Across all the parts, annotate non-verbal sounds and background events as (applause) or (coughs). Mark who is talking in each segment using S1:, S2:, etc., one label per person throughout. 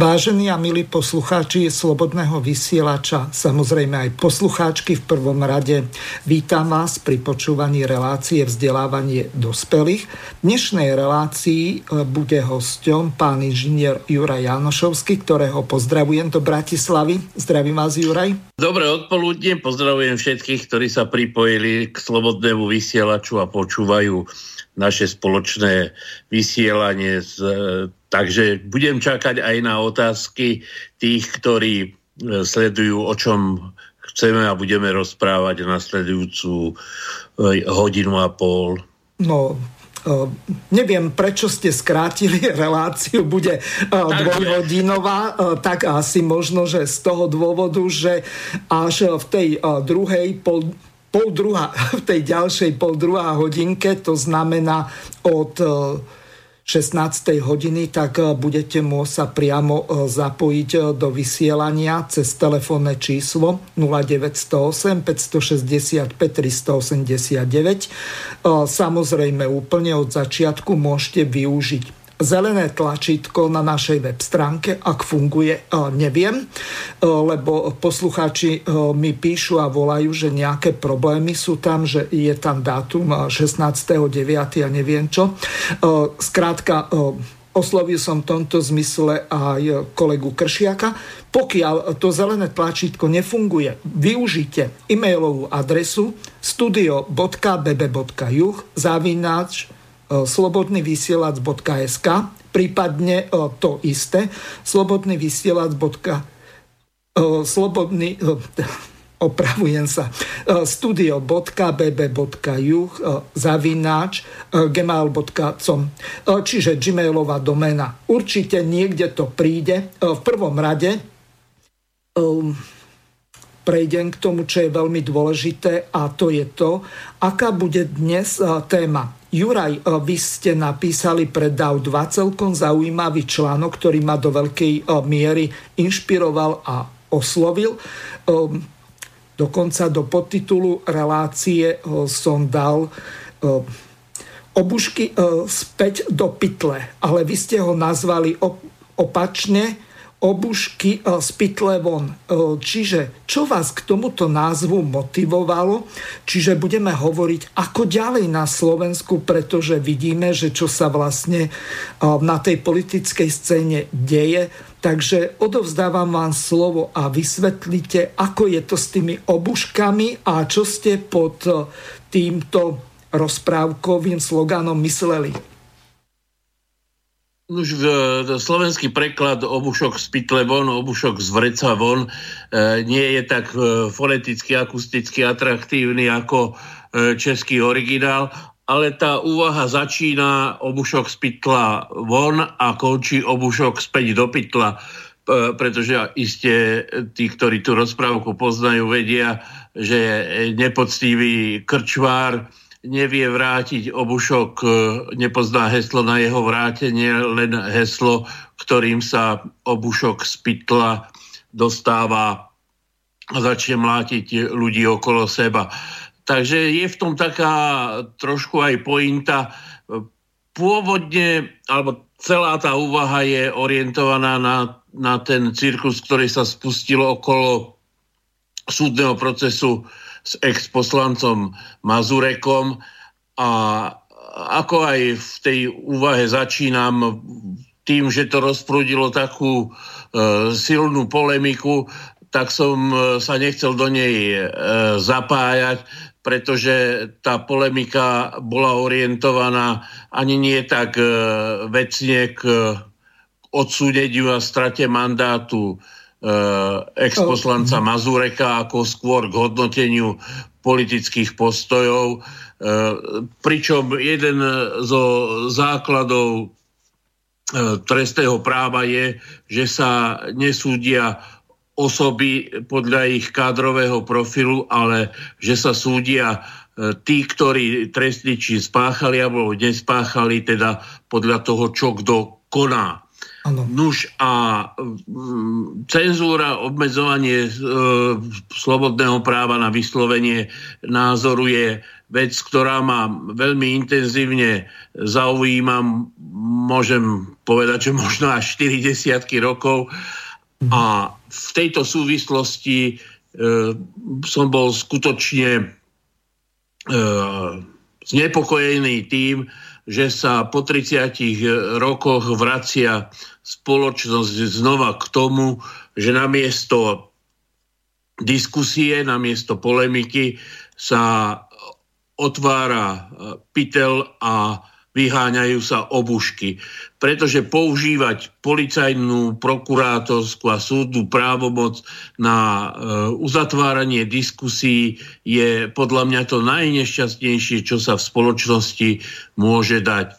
S1: Vážení a milí poslucháči Slobodného vysielača, samozrejme aj poslucháčky v prvom rade, vítam vás pri počúvaní relácie vzdelávanie dospelých. V dnešnej relácii e, bude hosťom pán inžinier Juraj Janošovský, ktorého pozdravujem do Bratislavy. Zdravím vás, Juraj.
S2: Dobré odpoludne, pozdravujem všetkých, ktorí sa pripojili k Slobodnému vysielaču a počúvajú naše spoločné vysielanie z Takže budem čakať aj na otázky tých, ktorí e, sledujú, o čom chceme a budeme rozprávať nasledujúcu e, hodinu a pol.
S1: No, e, neviem, prečo ste skrátili (laughs) reláciu, bude dvojhodinová, tak asi možno, že z toho dôvodu, že až v tej druhej pol, pol druhá, (laughs) v tej ďalšej pol druhá hodinke, to znamená od 16. hodiny, tak e, budete môcť sa priamo e, zapojiť e, do vysielania cez telefónne číslo 0908 565 389. Samozrejme úplne od začiatku môžete využiť zelené tlačítko na našej web stránke, ak funguje, neviem, lebo poslucháči mi píšu a volajú, že nejaké problémy sú tam, že je tam dátum 16.9. a neviem čo. Skrátka, oslovil som v tomto zmysle aj kolegu Kršiaka. Pokiaľ to zelené tlačítko nefunguje, využite e-mailovú adresu studio.bb.juh zavináč slobodnyvysielac.sk prípadne to isté slobodný vysielač. slobodný (laughs) opravujem sa, studio.bb.juh zavináč gmail.com čiže gmailová domena. Určite niekde to príde. V prvom rade prejdem k tomu, čo je veľmi dôležité a to je to, aká bude dnes téma. Juraj, e, vy ste napísali pre DAO 2 celkom zaujímavý článok, ktorý ma do veľkej e, miery inšpiroval a oslovil. E, dokonca do podtitulu relácie som dal obušky späť do pytle, ale vy ste ho nazvali opačne obušky z pytle von. Čiže čo vás k tomuto názvu motivovalo? Čiže budeme hovoriť ako ďalej na Slovensku, pretože vidíme, že čo sa vlastne na tej politickej scéne deje. Takže odovzdávam vám slovo a vysvetlite, ako je to s tými obuškami a čo ste pod týmto rozprávkovým sloganom mysleli.
S2: Už v, slovenský preklad obušok z pytle von, obušok z vreca von e, nie je tak e, foneticky, akusticky atraktívny ako e, český originál, ale tá úvaha začína obušok z pytla von a končí obušok späť do pytla, e, pretože iste tí, ktorí tú rozprávku poznajú, vedia, že nepoctivý krčvár nevie vrátiť obušok, e, nepozná heslo na jeho vrátenie, len heslo, ktorým sa obušok z pytla dostáva a začne mlátiť ľudí okolo seba. Takže je v tom taká trošku aj pointa. Pôvodne, alebo celá tá úvaha je orientovaná na, na ten cirkus, ktorý sa spustil okolo súdneho procesu s ex-poslancom Mazurekom a ako aj v tej úvahe začínam tým, že to rozprúdilo takú e, silnú polemiku, tak som e, sa nechcel do nej e, zapájať, pretože tá polemika bola orientovaná ani nie tak e, vecne k odsúdeniu a strate mandátu ex-poslanca Mazureka ako skôr k hodnoteniu politických postojov. Eh, pričom jeden zo základov trestného práva je, že sa nesúdia osoby podľa ich kádrového profilu, ale že sa súdia tí, ktorí trestný či spáchali alebo nespáchali, teda podľa toho, čo kto koná. Ano. Nuž a mm, cenzúra, obmedzovanie e, slobodného práva na vyslovenie názoru je vec, ktorá ma veľmi intenzívne zaujíma, môžem povedať, že možno až 40 rokov. A v tejto súvislosti e, som bol skutočne e, znepokojený tým, že sa po 30 rokoch vracia spoločnosť znova k tomu, že namiesto diskusie, namiesto polemiky sa otvára pytel a vyháňajú sa obušky. Pretože používať policajnú, prokurátorskú a súdnu právomoc na e, uzatváranie diskusí je podľa mňa to najnešťastnejšie, čo sa v spoločnosti môže dať. E,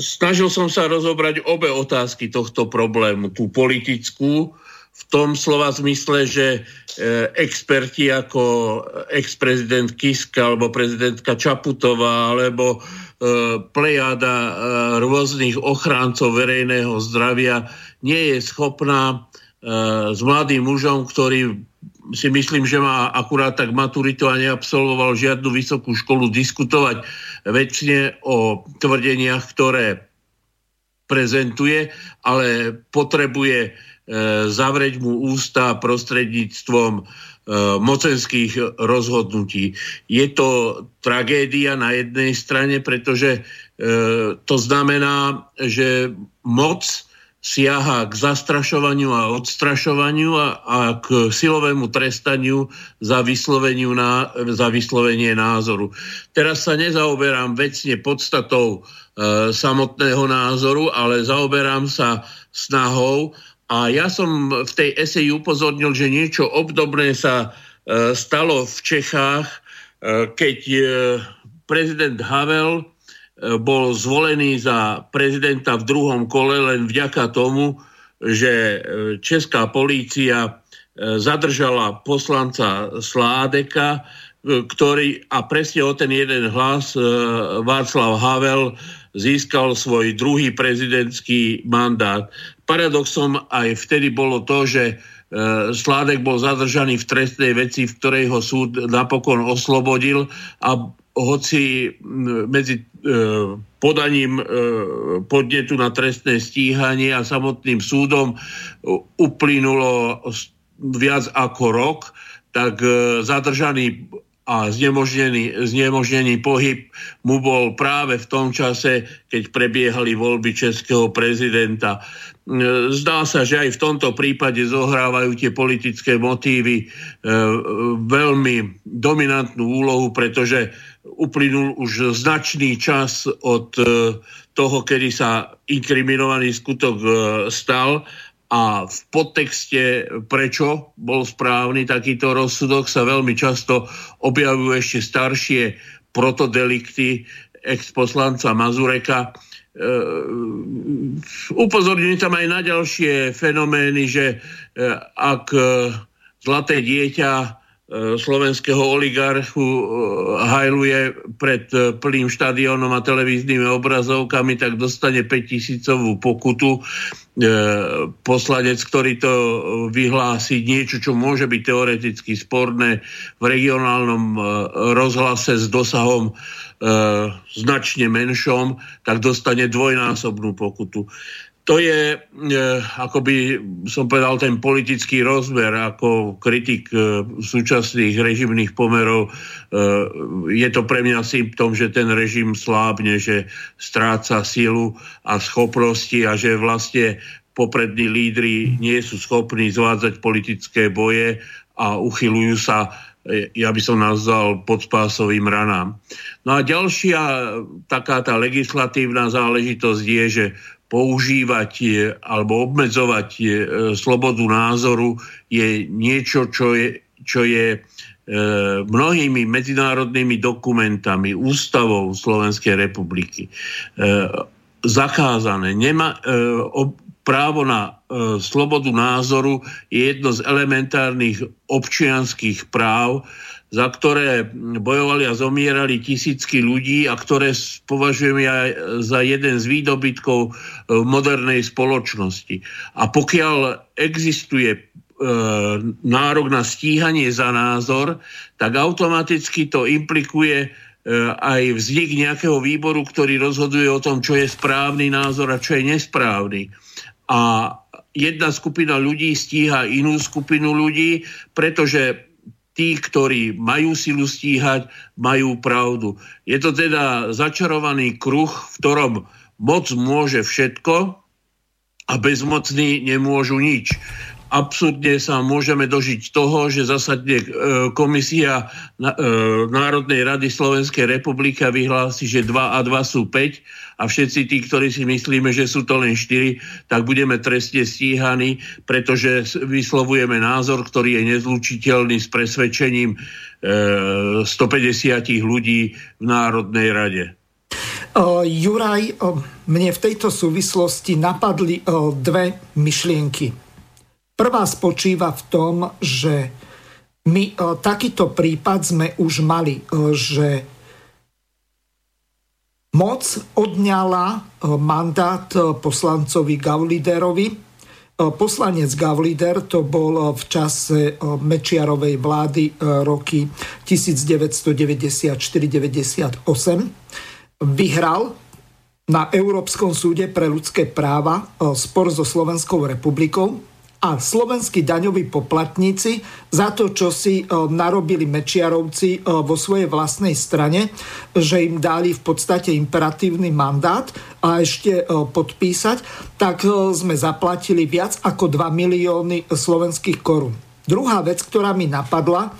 S2: snažil som sa rozobrať obe otázky tohto problému. Tú politickú, v tom slova zmysle, že e, experti ako ex-prezident Kiska alebo prezidentka Čaputová alebo e, plejada e, rôznych ochráncov verejného zdravia nie je schopná s mladým mužom, ktorý si myslím, že má akurát tak maturitu a neabsolvoval žiadnu vysokú školu, diskutovať väčšine o tvrdeniach, ktoré prezentuje, ale potrebuje E, zavrieť mu ústa prostredníctvom e, mocenských rozhodnutí. Je to tragédia na jednej strane, pretože e, to znamená, že moc siaha k zastrašovaniu a odstrašovaniu a, a k silovému trestaniu za, na, za vyslovenie názoru. Teraz sa nezaoberám vecne podstatou e, samotného názoru, ale zaoberám sa snahou, a ja som v tej eseji upozornil, že niečo obdobné sa e, stalo v Čechách, e, keď e, prezident Havel bol zvolený za prezidenta v druhom kole len vďaka tomu, že česká polícia zadržala poslanca Sládeka, ktorý, a presne o ten jeden hlas Václav Havel získal svoj druhý prezidentský mandát. Paradoxom aj vtedy bolo to, že e, Sládek bol zadržaný v trestnej veci, v ktorej ho súd napokon oslobodil a hoci medzi e, podaním e, podnetu na trestné stíhanie a samotným súdom uplynulo viac ako rok, tak zadržaný a znemožnený, znemožnený pohyb mu bol práve v tom čase, keď prebiehali voľby českého prezidenta. Zdá sa, že aj v tomto prípade zohrávajú tie politické motívy e, veľmi dominantnú úlohu, pretože uplynul už značný čas od e, toho, kedy sa inkriminovaný skutok e, stal a v podtexte, prečo bol správny takýto rozsudok, sa veľmi často objavujú ešte staršie protodelikty ex-poslanca Mazureka. E, upozorňujem tam aj na ďalšie fenomény, že e, ak e, zlaté dieťa slovenského oligarchu e, hajluje pred e, plným štadiónom a televíznymi obrazovkami, tak dostane 5000 pokutu. Poslanec, ktorý to vyhlási niečo, čo môže byť teoreticky sporné v regionálnom rozhlase s dosahom značne menšom, tak dostane dvojnásobnú pokutu to je, e, ako by som povedal, ten politický rozmer, ako kritik e, súčasných režimných pomerov. E, je to pre mňa symptom, že ten režim slábne, že stráca silu a schopnosti a že vlastne poprední lídry nie sú schopní zvádzať politické boje a uchylujú sa ja by som nazval podspásovým ranám. No a ďalšia taká tá legislatívna záležitosť je, že používať alebo obmedzovať slobodu názoru je niečo, čo je, čo je e, mnohými medzinárodnými dokumentami, ústavou Slovenskej republiky, e, zakázané. Nemá, e, právo na e, slobodu názoru je jedno z elementárnych občianských práv, za ktoré bojovali a zomierali tisícky ľudí a ktoré považujeme aj za jeden z výdobytkov e, modernej spoločnosti. A pokiaľ existuje e, nárok na stíhanie za názor, tak automaticky to implikuje aj vznik nejakého výboru, ktorý rozhoduje o tom, čo je správny názor a čo je nesprávny. A jedna skupina ľudí stíha inú skupinu ľudí, pretože tí, ktorí majú silu stíhať, majú pravdu. Je to teda začarovaný kruh, v ktorom moc môže všetko a bezmocní nemôžu nič absurdne sa môžeme dožiť toho, že zasadne e, komisia e, Národnej rady Slovenskej republiky vyhlási, že 2 a 2 sú 5 a všetci tí, ktorí si myslíme, že sú to len 4, tak budeme trestne stíhaní, pretože vyslovujeme názor, ktorý je nezlučiteľný s presvedčením 150 e, ľudí v Národnej rade.
S1: Uh, Juraj, uh, mne v tejto súvislosti napadli uh, dve myšlienky. Prvá spočíva v tom, že my e, takýto prípad sme už mali, e, že moc odňala e, mandát poslancovi Gauliderovi. Poslanec Gaulider to bol v čase Mečiarovej vlády roky 1994-98. Vyhral na Európskom súde pre ľudské práva spor so Slovenskou republikou a slovenskí daňoví poplatníci za to, čo si e, narobili Mečiarovci e, vo svojej vlastnej strane, že im dali v podstate imperatívny mandát a ešte e, podpísať, tak sme zaplatili viac ako 2 milióny slovenských korún. Druhá vec, ktorá mi napadla,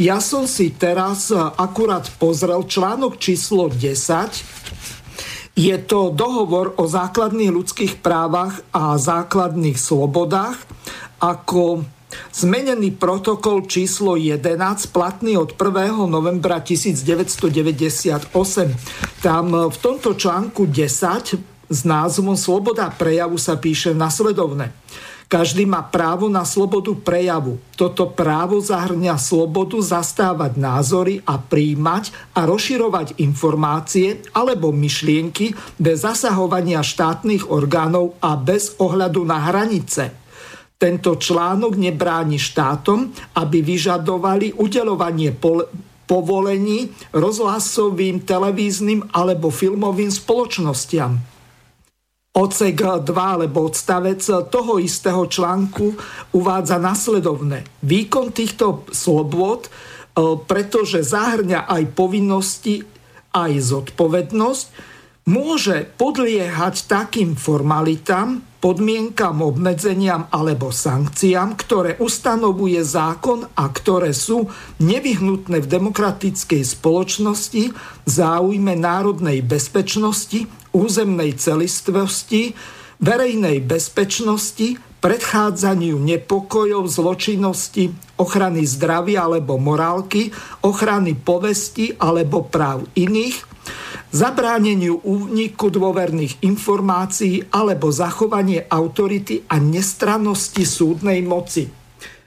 S1: ja som si teraz akurát pozrel článok číslo 10 je to dohovor o základných ľudských právach a základných slobodách ako zmenený protokol číslo 11 platný od 1. novembra 1998. Tam v tomto článku 10 s názvom Sloboda prejavu sa píše nasledovne. Každý má právo na slobodu prejavu. Toto právo zahrňa slobodu zastávať názory a príjmať a rozširovať informácie alebo myšlienky bez zasahovania štátnych orgánov a bez ohľadu na hranice. Tento článok nebráni štátom, aby vyžadovali udelovanie povolení rozhlasovým, televíznym alebo filmovým spoločnostiam. Ocek 2 alebo odstavec toho istého článku uvádza nasledovné. Výkon týchto slobôd, e, pretože zahrňa aj povinnosti, aj zodpovednosť, môže podliehať takým formalitám, podmienkam, obmedzeniam alebo sankciám, ktoré ustanovuje zákon a ktoré sú nevyhnutné v demokratickej spoločnosti, záujme národnej bezpečnosti, územnej celistvosti, verejnej bezpečnosti, predchádzaniu nepokojov, zločinnosti, ochrany zdravia alebo morálky, ochrany povesti alebo práv iných, zabráneniu úniku dôverných informácií alebo zachovanie autority a nestrannosti súdnej moci.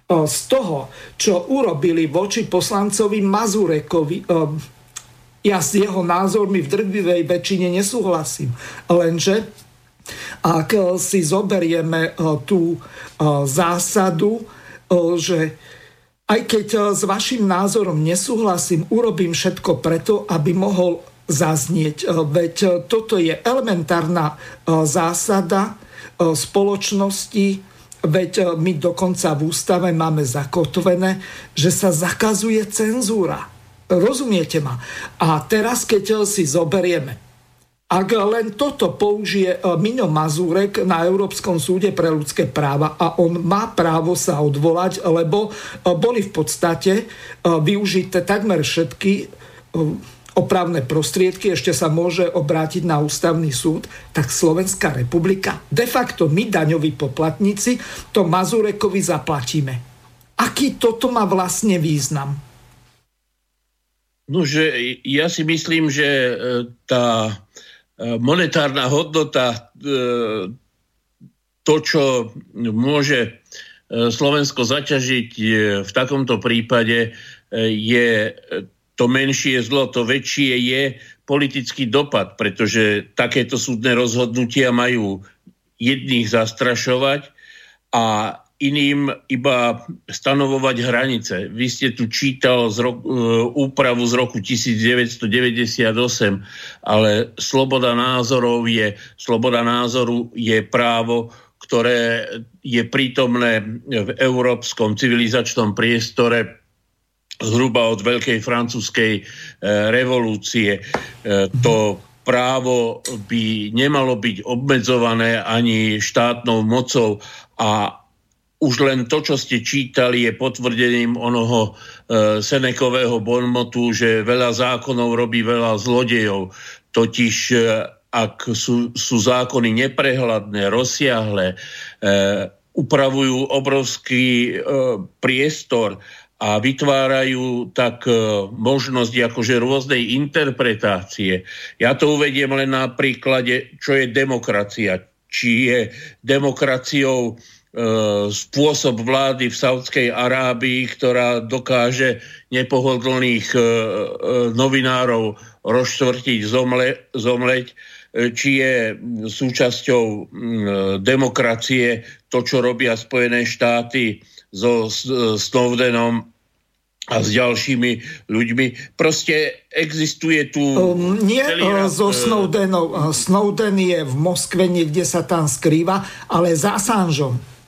S1: Z toho, čo urobili voči poslancovi Mazurekovi, ja s jeho názormi v drvivej väčšine nesúhlasím. Lenže ak si zoberieme e, tú e, zásadu, že aj keď s vašim názorom nesúhlasím, urobím všetko preto, aby mohol zaznieť. Veď toto je elementárna zásada spoločnosti, veď my dokonca v ústave máme zakotvené, že sa zakazuje cenzúra. Rozumiete ma? A teraz, keď si zoberieme, ak len toto použije e, Miňo Mazúrek na Európskom súde pre ľudské práva a on má právo sa odvolať, lebo e, boli v podstate e, využité takmer všetky opravné prostriedky, ešte sa môže obrátiť na ústavný súd, tak Slovenská republika, de facto my daňoví poplatníci, to Mazurekovi zaplatíme. Aký toto má vlastne význam?
S2: No, že ja si myslím, že e, tá monetárna hodnota, to, čo môže Slovensko zaťažiť v takomto prípade, je to menšie zlo, to väčšie je politický dopad, pretože takéto súdne rozhodnutia majú jedných zastrašovať a iným iba stanovovať hranice. Vy ste tu čítal z roku, e, úpravu z roku 1998, ale sloboda názorov je, sloboda názoru je právo, ktoré je prítomné v európskom civilizačnom priestore zhruba od veľkej francúzskej e, revolúcie. E, to právo by nemalo byť obmedzované ani štátnou mocou a už len to, čo ste čítali, je potvrdením onoho e, Senekového bonmotu, že veľa zákonov robí veľa zlodejov. Totiž e, ak sú, sú zákony neprehľadné, rozsiahle, e, upravujú obrovský e, priestor a vytvárajú tak e, možnosť akože rôznej interpretácie. Ja to uvediem len na príklade, čo je demokracia. Či je demokraciou E, spôsob vlády v Saudskej Arábii, ktorá dokáže nepohodlných e, e, novinárov rozštvrtiť, zomle, zomleť, či je súčasťou demokracie to, čo robia Spojené štáty so Snowdenom a s ďalšími ľuďmi. Proste existuje tu...
S1: Um, nie uh, so Snowdenom. Snowden je v Moskve, niekde sa tam skrýva, ale za Assangeom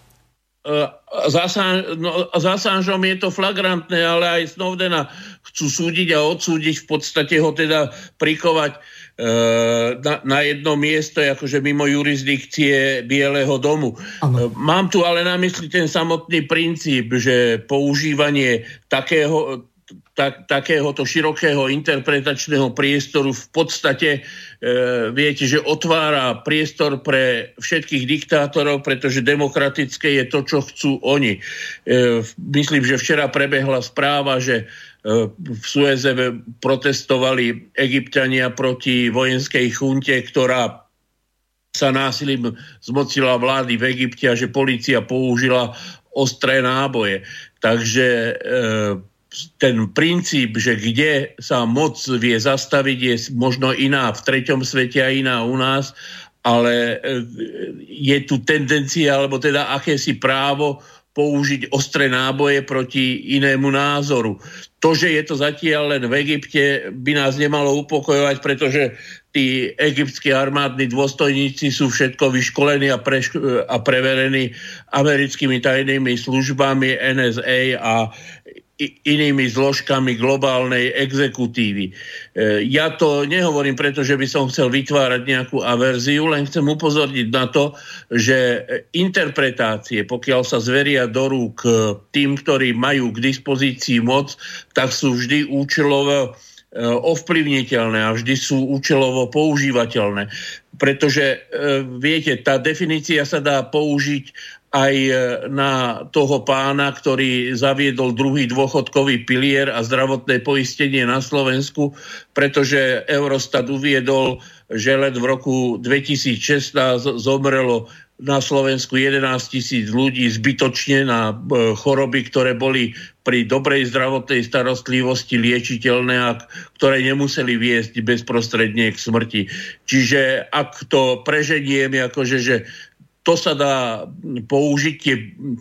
S2: za, no, za Assangeom je to flagrantné, ale aj Snowdena chcú súdiť a odsúdiť, v podstate ho teda prikovať e, na, na jedno miesto, akože mimo jurisdikcie Bieleho domu. Ano. Mám tu ale na mysli ten samotný princíp, že používanie takého, tak, takéhoto širokého interpretačného priestoru v podstate e, viete, že otvára priestor pre všetkých diktátorov, pretože demokratické je to, čo chcú oni. E, myslím, že včera prebehla správa, že e, v Sueze protestovali egyptiania proti vojenskej chunte, ktorá sa násilím zmocila vlády v Egypte a že policia použila ostré náboje. Takže e, ten princíp, že kde sa moc vie zastaviť, je možno iná v treťom svete a iná u nás, ale e, je tu tendencia, alebo teda akési právo použiť ostré náboje proti inému názoru. To, že je to zatiaľ len v Egypte, by nás nemalo upokojovať, pretože tí egyptskí armádni dôstojníci sú všetko vyškolení a, preš- a preverení americkými tajnými službami NSA a inými zložkami globálnej exekutívy. E, ja to nehovorím preto, že by som chcel vytvárať nejakú averziu, len chcem upozorniť na to, že interpretácie, pokiaľ sa zveria do rúk tým, ktorí majú k dispozícii moc, tak sú vždy účelovo e, ovplyvniteľné a vždy sú účelovo používateľné. Pretože, e, viete, tá definícia sa dá použiť aj e, na toho pána, ktorý zaviedol druhý dôchodkový pilier a zdravotné poistenie na Slovensku, pretože Eurostat uviedol, že len v roku 2016 zomrelo na Slovensku 11 tisíc ľudí zbytočne na e, choroby, ktoré boli pri dobrej zdravotnej starostlivosti liečiteľné a ktoré nemuseli viesť bezprostredne k smrti. Čiže ak to preženiem, akože, že to sa dá použiť tie,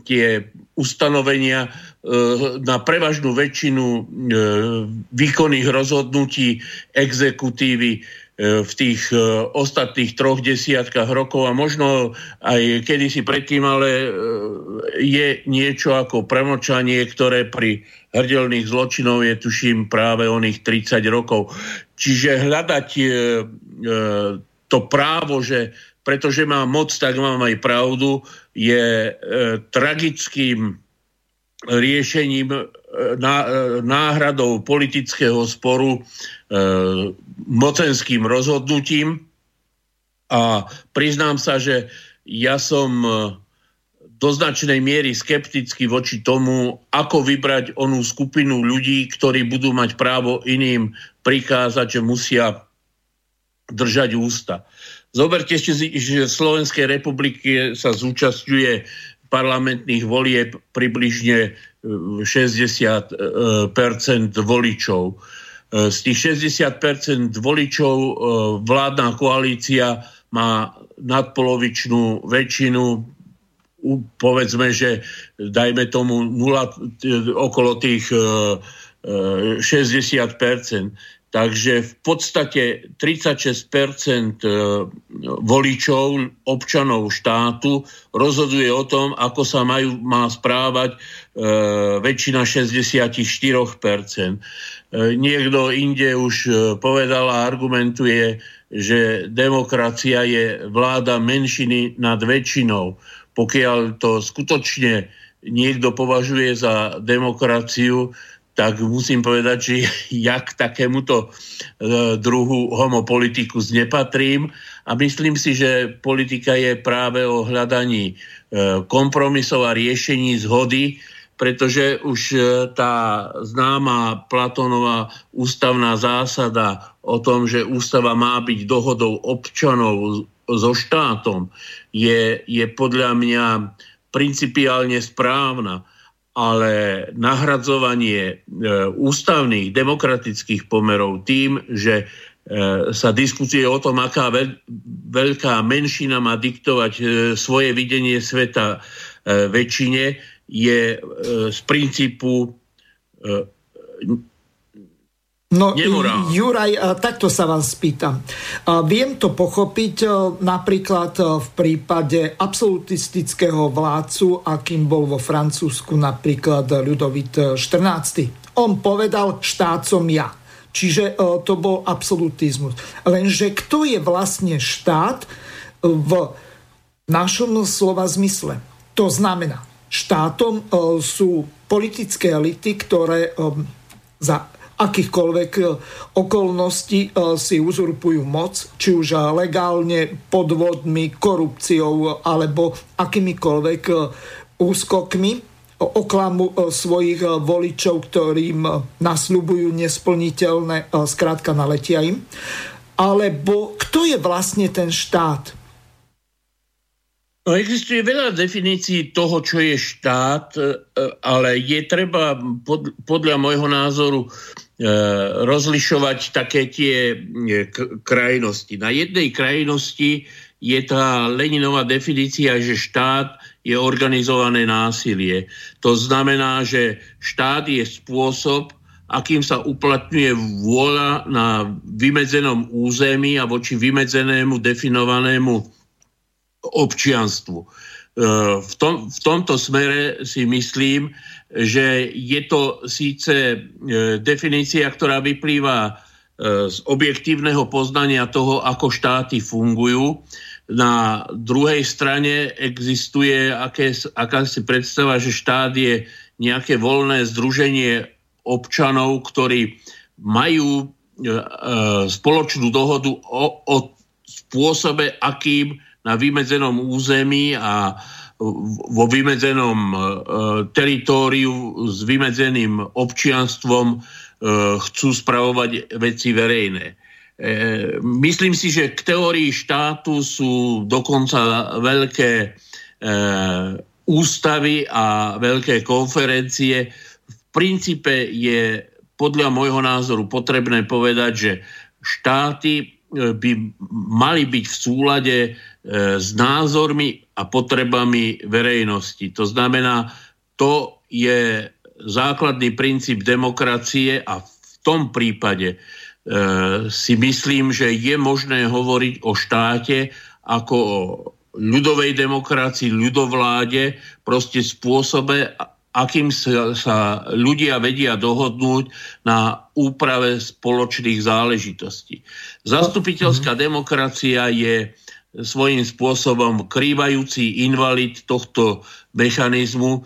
S2: tie ustanovenia e, na prevažnú väčšinu e, výkonných rozhodnutí exekutívy e, v tých ostatných troch desiatkách rokov a možno aj kedysi predtým, ale je niečo ako premočanie, ktoré pri hrdelných zločinov je tuším práve oných 30 rokov. Čiže hľadať to právo, že pretože má moc, tak mám aj pravdu, je e, tragickým riešením, e, ná, e, náhradou politického sporu e, mocenským rozhodnutím. A priznám sa, že ja som e, do značnej miery skeptický voči tomu, ako vybrať onú skupinu ľudí, ktorí budú mať právo iným prikázať, že musia držať ústa. Zoberte si, že v Slovenskej republike sa zúčastňuje parlamentných volieb približne 60% voličov. Z tých 60% voličov vládna koalícia má nadpolovičnú väčšinu, povedzme, že dajme tomu 0, okolo tých 60 Takže v podstate 36% voličov, občanov štátu rozhoduje o tom, ako sa majú, má správať e, väčšina 64% Niekto inde už e, povedal a argumentuje, že demokracia je vláda menšiny nad väčšinou. Pokiaľ to skutočne niekto považuje za demokraciu, tak musím povedať, že (laughs) ja k takémuto e, druhu homopolitikus nepatrím a myslím si, že politika je práve o hľadaní e, kompromisov a riešení zhody, pretože už e, tá známa Platónová ústavná zásada o tom, že ústava má byť dohodou občanov so štátom, je, je podľa mňa principiálne správna ale nahradzovanie e, ústavných demokratických pomerov tým, že e, sa diskutuje o tom, aká veľ, veľká menšina má diktovať e, svoje videnie sveta väčšine, je z princípu
S1: No, Nemorál. Juraj, takto sa vás spýtam. Viem to pochopiť e, napríklad e, v prípade absolutistického vládcu, akým bol vo Francúzsku napríklad Ľudovit XIV. On povedal štát som ja. Čiže e, to bol absolutizmus. Lenže kto je vlastne štát v našom slova zmysle? To znamená, štátom sú politické elity, ktoré za akýchkoľvek e, okolností e, si uzurpujú moc, či už legálne, podvodmi, korupciou alebo akýmikoľvek e, úskokmi oklamu svojich voličov, ktorým nasľubujú nesplniteľné, skrátka naletia im. Alebo kto je vlastne ten štát?
S2: No, existuje veľa definícií toho, čo je štát, ale je treba pod, podľa môjho názoru E, rozlišovať také tie e, krajnosti. Na jednej krajnosti je tá Leninová definícia, že štát je organizované násilie. To znamená, že štát je spôsob, akým sa uplatňuje vôľa na vymedzenom území a voči vymedzenému definovanému občianstvu. E, v, tom, v tomto smere si myslím, že je to síce e, definícia, ktorá vyplýva e, z objektívneho poznania toho, ako štáty fungujú. Na druhej strane existuje aké, akási predstava, že štát je nejaké voľné združenie občanov, ktorí majú e, spoločnú dohodu o, o spôsobe, akým na vymedzenom území a vo vymedzenom e, teritóriu s vymedzeným občianstvom e, chcú spravovať veci verejné. E, myslím si, že k teórii štátu sú dokonca veľké ústavy a veľké konferencie. V princípe je podľa môjho názoru potrebné povedať, že štáty by mali byť v súlade s názormi a potrebami verejnosti. To znamená, to je základný princíp demokracie a v tom prípade e, si myslím, že je možné hovoriť o štáte ako o ľudovej demokracii, ľudovláde, proste spôsobe, akým sa, sa ľudia vedia dohodnúť na úprave spoločných záležitostí. Zastupiteľská demokracia je svojím spôsobom krývajúci invalid tohto mechanizmu,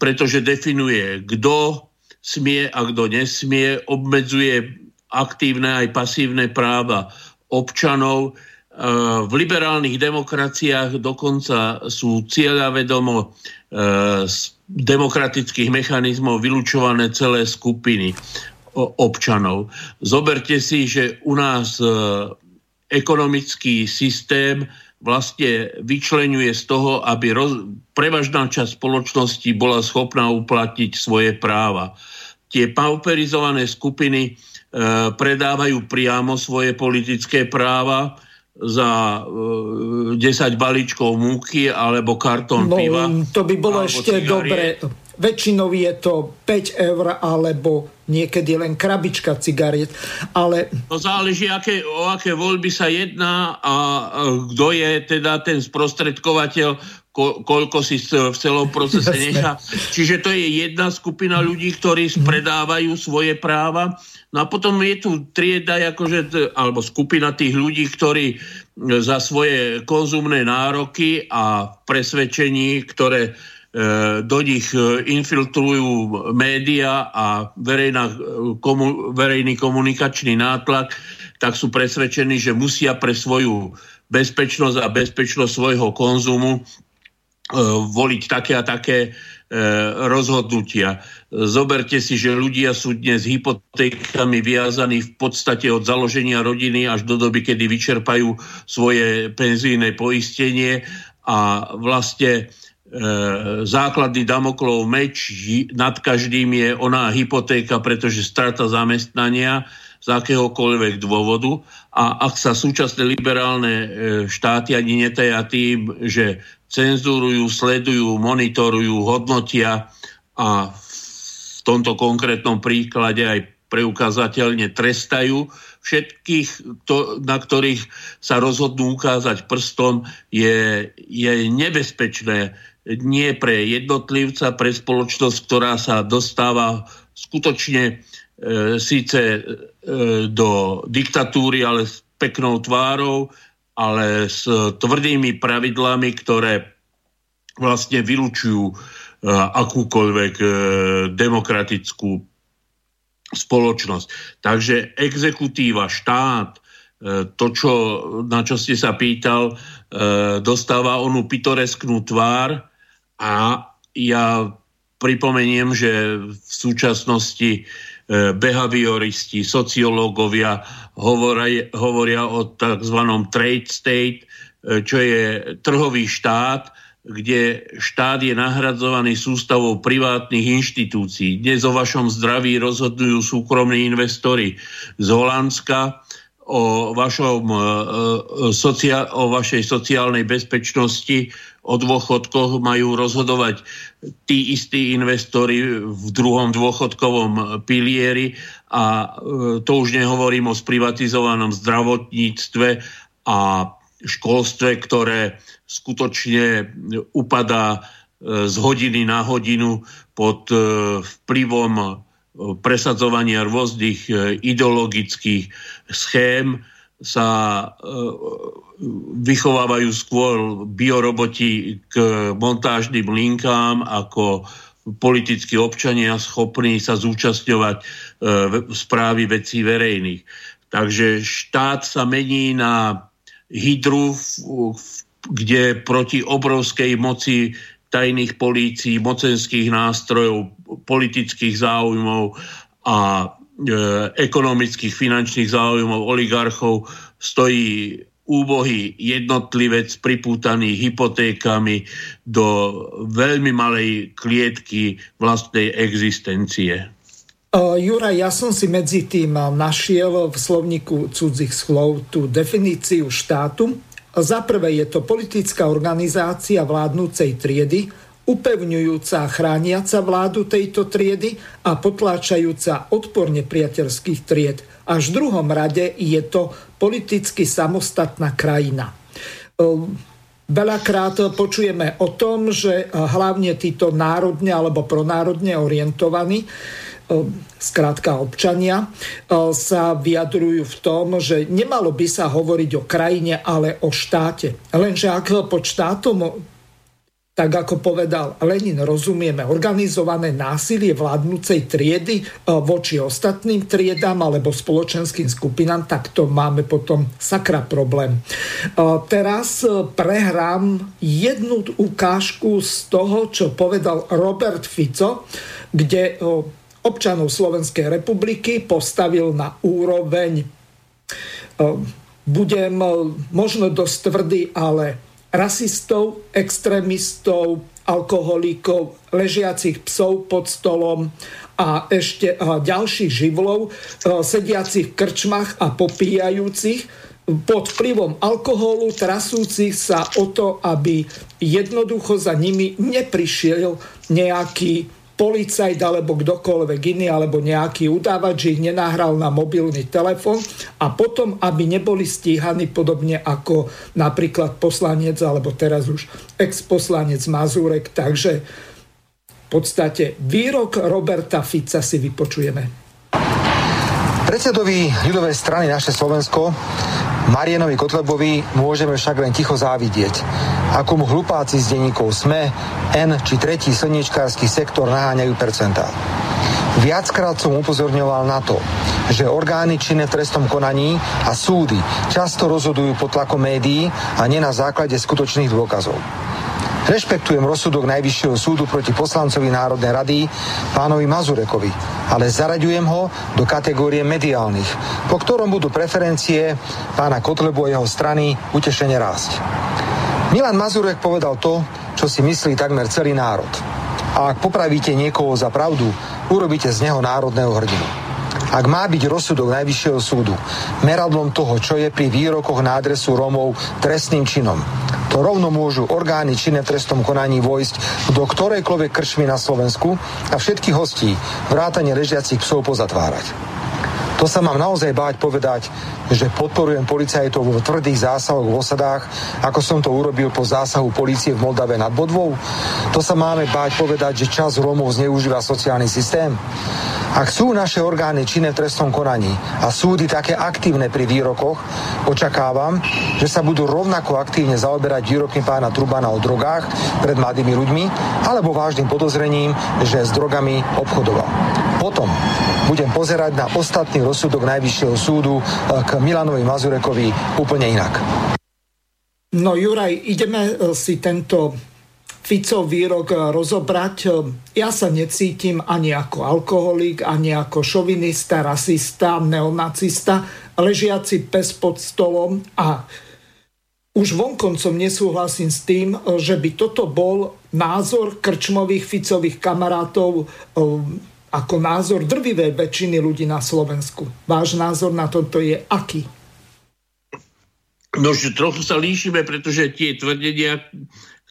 S2: pretože definuje, kto smie a kto nesmie, obmedzuje aktívne aj pasívne práva občanov. E, v liberálnych demokraciách dokonca sú cieľavedomo e, z demokratických mechanizmov vylúčované celé skupiny občanov. Zoberte si, že u nás e, ekonomický systém vlastne vyčlenuje z toho, aby roz, prevažná časť spoločnosti bola schopná uplatniť svoje práva. Tie pauperizované skupiny e, predávajú priamo svoje politické práva za e, 10 balíčkov múky alebo kartón no, piva.
S1: To by bolo ešte dobre. Väčšinou je to 5 eur alebo niekedy len krabička cigariet. Ale...
S2: To záleží, aké, o aké voľby sa jedná a kto je teda ten sprostredkovateľ, ko, koľko si v celom procese nechá. Čiže to je jedna skupina ľudí, ktorí mhm. predávajú svoje práva. No a potom je tu trieda, akože, alebo skupina tých ľudí, ktorí za svoje konzumné nároky a presvedčení, ktoré E, do nich e, infiltrujú média a verejná, e, komu, verejný komunikačný nátlak, tak sú presvedčení, že musia pre svoju bezpečnosť a bezpečnosť svojho konzumu voliť také a také rozhodnutia. Zoberte si, že ľudia sú dnes hypotékami viazaní v podstate od založenia rodiny až do doby, kedy vyčerpajú svoje penzíne poistenie a vlastne základný Damoklov meč nad každým je oná hypotéka, pretože strata zamestnania z akéhokoľvek dôvodu. A ak sa súčasné liberálne e, štáty ani netaja tým, že cenzurujú, sledujú, monitorujú, hodnotia a v tomto konkrétnom príklade aj preukázateľne trestajú všetkých, to, na ktorých sa rozhodnú ukázať prstom, je, je nebezpečné nie pre jednotlivca, pre spoločnosť, ktorá sa dostáva skutočne e, síce e, do diktatúry, ale s peknou tvárou, ale s tvrdými pravidlami, ktoré vlastne vylúčujú e, akúkoľvek e, demokratickú spoločnosť. Takže exekutíva, štát, e, to, čo, na čo ste sa pýtal, e, dostáva onú pitoresknú tvár, a ja pripomeniem, že v súčasnosti e, behavioristi, sociológovia hovoria, hovoria o tzv. trade state, e, čo je trhový štát, kde štát je nahradzovaný sústavou privátnych inštitúcií. Dnes o vašom zdraví rozhodujú súkromní investori z Holandska, o, vašom, e, o vašej sociálnej bezpečnosti o dôchodkoch majú rozhodovať tí istí investori v druhom dôchodkovom pilieri. A e, to už nehovorím o sprivatizovanom zdravotníctve a školstve, ktoré skutočne upadá e, z hodiny na hodinu pod e, vplyvom presadzovania rôznych ideologických schém, sa e, vychovávajú skôr bioroboti k montážnym linkám ako politickí občania schopní sa zúčastňovať e, správy vecí verejných. Takže štát sa mení na hydru, kde proti obrovskej moci tajných polícií, mocenských nástrojov, politických záujmov a E, ekonomických, finančných záujmov oligarchov stojí úbohý jednotlivec pripútaný hypotékami do veľmi malej klietky vlastnej existencie.
S1: Uh, Juraj, ja som si medzi tým našiel v slovníku cudzích slov tú definíciu štátu. Za prvé je to politická organizácia vládnúcej triedy, upevňujúca a chrániaca vládu tejto triedy a potláčajúca odpor nepriateľských tried. Až v druhom rade je to politicky samostatná krajina. Ehm, veľakrát počujeme o tom, že hlavne títo národne alebo pronárodne orientovaní ehm, skrátka občania, ehm, sa vyjadrujú v tom, že nemalo by sa hovoriť o krajine, ale o štáte. Lenže ak pod štátom tak ako povedal Lenin, rozumieme organizované násilie vládnúcej triedy e, voči ostatným triedám alebo spoločenským skupinám, tak to máme potom sakra problém. E, teraz e, prehrám jednu ukážku z toho, čo povedal Robert Fico, kde občanov Slovenskej republiky postavil na úroveň budem možno dosť tvrdý, ale rasistov, extrémistov, alkoholíkov, ležiacich psov pod stolom a ešte ďalších živlov, sediacich v krčmach a popíjajúcich. Pod vplyvom alkoholu, trasúcich sa o to, aby jednoducho za nimi neprišiel nejaký policajt alebo kdokoľvek iný alebo nejaký udávač, že ich nenahral na mobilný telefon a potom, aby neboli stíhaní podobne ako napríklad poslanec alebo teraz už ex-poslanec Mazurek. Takže v podstate výrok Roberta Fica si vypočujeme.
S3: Predsedovi ľudovej strany naše Slovensko Marianovi Kotlebovi môžeme však len ticho závidieť. Ako mu hlupáci z denníkov SME, N či tretí slniečkársky sektor naháňajú percentá. Viackrát som upozorňoval na to, že orgány činné v trestnom konaní a súdy často rozhodujú pod tlakom médií a nie na základe skutočných dôkazov. Rešpektujem rozsudok Najvyššieho súdu proti poslancovi Národnej rady pánovi Mazurekovi, ale zaraďujem ho do kategórie mediálnych, po ktorom budú preferencie pána Kotlebu a jeho strany utešene rásť. Milan Mazurek povedal to, čo si myslí takmer celý národ. A ak popravíte niekoho za pravdu, urobíte z neho národného hrdinu. Ak má byť rozsudok Najvyššieho súdu meradlom toho, čo je pri výrokoch na adresu Rómov trestným činom, to rovno môžu orgány činné v trestnom konaní vojsť do ktorejkoľvek krčmy na Slovensku a všetkých hostí vrátane ležiacich psov pozatvárať. To sa mám naozaj báť povedať, že podporujem policajtov vo tvrdých zásahoch v osadách, ako som to urobil po zásahu policie v Moldave nad Bodvou? To sa máme báť povedať, že čas Rómov zneužíva sociálny systém? Ak sú naše orgány činné v trestnom konaní a súdy také aktívne pri výrokoch, očakávam, že sa budú rovnako aktívne zaoberať výrokmi pána Trubana o drogách pred mladými ľuďmi alebo vážnym podozrením, že s drogami obchodoval. Potom budem pozerať na ostatný rozsudok Najvyššieho súdu eh, k Milanovi Mazurekovi úplne inak.
S1: No Juraj, ideme eh, si tento Ficov výrok eh, rozobrať. Ja sa necítim ani ako alkoholik, ani ako šovinista, rasista, neonacista, ležiaci pes pod stolom a už vonkoncom nesúhlasím s tým, že by toto bol názor krčmových Ficových kamarátov ako názor drvivej väčšiny ľudí na Slovensku. Váš názor na toto je aký?
S2: No, že trochu sa líšime, pretože tie tvrdenia,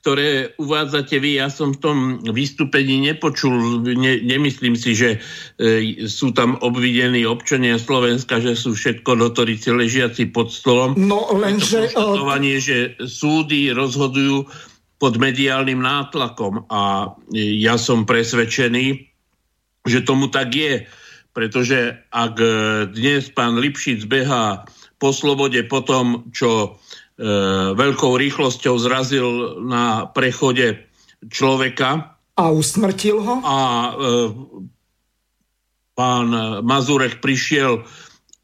S2: ktoré uvádzate vy, ja som v tom vystúpení nepočul, ne, nemyslím si, že e, sú tam obvidení občania Slovenska, že sú všetko notorici ležiaci pod stolom.
S1: No lenže...
S2: E, že súdy rozhodujú pod mediálnym nátlakom a e, ja som presvedčený, že tomu tak je, pretože ak e, dnes pán Lipšic behá po slobode po tom, čo E, veľkou rýchlosťou zrazil na prechode človeka.
S1: A usmrtil ho?
S2: A e, pán Mazurek prišiel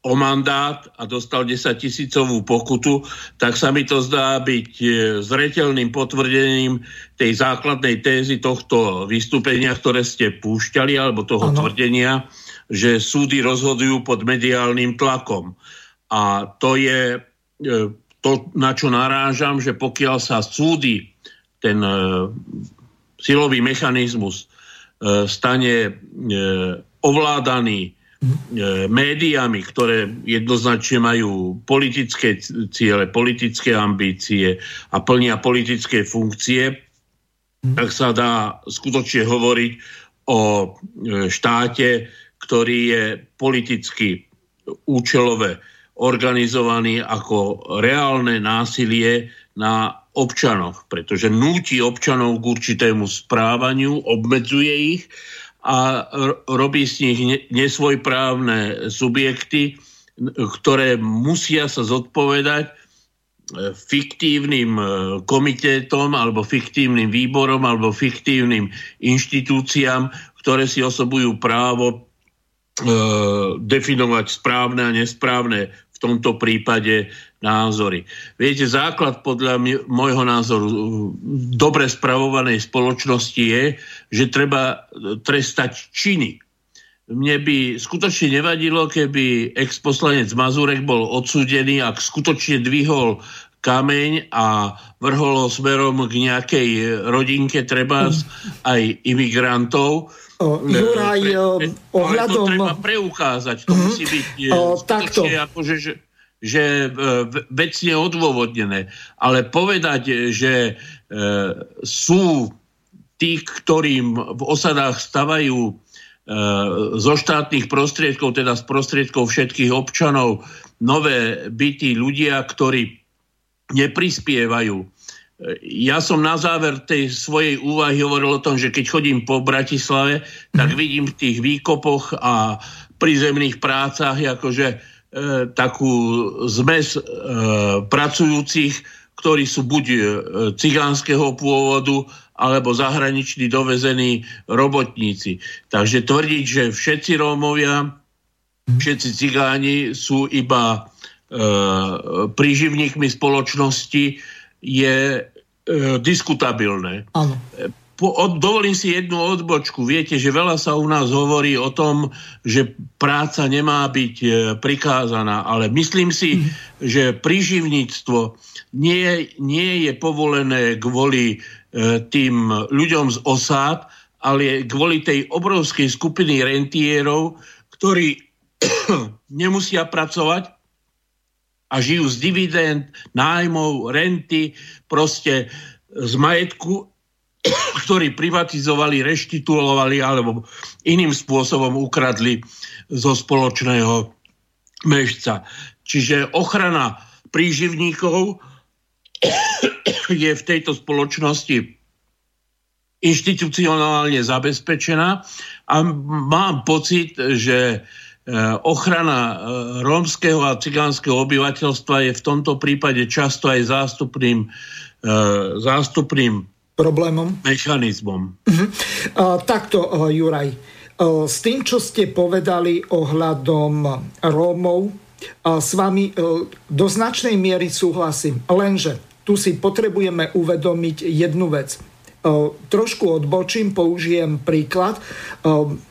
S2: o mandát a dostal 10 tisícovú pokutu, tak sa mi to zdá byť e, zretelným potvrdením tej základnej tézy tohto vystúpenia, ktoré ste púšťali, alebo toho ano. tvrdenia, že súdy rozhodujú pod mediálnym tlakom. A to je e, to, na čo narážam, že pokiaľ sa súdy ten e, silový mechanizmus stane ovládaný médiami, ktoré jednoznačne majú politické ciele, politické ambície a plnia politické funkcie, tak sa dá skutočne hovoriť o e, štáte, ktorý je politicky účelové organizovaný ako reálne násilie na občanoch, pretože núti občanov k určitému správaniu, obmedzuje ich a robí z nich nesvojprávne subjekty, ktoré musia sa zodpovedať e, fiktívnym e, komitetom alebo fiktívnym výborom alebo fiktívnym inštitúciám, ktoré si osobujú právo e, definovať správne a nesprávne v tomto prípade názory. Viete, základ podľa môjho názoru dobre spravovanej spoločnosti je, že treba trestať činy. mne by skutočne nevadilo, keby ex-poslanec Mazurek bol odsúdený, ak skutočne dvihol kameň a vrhol ho smerom k nejakej rodinke, treba aj imigrantov.
S1: O, Juraj, pre, pre, ohľadom...
S2: to treba preukázať, to musí byť o, skutočne akože, že, že vecne odôvodnené. Ale povedať, že e, sú tí, ktorým v osadách stavajú E, zo štátnych prostriedkov, teda z prostriedkov všetkých občanov, nové byty ľudia, ktorí neprispievajú. E, ja som na záver tej svojej úvahy hovoril o tom, že keď chodím po Bratislave, tak mhm. vidím v tých výkopoch a prízemných prácach akože e, takú zmes e, pracujúcich, ktorí sú buď e, cigánskeho pôvodu, alebo zahraniční dovezení robotníci. Takže tvrdiť, že všetci Rómovia, všetci cigáni sú iba e, príživníkmi spoločnosti, je e, diskutabilné.
S1: Áno.
S2: Po, od, dovolím si jednu odbočku. Viete, že veľa sa u nás hovorí o tom, že práca nemá byť e, prikázaná, ale myslím si, mm. že príživníctvo nie, nie je povolené kvôli E, tým ľuďom z osád, ale kvôli tej obrovskej skupiny rentierov, ktorí (coughs) nemusia pracovať a žijú z dividend, nájmov, renty, proste z majetku, ktorí privatizovali, reštitulovali alebo iným spôsobom ukradli zo spoločného mežca. Čiže ochrana príživníkov je v tejto spoločnosti inštitucionálne zabezpečená a mám pocit, že e, ochrana e, rómskeho a cigánskeho obyvateľstva je v tomto prípade často aj zástupným, e, zástupným
S1: problémom,
S2: mechanizmom.
S1: Uh-huh. Uh, takto, uh, Juraj, uh, s tým, čo ste povedali ohľadom Rómov, uh, s vami uh, do značnej miery súhlasím. Lenže tu si potrebujeme uvedomiť jednu vec. Trošku odbočím, použijem príklad.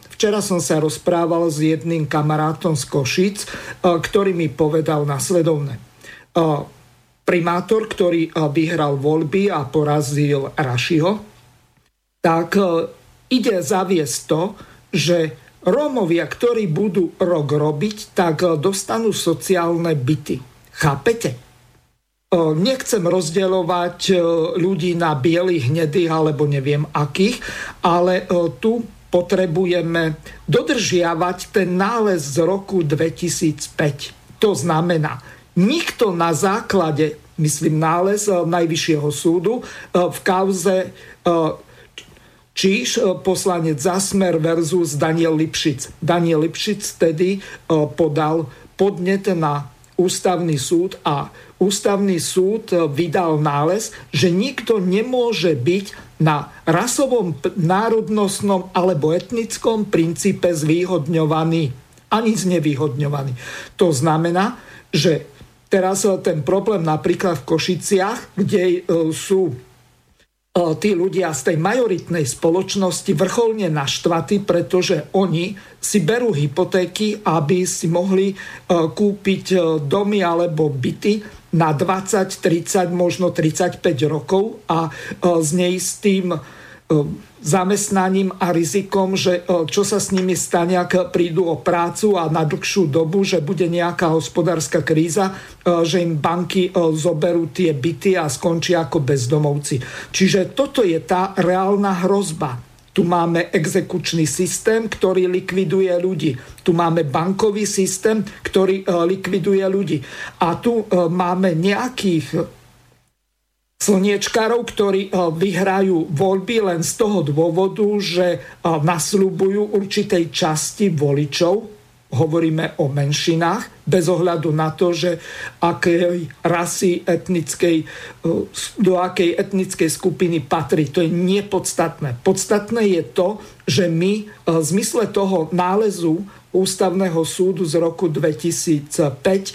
S1: Včera som sa rozprával s jedným kamarátom z Košic, ktorý mi povedal nasledovne. Primátor, ktorý vyhral voľby a porazil Rašiho, tak ide zaviesť to, že Rómovia, ktorí budú rok robiť, tak dostanú sociálne byty. Chápete? Nechcem rozdeľovať ľudí na bielých, hnedých alebo neviem akých, ale tu potrebujeme dodržiavať ten nález z roku 2005. To znamená, nikto na základe, myslím nález Najvyššieho súdu v kauze Číž poslanec Zasmer versus Daniel Lipšic. Daniel Lipšic vtedy podal podnet na ústavný súd a ústavný súd vydal nález, že nikto nemôže byť na rasovom, národnostnom alebo etnickom princípe zvýhodňovaný ani znevýhodňovaný. To znamená, že teraz ten problém napríklad v Košiciach, kde e, sú tí ľudia z tej majoritnej spoločnosti vrcholne naštvatí, pretože oni si berú hypotéky, aby si mohli kúpiť domy alebo byty na 20, 30, možno 35 rokov a s neistým zamestnaním a rizikom, že čo sa s nimi stane, ak prídu o prácu a na dlhšiu dobu, že bude nejaká hospodárska kríza, že im banky zoberú tie byty a skončia ako bezdomovci. Čiže toto je tá reálna hrozba. Tu máme exekučný systém, ktorý likviduje ľudí. Tu máme bankový systém, ktorý likviduje ľudí. A tu máme nejakých slniečkárov, ktorí eh, vyhrajú voľby len z toho dôvodu, že eh, nasľubujú určitej časti voličov, hovoríme o menšinách, bez ohľadu na to, že akej rasy etnickej, eh, do akej etnickej skupiny patrí. To je nepodstatné. Podstatné je to, že my v zmysle toho nálezu Ústavného súdu z roku 2005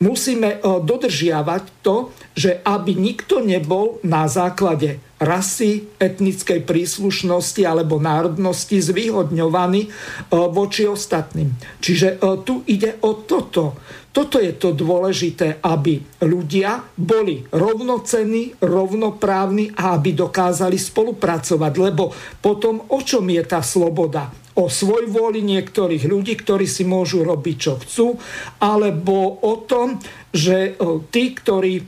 S1: musíme dodržiavať to, že aby nikto nebol na základe rasy, etnickej príslušnosti alebo národnosti zvýhodňovaný voči ostatným. Čiže tu ide o toto. Toto je to dôležité, aby ľudia boli rovnocenní, rovnoprávni a aby dokázali spolupracovať. Lebo potom o čom je tá sloboda? O svoj vôli niektorých ľudí, ktorí si môžu robiť, čo chcú, alebo o tom, že tí, ktorí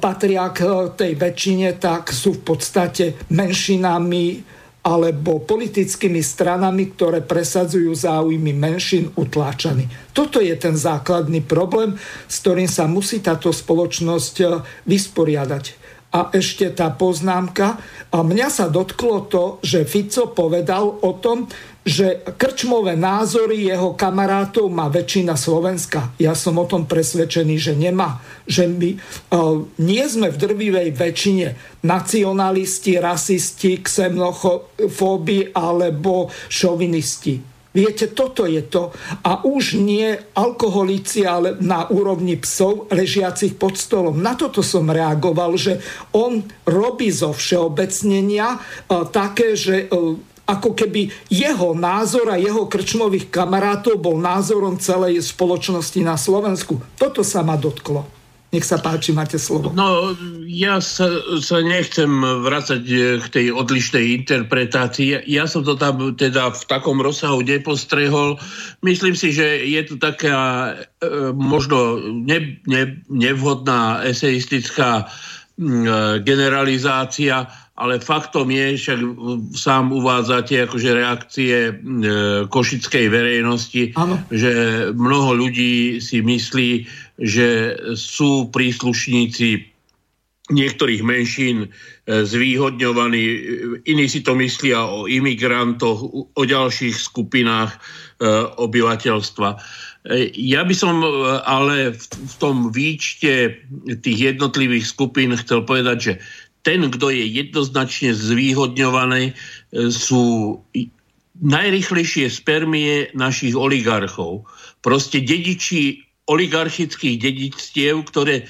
S1: patria k tej väčšine, tak sú v podstate menšinami alebo politickými stranami, ktoré presadzujú záujmy menšín, utláčaní. Toto je ten základný problém, s ktorým sa musí táto spoločnosť e, vysporiadať. A ešte tá poznámka. A mňa sa dotklo to, že Fico povedal o tom, že krčmové názory jeho kamarátov má väčšina Slovenska. Ja som o tom presvedčený, že nemá. Že my uh, nie sme v drvivej väčšine nacionalisti, rasisti, xenofóbi alebo šovinisti. Viete, toto je to. A už nie alkoholici, ale na úrovni psov ležiacich pod stolom. Na toto som reagoval, že on robí zo všeobecnenia uh, také, že uh, ako keby jeho názor a jeho krčmových kamarátov bol názorom celej spoločnosti na Slovensku. Toto sa ma dotklo. Nech sa páči, máte slovo.
S2: No, ja sa, sa nechcem vrácať eh, k tej odlišnej interpretácii. Ja, ja som to tam teda v takom rozsahu nepostrehol. Myslím si, že je tu taká e, možno ne, ne, nevhodná eseistická e, generalizácia, ale faktom je, však sám uvádzate akože reakcie e, košickej verejnosti, ano. že mnoho ľudí si myslí, že sú príslušníci niektorých menšín e, zvýhodňovaní, iní si to myslia o imigrantoch, o ďalších skupinách e, obyvateľstva. E, ja by som ale v tom výčte tých jednotlivých skupín chcel povedať, že ten, kto je jednoznačne zvýhodňovaný, sú najrychlejšie spermie našich oligarchov. Proste dediči oligarchických dedictiev, ktoré,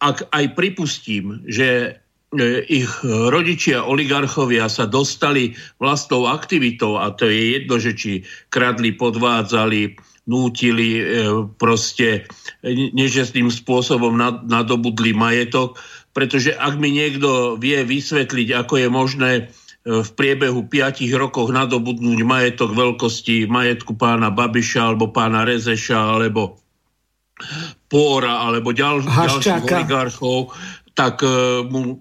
S2: ak aj pripustím, že e, ich rodičia oligarchovia sa dostali vlastnou aktivitou, a to je jedno, že či kradli, podvádzali, nútili, e, proste nežestným spôsobom nadobudli majetok, pretože ak mi niekto vie vysvetliť, ako je možné e, v priebehu 5 rokov nadobudnúť majetok veľkosti majetku pána Babiša alebo pána Rezeša alebo Póra alebo ďal, ďalších oligarchov, tak uh, mu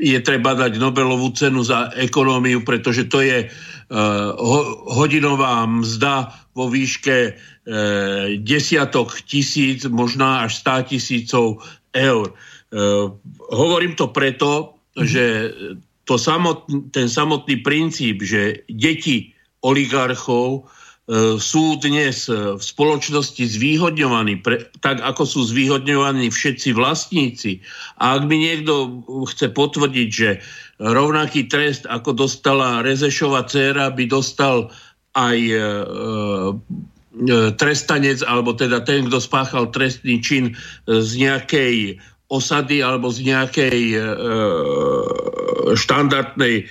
S2: je treba dať Nobelovú cenu za ekonómiu, pretože to je ho, hodinová mzda vo výške uh, desiatok tisíc, možná až stá tisícov eur. Hovorím to preto, mm-hmm. že to samotný, ten samotný princíp, že deti oligarchov sú dnes v spoločnosti zvýhodňovaní, pre, tak ako sú zvýhodňovaní všetci vlastníci. A ak mi niekto chce potvrdiť, že rovnaký trest, ako dostala Rezešova dcéra, by dostal aj uh, trestanec, alebo teda ten, kto spáchal trestný čin z nejakej osady alebo z nejakej e, štandardnej e,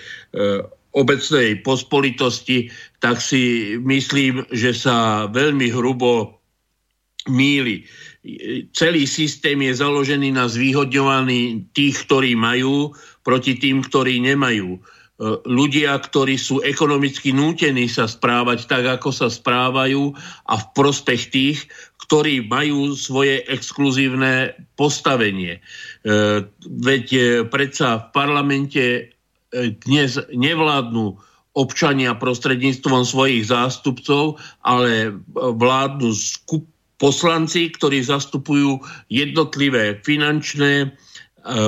S2: obecnej pospolitosti, tak si myslím, že sa veľmi hrubo míli. Celý systém je založený na zvýhodňovaní tých, ktorí majú, proti tým, ktorí nemajú. E, ľudia, ktorí sú ekonomicky nútení sa správať tak, ako sa správajú a v prospech tých, ktorí majú svoje exkluzívne postavenie. E, veď e, predsa v parlamente dnes nevládnu občania prostredníctvom svojich zástupcov, ale vládnu skup poslanci, ktorí zastupujú jednotlivé finančné,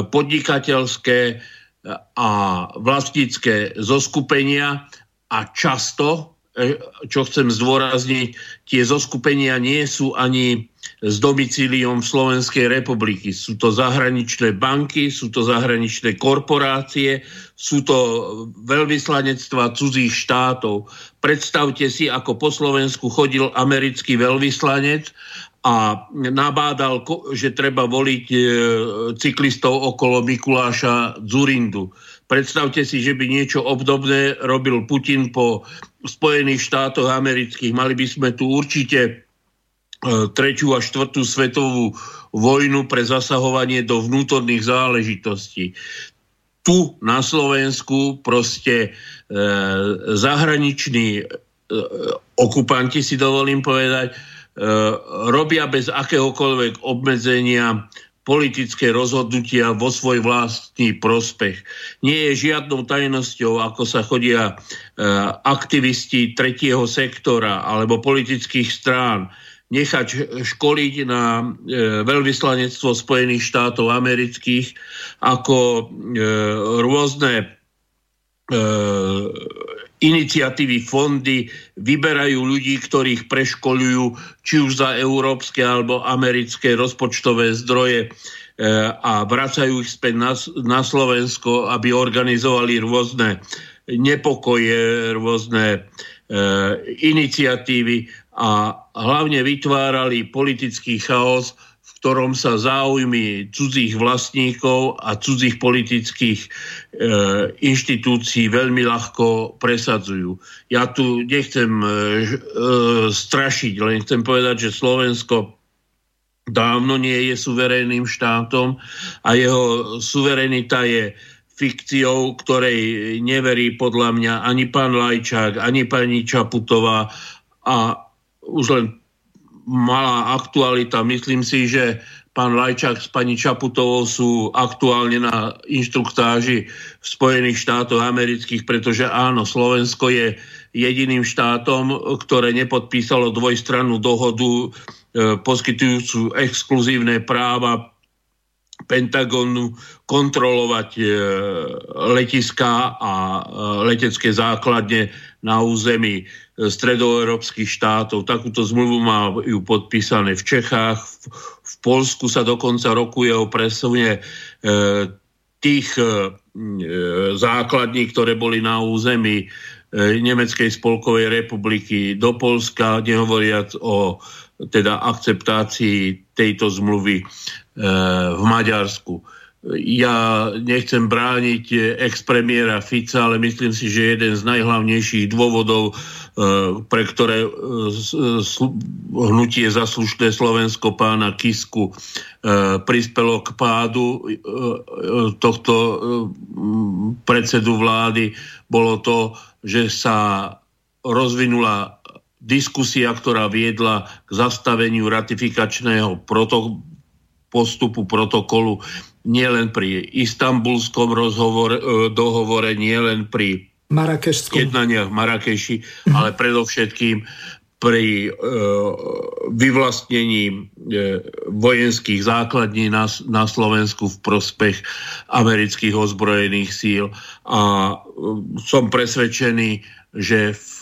S2: podnikateľské, a vlastnícke zoskupenia a často, e, čo chcem zdôrazniť, tie zoskupenia nie sú ani s domicíliom Slovenskej republiky. Sú to zahraničné banky, sú to zahraničné korporácie, sú to veľvyslanectva cudzích štátov. Predstavte si, ako po Slovensku chodil americký veľvyslanec a nabádal, že treba voliť e, cyklistov okolo Mikuláša Zurindu. Predstavte si, že by niečo obdobné robil Putin po Spojených štátoch amerických. Mali by sme tu určite e, tretiu a štvrtú svetovú vojnu pre zasahovanie do vnútorných záležitostí. Tu na Slovensku proste e, zahraniční e, okupanti, si dovolím povedať, e, robia bez akéhokoľvek obmedzenia politické rozhodnutia vo svoj vlastný prospech. Nie je žiadnou tajnosťou, ako sa chodia e, aktivisti tretieho sektora alebo politických strán nechať školiť na e, veľvyslanectvo Spojených štátov amerických ako e, rôzne e, iniciatívy, fondy vyberajú ľudí, ktorých preškolujú či už za európske alebo americké rozpočtové zdroje e, a vracajú ich späť na, Slovensko, aby organizovali rôzne nepokoje, rôzne e, iniciatívy a hlavne vytvárali politický chaos, ktorom sa záujmy cudzích vlastníkov a cudzích politických e, inštitúcií veľmi ľahko presadzujú. Ja tu nechcem e, e, strašiť, len chcem povedať, že Slovensko dávno nie je suverénnym štátom a jeho suverenita je fikciou, ktorej neverí podľa mňa ani pán Lajčák, ani pani Čaputová a už len malá aktualita. Myslím si, že pán Lajčák s pani Čaputovou sú aktuálne na inštruktáži v Spojených štátoch amerických, pretože áno, Slovensko je jediným štátom, ktoré nepodpísalo dvojstrannú dohodu e, poskytujúcu exkluzívne práva Pentagonu kontrolovať e, letiská a e, letecké základne na území stredoeurópskych štátov. Takúto zmluvu majú podpísané v Čechách, v, v Polsku sa dokonca rokuje o presune e, tých e, základní, ktoré boli na území e, Nemeckej spolkovej republiky do Polska, nehovoriac o teda akceptácii tejto zmluvy e, v Maďarsku ja nechcem brániť ex-premiéra Fica, ale myslím si, že jeden z najhlavnejších dôvodov, e, pre ktoré e, hnutie zaslušné Slovensko pána Kisku prispelo k pádu tohto predsedu vlády, bolo to, že sa rozvinula diskusia, ktorá viedla k zastaveniu ratifikačného proto- postupu protokolu nielen pri istambulskom rozhovor, e, dohovore, nielen pri jednaniach v Marakeši, mm-hmm. ale predovšetkým pri e, vyvlastnení e, vojenských základní na, na Slovensku v prospech amerických ozbrojených síl. A e, som presvedčený, že v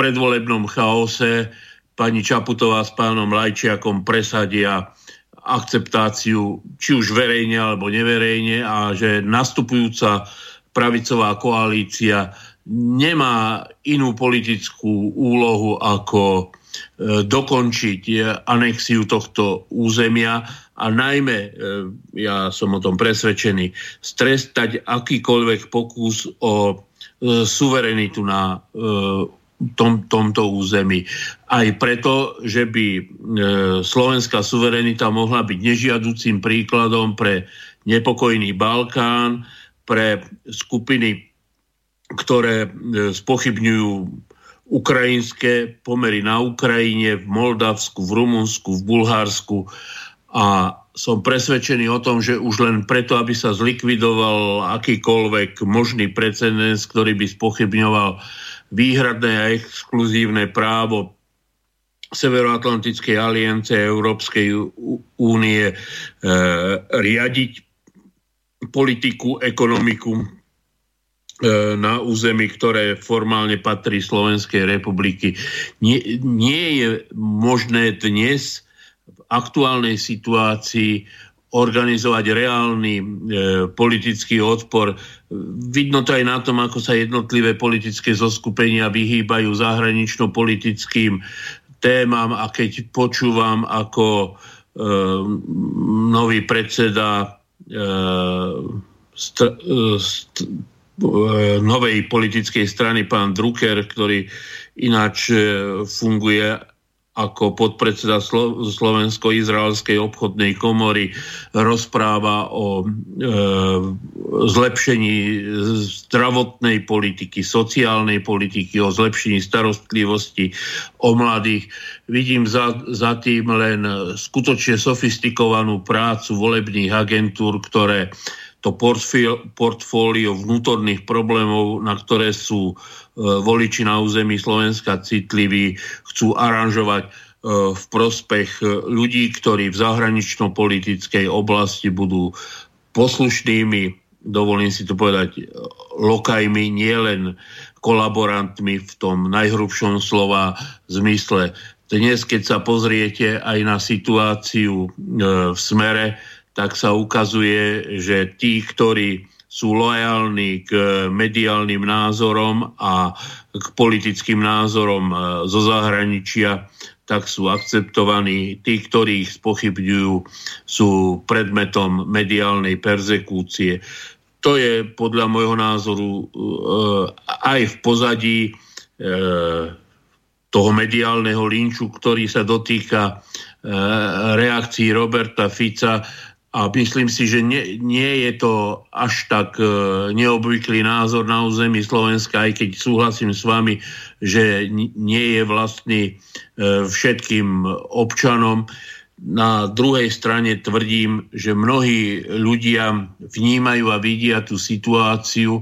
S2: predvolebnom chaose pani Čaputová s pánom Lajčiakom presadia akceptáciu či už verejne alebo neverejne a že nastupujúca pravicová koalícia nemá inú politickú úlohu ako e, dokončiť anexiu tohto územia. A najmä, e, ja som o tom presvedčený, strestať akýkoľvek pokus o e, suverenitu na tom, tomto území. Aj preto, že by e, slovenská suverenita mohla byť nežiaducím príkladom pre nepokojný Balkán, pre skupiny, ktoré e, spochybňujú ukrajinské pomery na Ukrajine, v Moldavsku, v Rumunsku, v Bulharsku a som presvedčený o tom, že už len preto, aby sa zlikvidoval akýkoľvek možný precedens, ktorý by spochybňoval výhradné a exkluzívne právo Severoatlantickej aliance Európskej únie e, riadiť politiku, ekonomiku e, na území, ktoré formálne patrí Slovenskej republiky. Nie, nie je možné dnes v aktuálnej situácii organizovať reálny e, politický odpor. Vidno to aj na tom, ako sa jednotlivé politické zoskupenia vyhýbajú zahranično-politickým témam a keď počúvam, ako nový predseda st- st- novej politickej strany, pán Drucker, ktorý ináč funguje ako podpredseda Slo- Slovensko-Izraelskej obchodnej komory rozpráva o e, zlepšení zdravotnej politiky, sociálnej politiky, o zlepšení starostlivosti o mladých. Vidím za, za tým len skutočne sofistikovanú prácu volebných agentúr, ktoré to portfólio vnútorných problémov, na ktoré sú voliči na území Slovenska citliví, chcú aranžovať e, v prospech e, ľudí, ktorí v zahranično-politickej oblasti budú poslušnými, dovolím si to povedať, lokajmi, nielen kolaborantmi v tom najhrubšom slova zmysle. Dnes, keď sa pozriete aj na situáciu v smere, tak sa ukazuje, že tí, ktorí sú lojálni k mediálnym názorom a k politickým názorom e, zo zahraničia, tak sú akceptovaní. Tí, ktorí ich spochybňujú, sú predmetom mediálnej perzekúcie. To je podľa môjho názoru e, aj v pozadí e, toho mediálneho linču, ktorý sa dotýka reakcií Roberta Fica a myslím si, že nie, nie je to až tak e, neobvyklý názor na území Slovenska, aj keď súhlasím s vami, že nie je vlastný e, všetkým občanom. Na druhej strane tvrdím, že mnohí ľudia vnímajú a vidia tú situáciu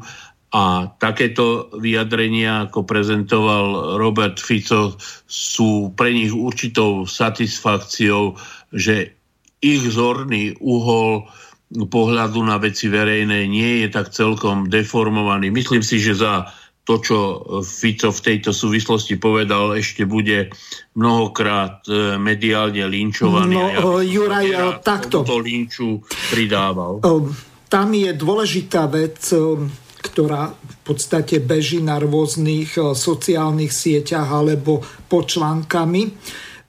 S2: a takéto vyjadrenia, ako prezentoval Robert Fico, sú pre nich určitou satisfakciou, že ich zorný uhol pohľadu na veci verejné nie je tak celkom deformovaný. Myslím si, že za to, čo Fico v tejto súvislosti povedal, ešte bude mnohokrát e, mediálne linčovaný.
S1: No, ja Juraj, takto.
S2: To linču pridával.
S1: Tam je dôležitá vec, ktorá v podstate beží na rôznych sociálnych sieťach alebo počlánkami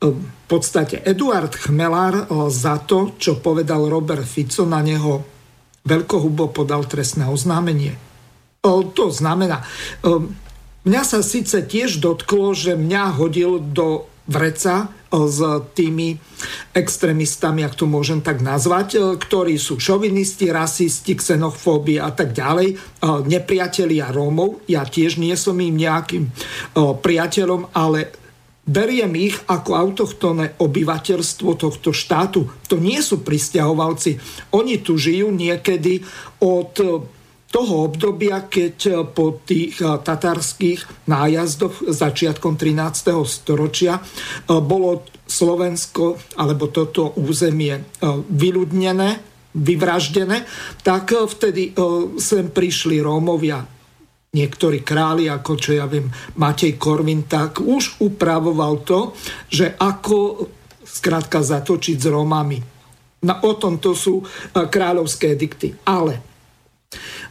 S1: v podstate Eduard Chmelár eh, za to, čo povedal Robert Fico, na neho veľkohubo podal trestné oznámenie. Eh, to znamená, eh, mňa sa síce tiež dotklo, že mňa hodil do vreca s tými extrémistami, ak to môžem tak nazvať, ktorí sú šovinisti, rasisti, xenofóbi a tak ďalej, nepriatelia Rómov. Ja tiež nie som im nejakým priateľom, ale Beriem ich ako autochtónne obyvateľstvo tohto štátu. To nie sú pristahovalci. Oni tu žijú niekedy od toho obdobia, keď po tých tatarských nájazdoch začiatkom 13. storočia bolo Slovensko alebo toto územie vyľudnené, vyvraždené, tak vtedy sem prišli Rómovia niektorí králi, ako čo ja viem, Matej Korvin, tak už upravoval to, že ako skrátka zatočiť s Rómami. No, o tom to sú e, kráľovské dikty. Ale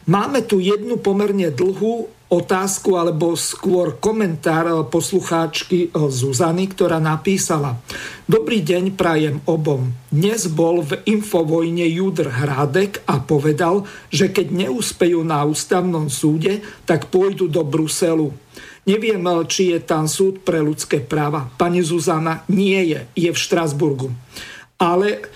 S1: máme tu jednu pomerne dlhú otázku alebo skôr komentár eh, poslucháčky eh, Zuzany, ktorá napísala Dobrý deň prajem obom. Dnes bol v Infovojne Judr Hradek a povedal, že keď neúspejú na ústavnom súde, tak pôjdu do Bruselu. Neviem, eh, či je tam súd pre ľudské práva. Pani Zuzana, nie je. Je v Štrasburgu. Ale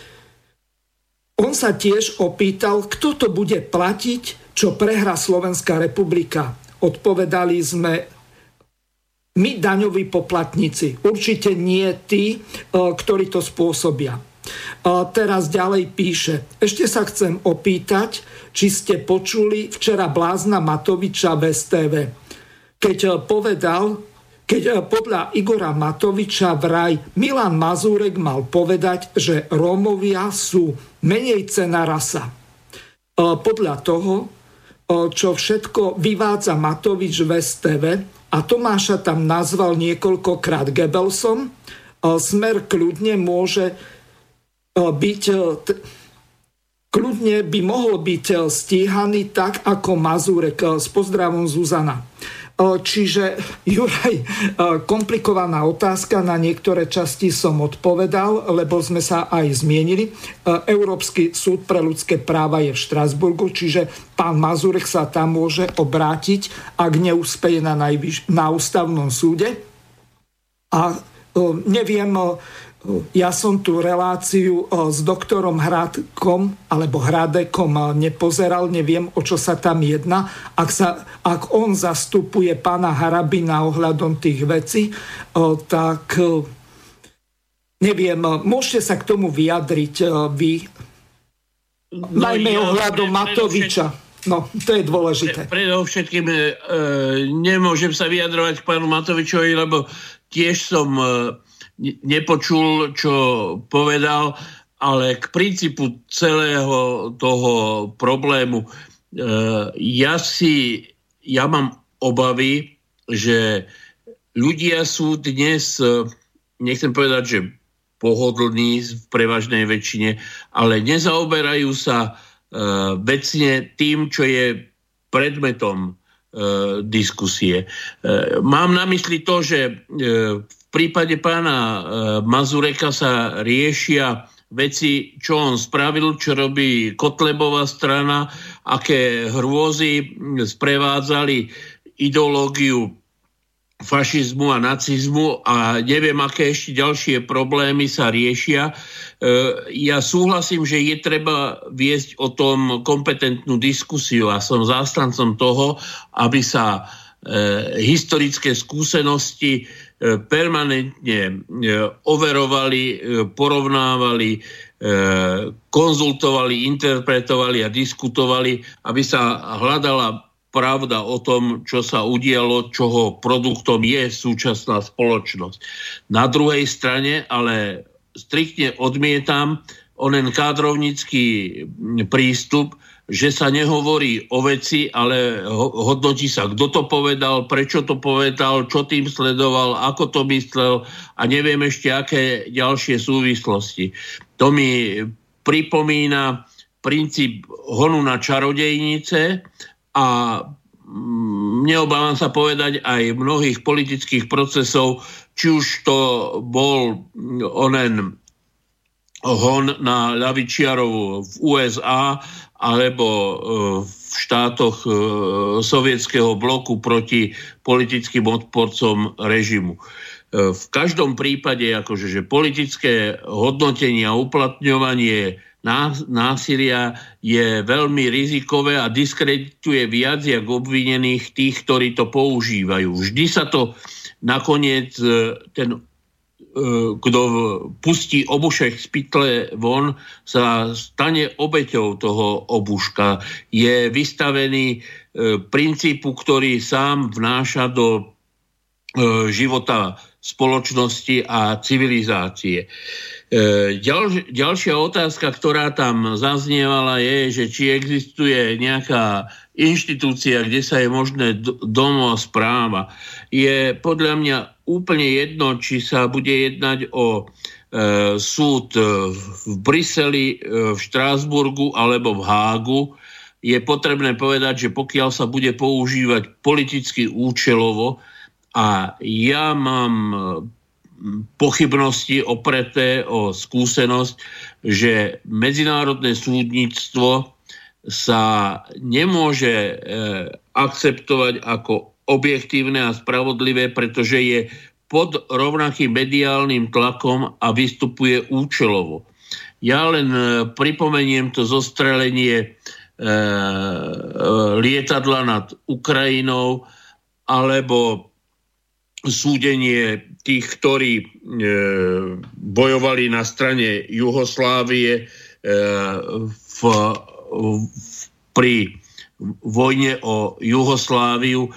S1: on sa tiež opýtal, kto to bude platiť, čo prehrá Slovenská republika odpovedali sme my daňoví poplatníci. Určite nie tí, e, ktorí to spôsobia. A teraz ďalej píše. Ešte sa chcem opýtať, či ste počuli včera blázna Matoviča v STV. Keď e, povedal, keď e, podľa Igora Matoviča vraj Milan Mazúrek mal povedať, že Rómovia sú menej cena rasa. Podľa toho čo všetko vyvádza Matovič v STV a Tomáša tam nazval niekoľkokrát Gebelsom. Smer kľudne môže byť kľudne by mohol byť stíhaný tak ako Mazurek s pozdravom Zuzana. Čiže, Juraj, komplikovaná otázka, na niektoré časti som odpovedal, lebo sme sa aj zmienili. Európsky súd pre ľudské práva je v Štrasburgu, čiže pán Mazurek sa tam môže obrátiť, ak neúspeje na, najvyš- na ústavnom súde. A neviem, ja som tú reláciu s doktorom Hradkom alebo Hradekom nepozeral, neviem, o čo sa tam jedná. Ak, sa, ak on zastupuje pána Harabina ohľadom tých vecí, tak neviem, môžete sa k tomu vyjadriť vy, no, najmä ja, ohľadom Matoviča. No, to je dôležité.
S2: Predovšetkým e, nemôžem sa vyjadrovať k pánu Matovičovi, lebo tiež som e, nepočul, čo povedal, ale k princípu celého toho problému e, ja si, ja mám obavy, že ľudia sú dnes, e, nechcem povedať, že pohodlní v prevažnej väčšine, ale nezaoberajú sa e, vecne tým, čo je predmetom diskusie. Mám na mysli to, že v prípade pána e, Mazureka sa riešia veci, čo on spravil, čo robí Kotlebová strana, aké hrôzy sprevádzali ideológiu fašizmu a nacizmu a neviem, aké ešte ďalšie problémy sa riešia. E, ja súhlasím, že je treba viesť o tom kompetentnú diskusiu a som zástancom toho, aby sa e, historické skúsenosti permanentne e, overovali, e, porovnávali, konzultovali, interpretovali a diskutovali, aby sa hľadala pravda o tom, čo sa udialo, čoho produktom je súčasná spoločnosť. Na druhej strane ale striktne odmietam onen kádrovnický prístup, že sa nehovorí o veci, ale hodnotí sa, kto to povedal, prečo to povedal, čo tým sledoval, ako to myslel a neviem ešte, aké ďalšie súvislosti. To mi pripomína princíp honu na čarodejnice a mm, neobávam sa povedať aj mnohých politických procesov, či už to bol onen hon na ľavičiarov v USA alebo e, v štátoch e, sovietského bloku proti politickým odporcom režimu. E, v každom prípade, akože, že politické hodnotenie a uplatňovanie násilia je veľmi rizikové a diskredituje viac jak obvinených tých, ktorí to používajú. Vždy sa to nakoniec ten kto pustí obušek z pytle von, sa stane obeťou toho obuška. Je vystavený e, princípu, ktorý sám vnáša do e, života spoločnosti a civilizácie. Ďal, ďalšia otázka, ktorá tam zaznievala, je, že či existuje nejaká inštitúcia, kde sa je možné domov správa. Je podľa mňa úplne jedno, či sa bude jednať o e, súd v Bruseli, e, v Štrásburgu alebo v Hágu, je potrebné povedať, že pokiaľ sa bude používať politicky účelovo, a ja mám pochybnosti opreté o skúsenosť, že medzinárodné súdnictvo sa nemôže e, akceptovať ako objektívne a spravodlivé, pretože je pod rovnakým mediálnym tlakom a vystupuje účelovo. Ja len e, pripomeniem to zostrelenie e, e, lietadla nad Ukrajinou alebo súdenie tých, ktorí bojovali na strane Juhoslávie v, v, pri vojne o Juhosláviu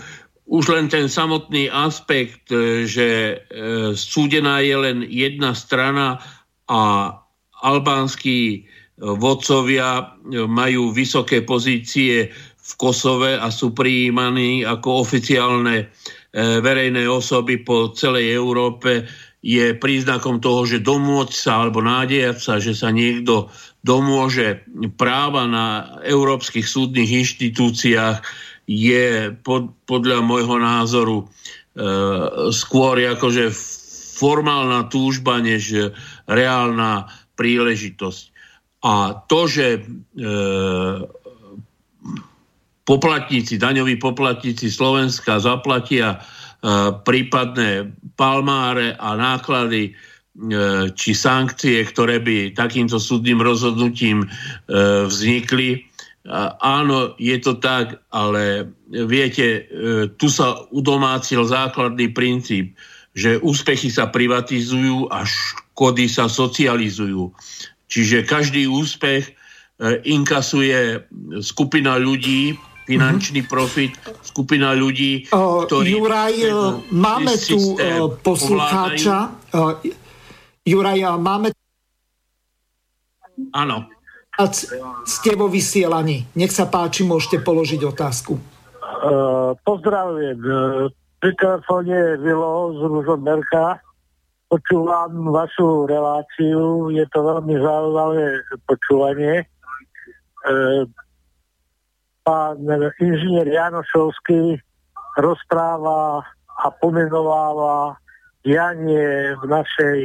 S2: už len ten samotný aspekt, e, že e, súdená je len jedna strana a albánsky e, vodcovia majú vysoké pozície v Kosove a sú prijímaní ako oficiálne verejné osoby po celej Európe, je príznakom toho, že domôcť sa alebo nádejať sa, že sa niekto domôže práva na európskych súdnych inštitúciách, je pod, podľa môjho názoru e, skôr akože formálna túžba, než reálna príležitosť. A to, že e, poplatníci, daňoví poplatníci Slovenska zaplatia e, prípadné palmáre a náklady e, či sankcie, ktoré by takýmto súdnym rozhodnutím e, vznikli. Áno, je to tak, ale viete, tu sa udomácil základný princíp, že úspechy sa privatizujú a škody sa socializujú. Čiže každý úspech inkasuje skupina ľudí, finančný mhm. profit, skupina ľudí,
S1: ktorí... Juraj, máme tu poslucháča. Juraj, máme...
S2: Áno.
S1: Ste vo vysielaní. Nech sa páči, môžete položiť otázku.
S4: Uh, pozdravujem. Pri telefóne je Vilo z Ružomberka. Počúvam vašu reláciu. Je to veľmi zaujímavé počúvanie. Uh, pán inžinier Janošovský rozpráva a pomenováva dianie v našej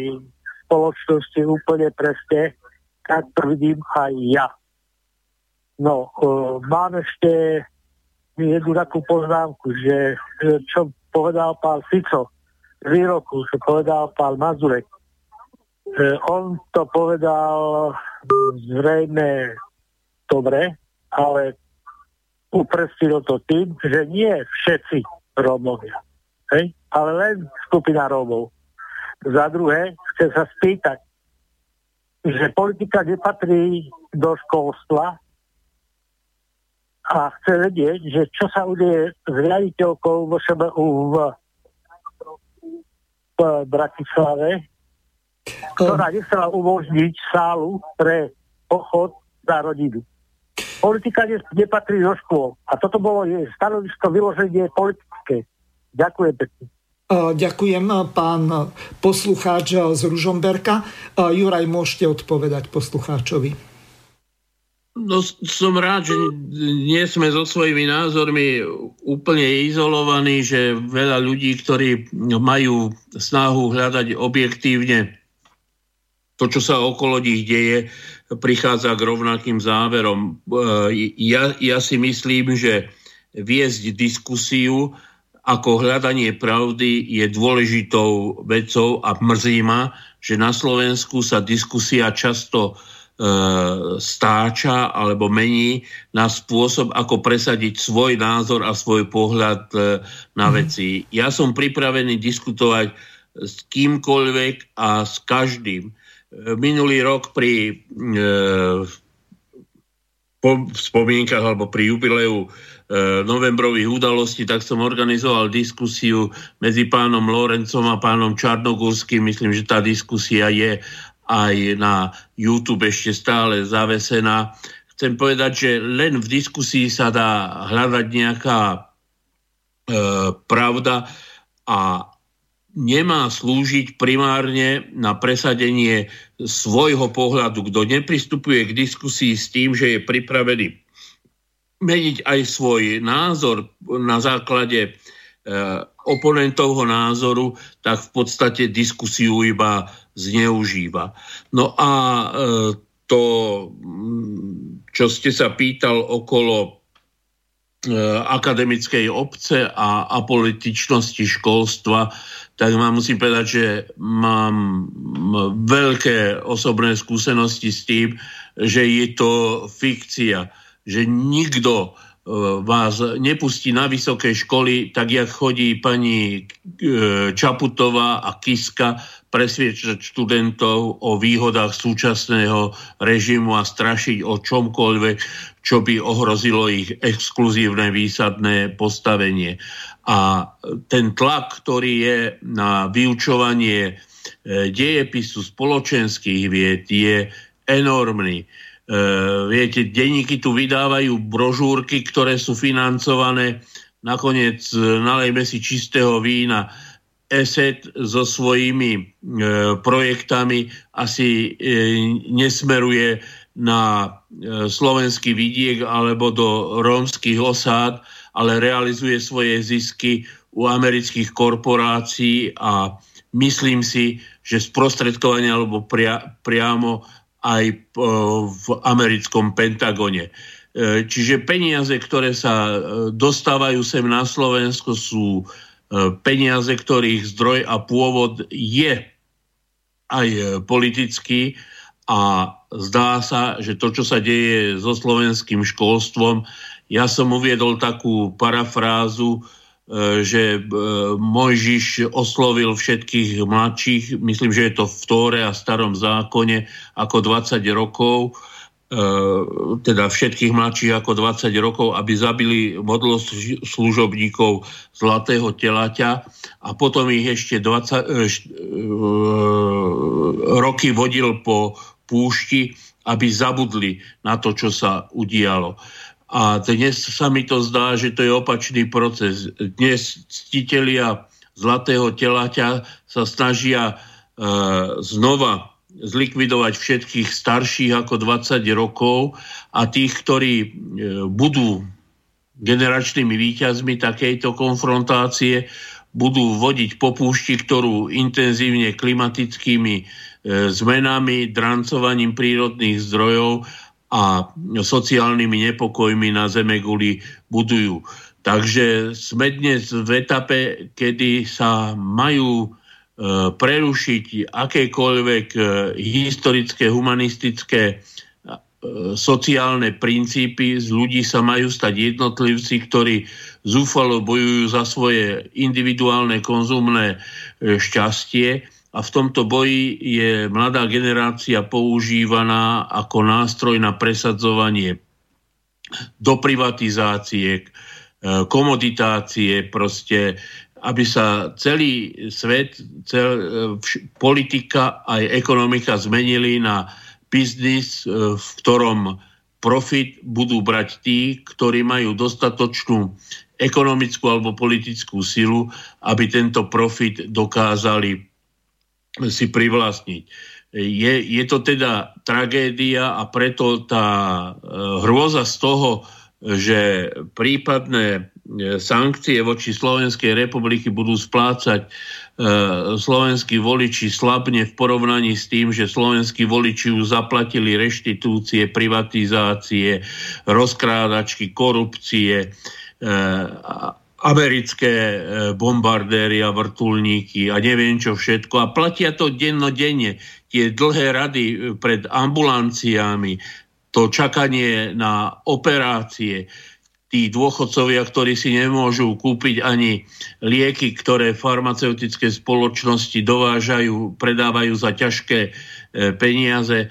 S4: spoločnosti úplne presne, tak to vidím aj ja. No, uh, mám ešte jednu takú poznámku, že čo povedal pán Fico z výroku, čo povedal pán Mazurek. Uh, on to povedal zrejme dobre, ale uprestilo to tým, že nie všetci Rómovia, hej? ale len skupina Rómov. Za druhé, chcem sa spýtať, že politika nepatrí do školstva a chce vedieť, že čo sa udeje s riaditeľkou vo ŠBU v, v Bratislave, ktorá nechcela umožniť sálu pre pochod za rodinu politika nepatrí do škôl. A toto bolo stanovisko vyloženie politické. Ďakujem pekne.
S1: Ďakujem, pán poslucháč z Ružomberka. Juraj, môžete odpovedať poslucháčovi.
S2: No, som rád, že nie sme so svojimi názormi úplne izolovaní, že veľa ľudí, ktorí majú snahu hľadať objektívne to, čo sa okolo nich deje, prichádza k rovnakým záverom. E, ja, ja si myslím, že viesť diskusiu ako hľadanie pravdy je dôležitou vecou a mrzí ma, že na Slovensku sa diskusia často e, stáča alebo mení na spôsob, ako presadiť svoj názor a svoj pohľad e, na mm. veci. Ja som pripravený diskutovať s kýmkoľvek a s každým minulý rok pri e, po spomienkach alebo pri jubileu e, novembrových udalostí, tak som organizoval diskusiu medzi pánom Lorencom a pánom Čarnogórským. Myslím, že tá diskusia je aj na YouTube ešte stále zavesená. Chcem povedať, že len v diskusii sa dá hľadať nejaká e, pravda a nemá slúžiť primárne na presadenie svojho pohľadu. Kto nepristupuje k diskusii s tým, že je pripravený meniť aj svoj názor na základe e, oponentovho názoru, tak v podstate diskusiu iba zneužíva. No a e, to, čo ste sa pýtal okolo e, akademickej obce a apolitičnosti školstva, tak vám musím povedať, že mám veľké osobné skúsenosti s tým, že je to fikcia, že nikto e, vás nepustí na vysoké školy, tak jak chodí pani e, Čaputová a Kiska presviečať študentov o výhodách súčasného režimu a strašiť o čomkoľvek, čo by ohrozilo ich exkluzívne výsadné postavenie. A ten tlak, ktorý je na vyučovanie e, dejepisu spoločenských vied, je enormný. E, viete, denníky tu vydávajú brožúrky, ktoré sú financované nakoniec e, nalejme si čistého vína. ESET so svojimi e, projektami asi e, nesmeruje na e, slovenský vidiek alebo do rómskych osád, ale realizuje svoje zisky u amerických korporácií a myslím si, že sprostredkovanie alebo pria, priamo aj v americkom Pentagone. E, čiže peniaze, ktoré sa e, dostávajú sem na Slovensko, sú e, peniaze, ktorých zdroj a pôvod je aj politický a zdá sa, že to, čo sa deje so slovenským školstvom, ja som uviedol takú parafrázu, že Mojžiš oslovil všetkých mladších, myslím, že je to v Tóre a starom zákone, ako 20 rokov, E, teda všetkých mladších ako 20 rokov, aby zabili modlo služobníkov zlatého telaťa. A potom ich ešte 20 e, e, roky vodil po púšti, aby zabudli na to, čo sa udialo. A dnes sa mi to zdá, že to je opačný proces. Dnes ctitelia zlatého telaťa sa snažia e, znova zlikvidovať všetkých starších ako 20 rokov a tých, ktorí e, budú generačnými výťazmi takejto konfrontácie, budú vodiť po ktorú intenzívne klimatickými e, zmenami, drancovaním prírodných zdrojov a sociálnymi nepokojmi na Zemeguli budujú. Takže sme dnes v etape, kedy sa majú E, prerušiť akékoľvek e, historické, humanistické, e, sociálne princípy. Z ľudí sa majú stať jednotlivci, ktorí zúfalo bojujú za svoje individuálne konzumné šťastie a v tomto boji je mladá generácia používaná ako nástroj na presadzovanie do privatizácie, komoditácie, proste aby sa celý svet, cel, vš, politika aj ekonomika zmenili na biznis, e, v ktorom profit budú brať tí, ktorí majú dostatočnú ekonomickú alebo politickú silu, aby tento profit dokázali si privlastniť. Je, je to teda tragédia a preto tá e, hrôza z toho, že prípadné E, sankcie voči Slovenskej republiky budú splácať e, slovenskí voliči slabne v porovnaní s tým, že slovenskí voliči už zaplatili reštitúcie, privatizácie, rozkrádačky, korupcie, e, americké bombardéry a vrtulníky a neviem čo všetko. A platia to dennodenne. Tie dlhé rady pred ambulanciami, to čakanie na operácie, tí dôchodcovia, ktorí si nemôžu kúpiť ani lieky, ktoré farmaceutické spoločnosti dovážajú, predávajú za ťažké e, peniaze.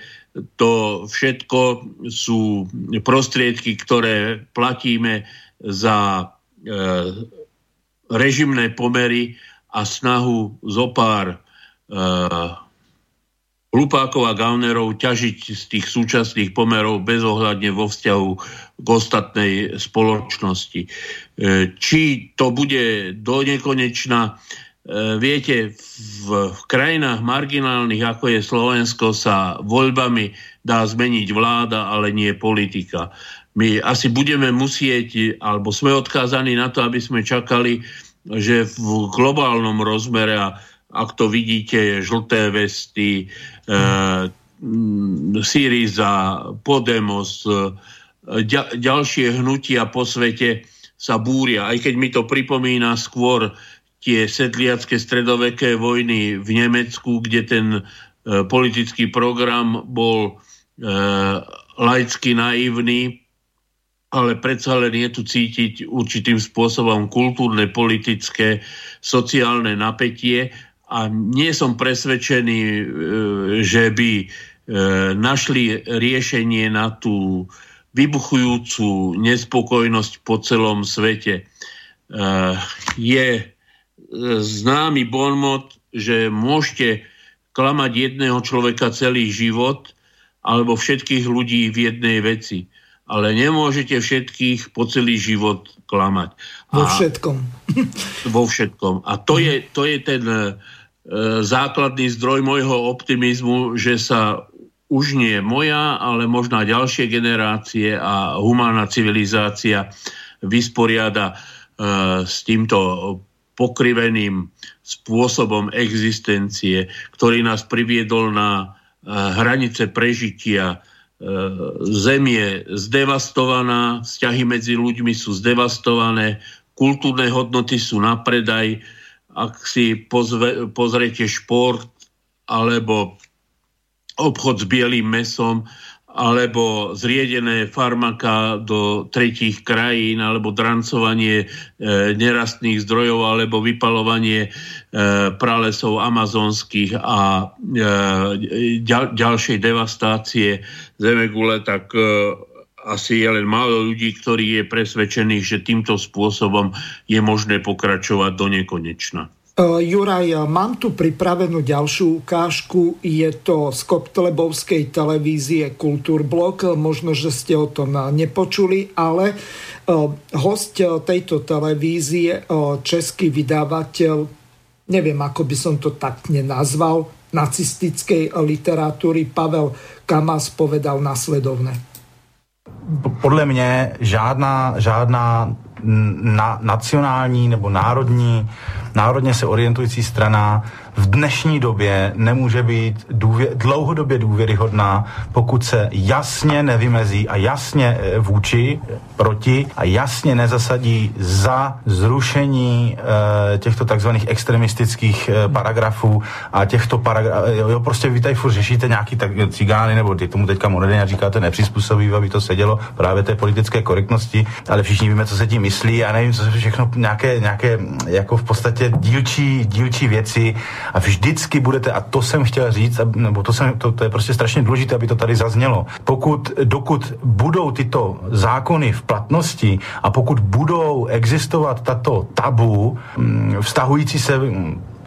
S2: To všetko sú prostriedky, ktoré platíme za e, režimné pomery a snahu zo pár e, hlupákov a gaunerov ťažiť z tých súčasných pomerov bezohľadne vo vzťahu k ostatnej spoločnosti. E, či to bude do nekonečna, e, viete, v krajinách marginálnych, ako je Slovensko, sa voľbami dá zmeniť vláda, ale nie politika. My asi budeme musieť, alebo sme odkázaní na to, aby sme čakali, že v globálnom rozmere a ak to vidíte, žlté vesty, e, Syriza, Podemos, e, ďalšie hnutia po svete sa búria. Aj keď mi to pripomína skôr tie sedliacké stredoveké vojny v Nemecku, kde ten e, politický program bol e, laicky naivný, ale predsa len je tu cítiť určitým spôsobom kultúrne, politické, sociálne napätie a nie som presvedčený, e, že by e, našli riešenie na tú vybuchujúcu nespokojnosť po celom svete. E, je známy bonmot, že môžete klamať jedného človeka celý život alebo všetkých ľudí v jednej veci. Ale nemôžete všetkých po celý život klamať.
S1: Vo všetkom. (laughs)
S2: vo všetkom. A to je, to je ten E, základný zdroj môjho optimizmu, že sa už nie moja, ale možná ďalšie generácie a humánna civilizácia vysporiada s týmto pokriveným spôsobom existencie, ktorý nás priviedol na hranice prežitia. Zem je zdevastovaná, vzťahy medzi ľuďmi sú zdevastované, kultúrne hodnoty sú na predaj. Ak si pozve, pozriete šport alebo obchod s bielým mesom, alebo zriedené farmaka do tretích krajín, alebo drancovanie e, nerastných zdrojov, alebo vypalovanie e, pralesov amazonských a e, ďal, ďalšej devastácie zemegule, tak e, asi je len málo ľudí, ktorí je presvedčených, že týmto spôsobom je možné pokračovať do nekonečna.
S1: Uh, Juraj, mám tu pripravenú ďalšiu ukážku. Je to z Koptlebovskej televízie Kultúrblok. Možno, že ste o tom nepočuli, ale host tejto televízie, český vydavateľ, neviem, ako by som to tak nenazval, nacistickej literatúry Pavel Kamas povedal nasledovne
S5: podle mě žádná, žádná na, nacionální nebo národní, národně se orientující strana v dnešní době nemůže být důvě, dlouhodobě důvěryhodná, pokud se jasně nevymezí a jasně eh, vůči, proti a jasně nezasadí za zrušení e, těchto takzvaných extremistických e, paragrafů a těchto paragrafů. Jo, prostě vy tady furt řešíte nějaký tak, cigány, nebo ty tomu teďka moderně říkáte nepřizpůsobí, aby to sedělo právě té politické korektnosti, ale všichni víme, co se tím myslí a nevím, co se všechno nějaké, nějaké jako v podstatě dílčí, dílčí věci a vždycky budete, a to jsem chtěl říct, nebo to, jsem, to, to je prostě strašně důležité, aby to tady zaznělo. Pokud, dokud budou tyto zákony v platnosti a pokud budou existovat tato tabu mm, vztahující se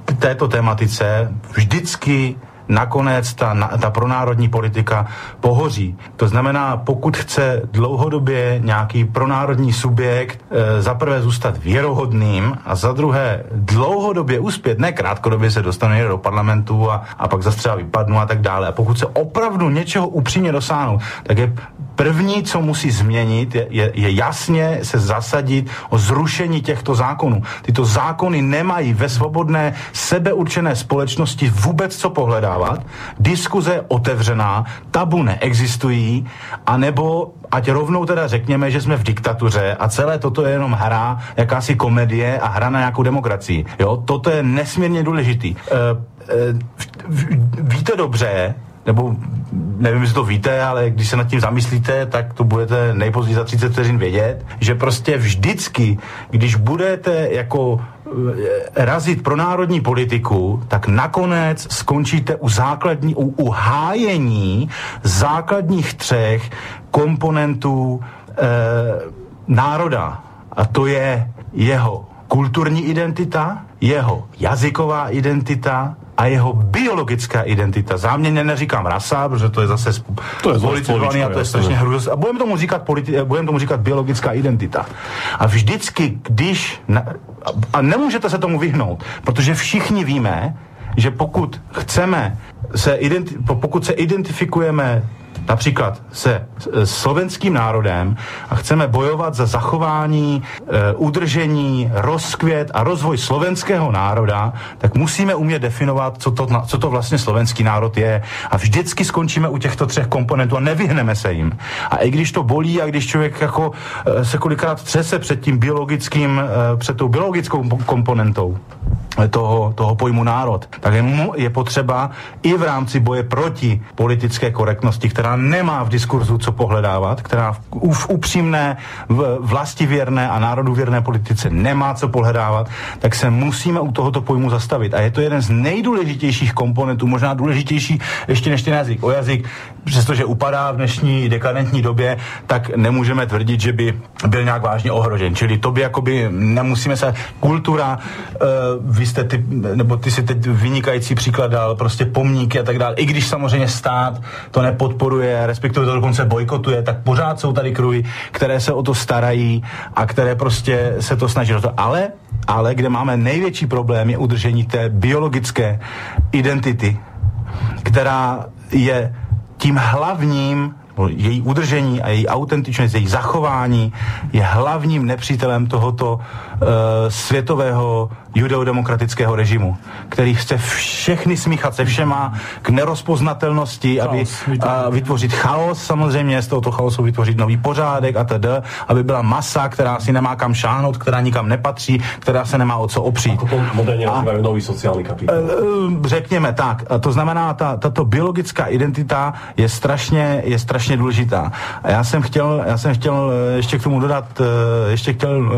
S5: k této tematice, vždycky nakonec ta, ta pronárodní politika pohoří. To znamená, pokud chce dlouhodobě nějaký pronárodní subjekt e, za prvé zůstat věrohodným a za druhé dlouhodobě uspět, ne krátkodobě se dostane do parlamentu a, a pak zase třeba vypadnu a tak dále. A pokud se opravdu něčeho upřímně dosáhnout, tak je První, co musí změnit, je, je, je jasně se zasadit o zrušení těchto zákonů. Tyto zákony nemají ve svobodné sebeurčené společnosti vůbec co pohledávat. Diskuze otevřená, tabu neexistují, anebo ať rovnou teda řekněme, že jsme v diktatuře a celé toto je jenom hra, jakási komedie a hra na nějakou demokracii. Jo, toto je nesmírně důležitý. E, e, víte dobře, nebo nevím, jestli to víte, ale když se nad tím zamyslíte, tak to budete nejpozději za 30 vteřin vědět, že prostě vždycky, když budete jako razit pro národní politiku, tak nakonec skončíte u základní, u, u hájení základních třech komponentů e, národa. A to je jeho kulturní identita, jeho jazyková identita a jeho biologická identita. Záměrně neříkám rasa, protože to je zase
S6: to je politizovaný
S5: a to je strašně hrůz. A budeme tomu říkat, politi- budeme tomu říkat biologická identita. A vždycky, když... A nemůžete se tomu vyhnout, protože všichni víme, že pokud chceme se identi- pokud se identifikujeme například se slovenským národem a chceme bojovat za zachování, e, udržení, rozkvět a rozvoj slovenského národa, tak musíme umět definovat, co to, co to vlastně slovenský národ je. A vždycky skončíme u těchto třech komponentů a nevyhneme se jim. A i když to bolí a když člověk jako e, se kolikrát třese před tím biologickým, e, před tou biologickou komponentou, toho, toho pojmu národ, tak je, je potřeba i v rámci boje proti politické korektnosti, která nemá v diskurzu co pohledávat, která v, v upřímné, v vlastivěrné a národověrné politice nemá co pohledávat, tak se musíme u tohoto pojmu zastavit. A je to jeden z nejdůležitějších komponentů, možná důležitější ještě než ten jazyk. O jazyk, přestože upadá v dnešní dekadentní době, tak nemůžeme tvrdit, že by byl nějak vážně ohrožen. Čili to by jakoby nemusíme se... Kultura, uh, vy jste ty, nebo ty si teď vynikající příklad dal, prostě pomníky a tak dále. I když samozřejmě stát to nepodporuje, respektive to dokonce bojkotuje, tak pořád jsou tady kruhy, které se o to starají a které prostě se to snaží. Ale, ale kde máme největší problém je udržení té biologické identity, která je tím hlavním její udržení a její autentičnost, její zachování je hlavním nepřítelem tohoto světového judeodemokratického režimu, který chce všechny smíchat se všema k nerozpoznatelnosti, aby a vytvořit chaos samozřejmě, z tohoto chaosu vytvořit nový pořádek a tedy, aby byla masa, která si nemá kam šáhnout, která nikam nepatří, která se nemá o co opřít.
S6: Ako to moderně nový sociální kapitál.
S5: E, řekněme tak. To znamená, ta, tato biologická identita je strašně, je strašně důležitá. A já jsem chtěl, já jsem chtěl ještě k tomu dodat, ještě chtěl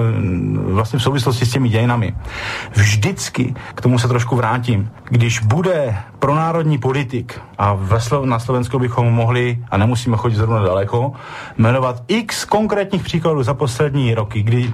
S5: vlastně v souvislosti s těmi dějinami. Vždycky, k tomu se trošku vrátím, když bude pronárodní politik, a ve Slo- na Slovensku bychom mohli, a nemusíme chodit zrovna daleko, jmenovat x konkrétních příkladů za poslední roky, kdy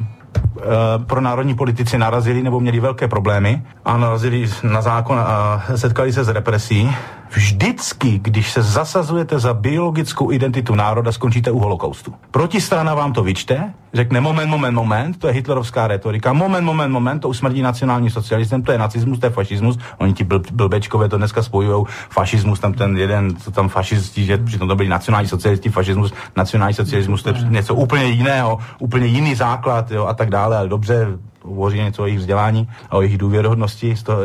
S5: pro národní politici narazili nebo měli velké problémy a narazili na zákon a setkali se s represí. Vždycky, když se zasazujete za biologickou identitu národa, skončíte u holokaustu. Protistrana vám to vyčte, řekne moment, moment, moment, to je hitlerovská retorika, moment, moment, moment, to usmrdí nacionální socialistem, to je nacismus, to je fašismus, oni ti bl- blbečkové to dneska spojují, fašismus, tam ten jeden, co tam fašisti, že přitom to byli nacionální socialisti, fašismus, nacionální socialismus, to je něco úplně jiného, úplně jiný základ, jo, a tak dále, ale dobře, hovoří něco o jejich vzdělání a o jejich důvěrohodnosti z, to,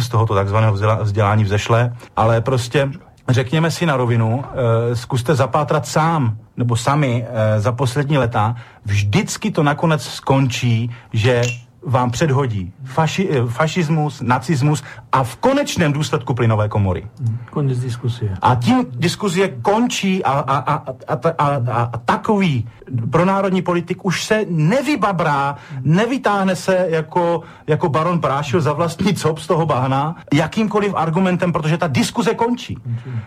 S5: z tohoto takzvaného vzdělání vzešle, ale prostě řekněme si na rovinu, e, zkuste zapátrat sám nebo sami e, za poslední leta, vždycky to nakonec skončí, že vám předhodí faši, eh, fašismus, nacismus a v konečném důsledku plynové komory.
S7: Konec diskusie.
S5: A tím diskusie končí a, a, a, a, a, a, a takový pronárodní politik už se nevybabrá, nevytáhne se jako, jako baron Prášil za vlastní cop z toho bahna jakýmkoliv argumentem, protože ta diskuze končí.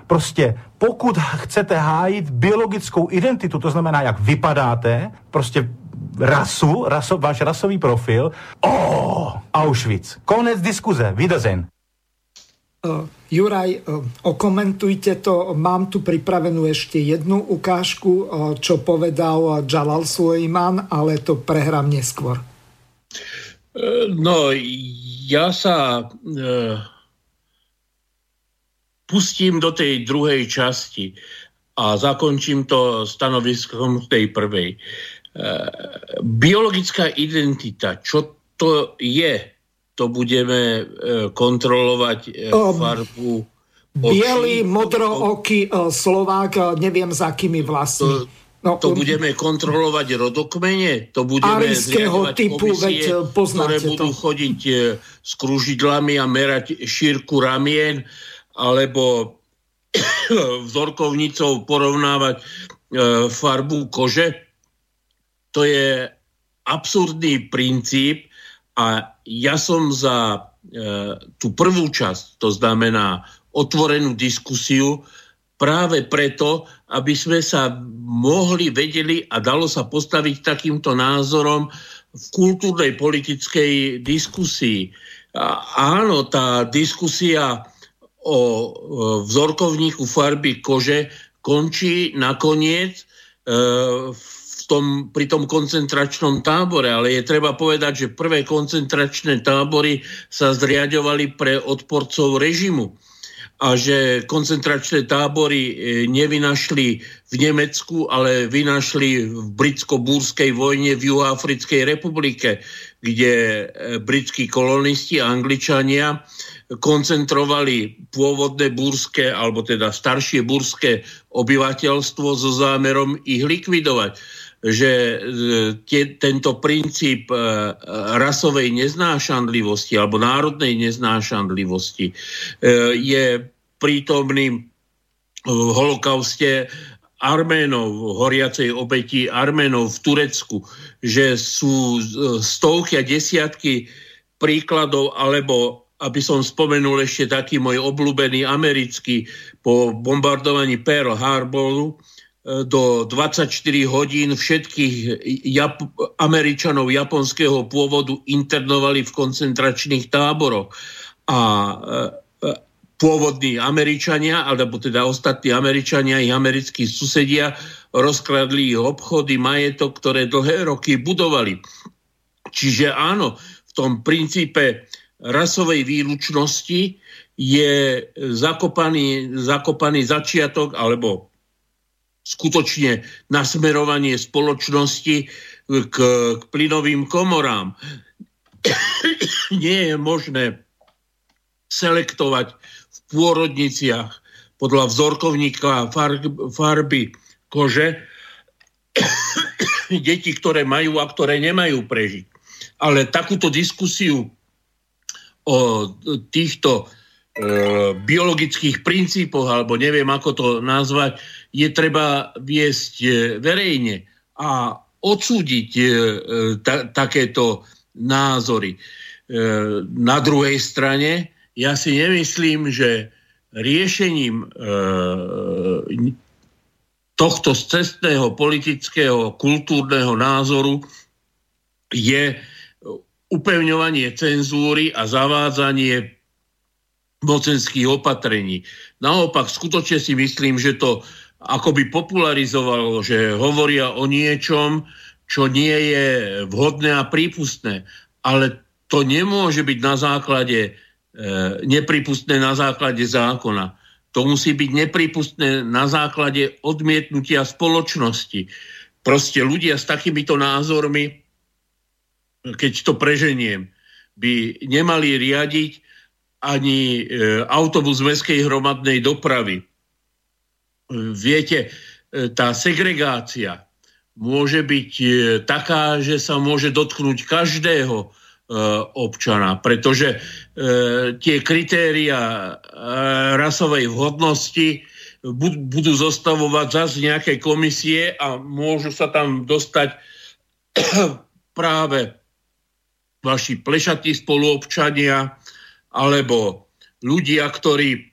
S5: Prostě pokud chcete hájit biologickou identitu, to znamená, jak vypadáte, prostě rasu, raso, váš rasový profil. Oh, Auschwitz. Konec diskuze. Wiedersehen.
S1: Uh, Juraj, uh, okomentujte to. Mám tu pripravenú ešte jednu ukážku, uh, čo povedal Jalal Suleiman, ale to prehrám neskôr.
S2: No, ja sa pustím do tej druhej časti a zakončím to stanoviskom tej prvej. Biologická identita, čo to je, to budeme e, kontrolovať e, farbu
S1: Bielý, modrooký e, Slovák, neviem za akými vlastmi.
S2: No, to budeme kontrolovať rodokmene, to budeme
S1: zriadovať typu,
S2: komisie, veď ktoré to. budú chodiť s kružidlami a merať šírku ramien, alebo (coughs) vzorkovnicou porovnávať farbu kože to je absurdný princíp a ja som za e, tú prvú časť, to znamená otvorenú diskusiu, práve preto, aby sme sa mohli, vedeli a dalo sa postaviť takýmto názorom v kultúrnej politickej diskusii. A, áno, tá diskusia o e, vzorkovníku farby kože končí nakoniec e, v tom, pri tom koncentračnom tábore, ale je treba povedať, že prvé koncentračné tábory sa zriadovali pre odporcov režimu a že koncentračné tábory e, nevynašli v Nemecku, ale vynašli v britsko-búrskej vojne v Juhoafrickej republike, kde e, britskí kolonisti a angličania koncentrovali pôvodné búrske, alebo teda staršie búrske obyvateľstvo so zámerom ich likvidovať že e, tie, tento princíp e, rasovej neznášanlivosti alebo národnej neznášanlivosti e, je prítomný v holokauste Arménov, horiacej obeti Arménov v Turecku, že sú stovky a desiatky príkladov, alebo aby som spomenul ešte taký môj obľúbený americký po bombardovaní Pearl Harboru, do 24 hodín všetkých Jap- Američanov japonského pôvodu internovali v koncentračných táboroch. A e, e, pôvodní Američania, alebo teda ostatní Američania, ich americkí susedia, rozkradli ich obchody, majetok, ktoré dlhé roky budovali. Čiže áno, v tom princípe rasovej výlučnosti je zakopaný, zakopaný začiatok alebo skutočne nasmerovanie spoločnosti k, k plynovým komorám. (coughs) Nie je možné selektovať v pôrodniciach podľa vzorkovníka farby kože (coughs) deti, ktoré majú a ktoré nemajú prežiť. Ale takúto diskusiu o týchto e, biologických princípoch, alebo neviem ako to nazvať, je treba viesť e, verejne a odsúdiť e, ta, takéto názory. E, na druhej strane, ja si nemyslím, že riešením e, tohto cestného politického kultúrneho názoru je upevňovanie cenzúry a zavádzanie mocenských opatrení. Naopak, skutočne si myslím, že to akoby popularizovalo, že hovoria o niečom, čo nie je vhodné a prípustné. Ale to nemôže byť na základe, e, nepripustné na základe zákona. To musí byť nepripustné na základe odmietnutia spoločnosti. Proste ľudia s takýmito názormi keď to preženiem, by nemali riadiť ani e, autobus mestskej hromadnej dopravy. Viete, e, tá segregácia môže byť e, taká, že sa môže dotknúť každého občana, pretože tie kritéria rasovej vhodnosti budú zostavovať zase nejaké komisie a môžu sa tam dostať (coughs) práve vaši plešatí spoluobčania alebo ľudia, ktorí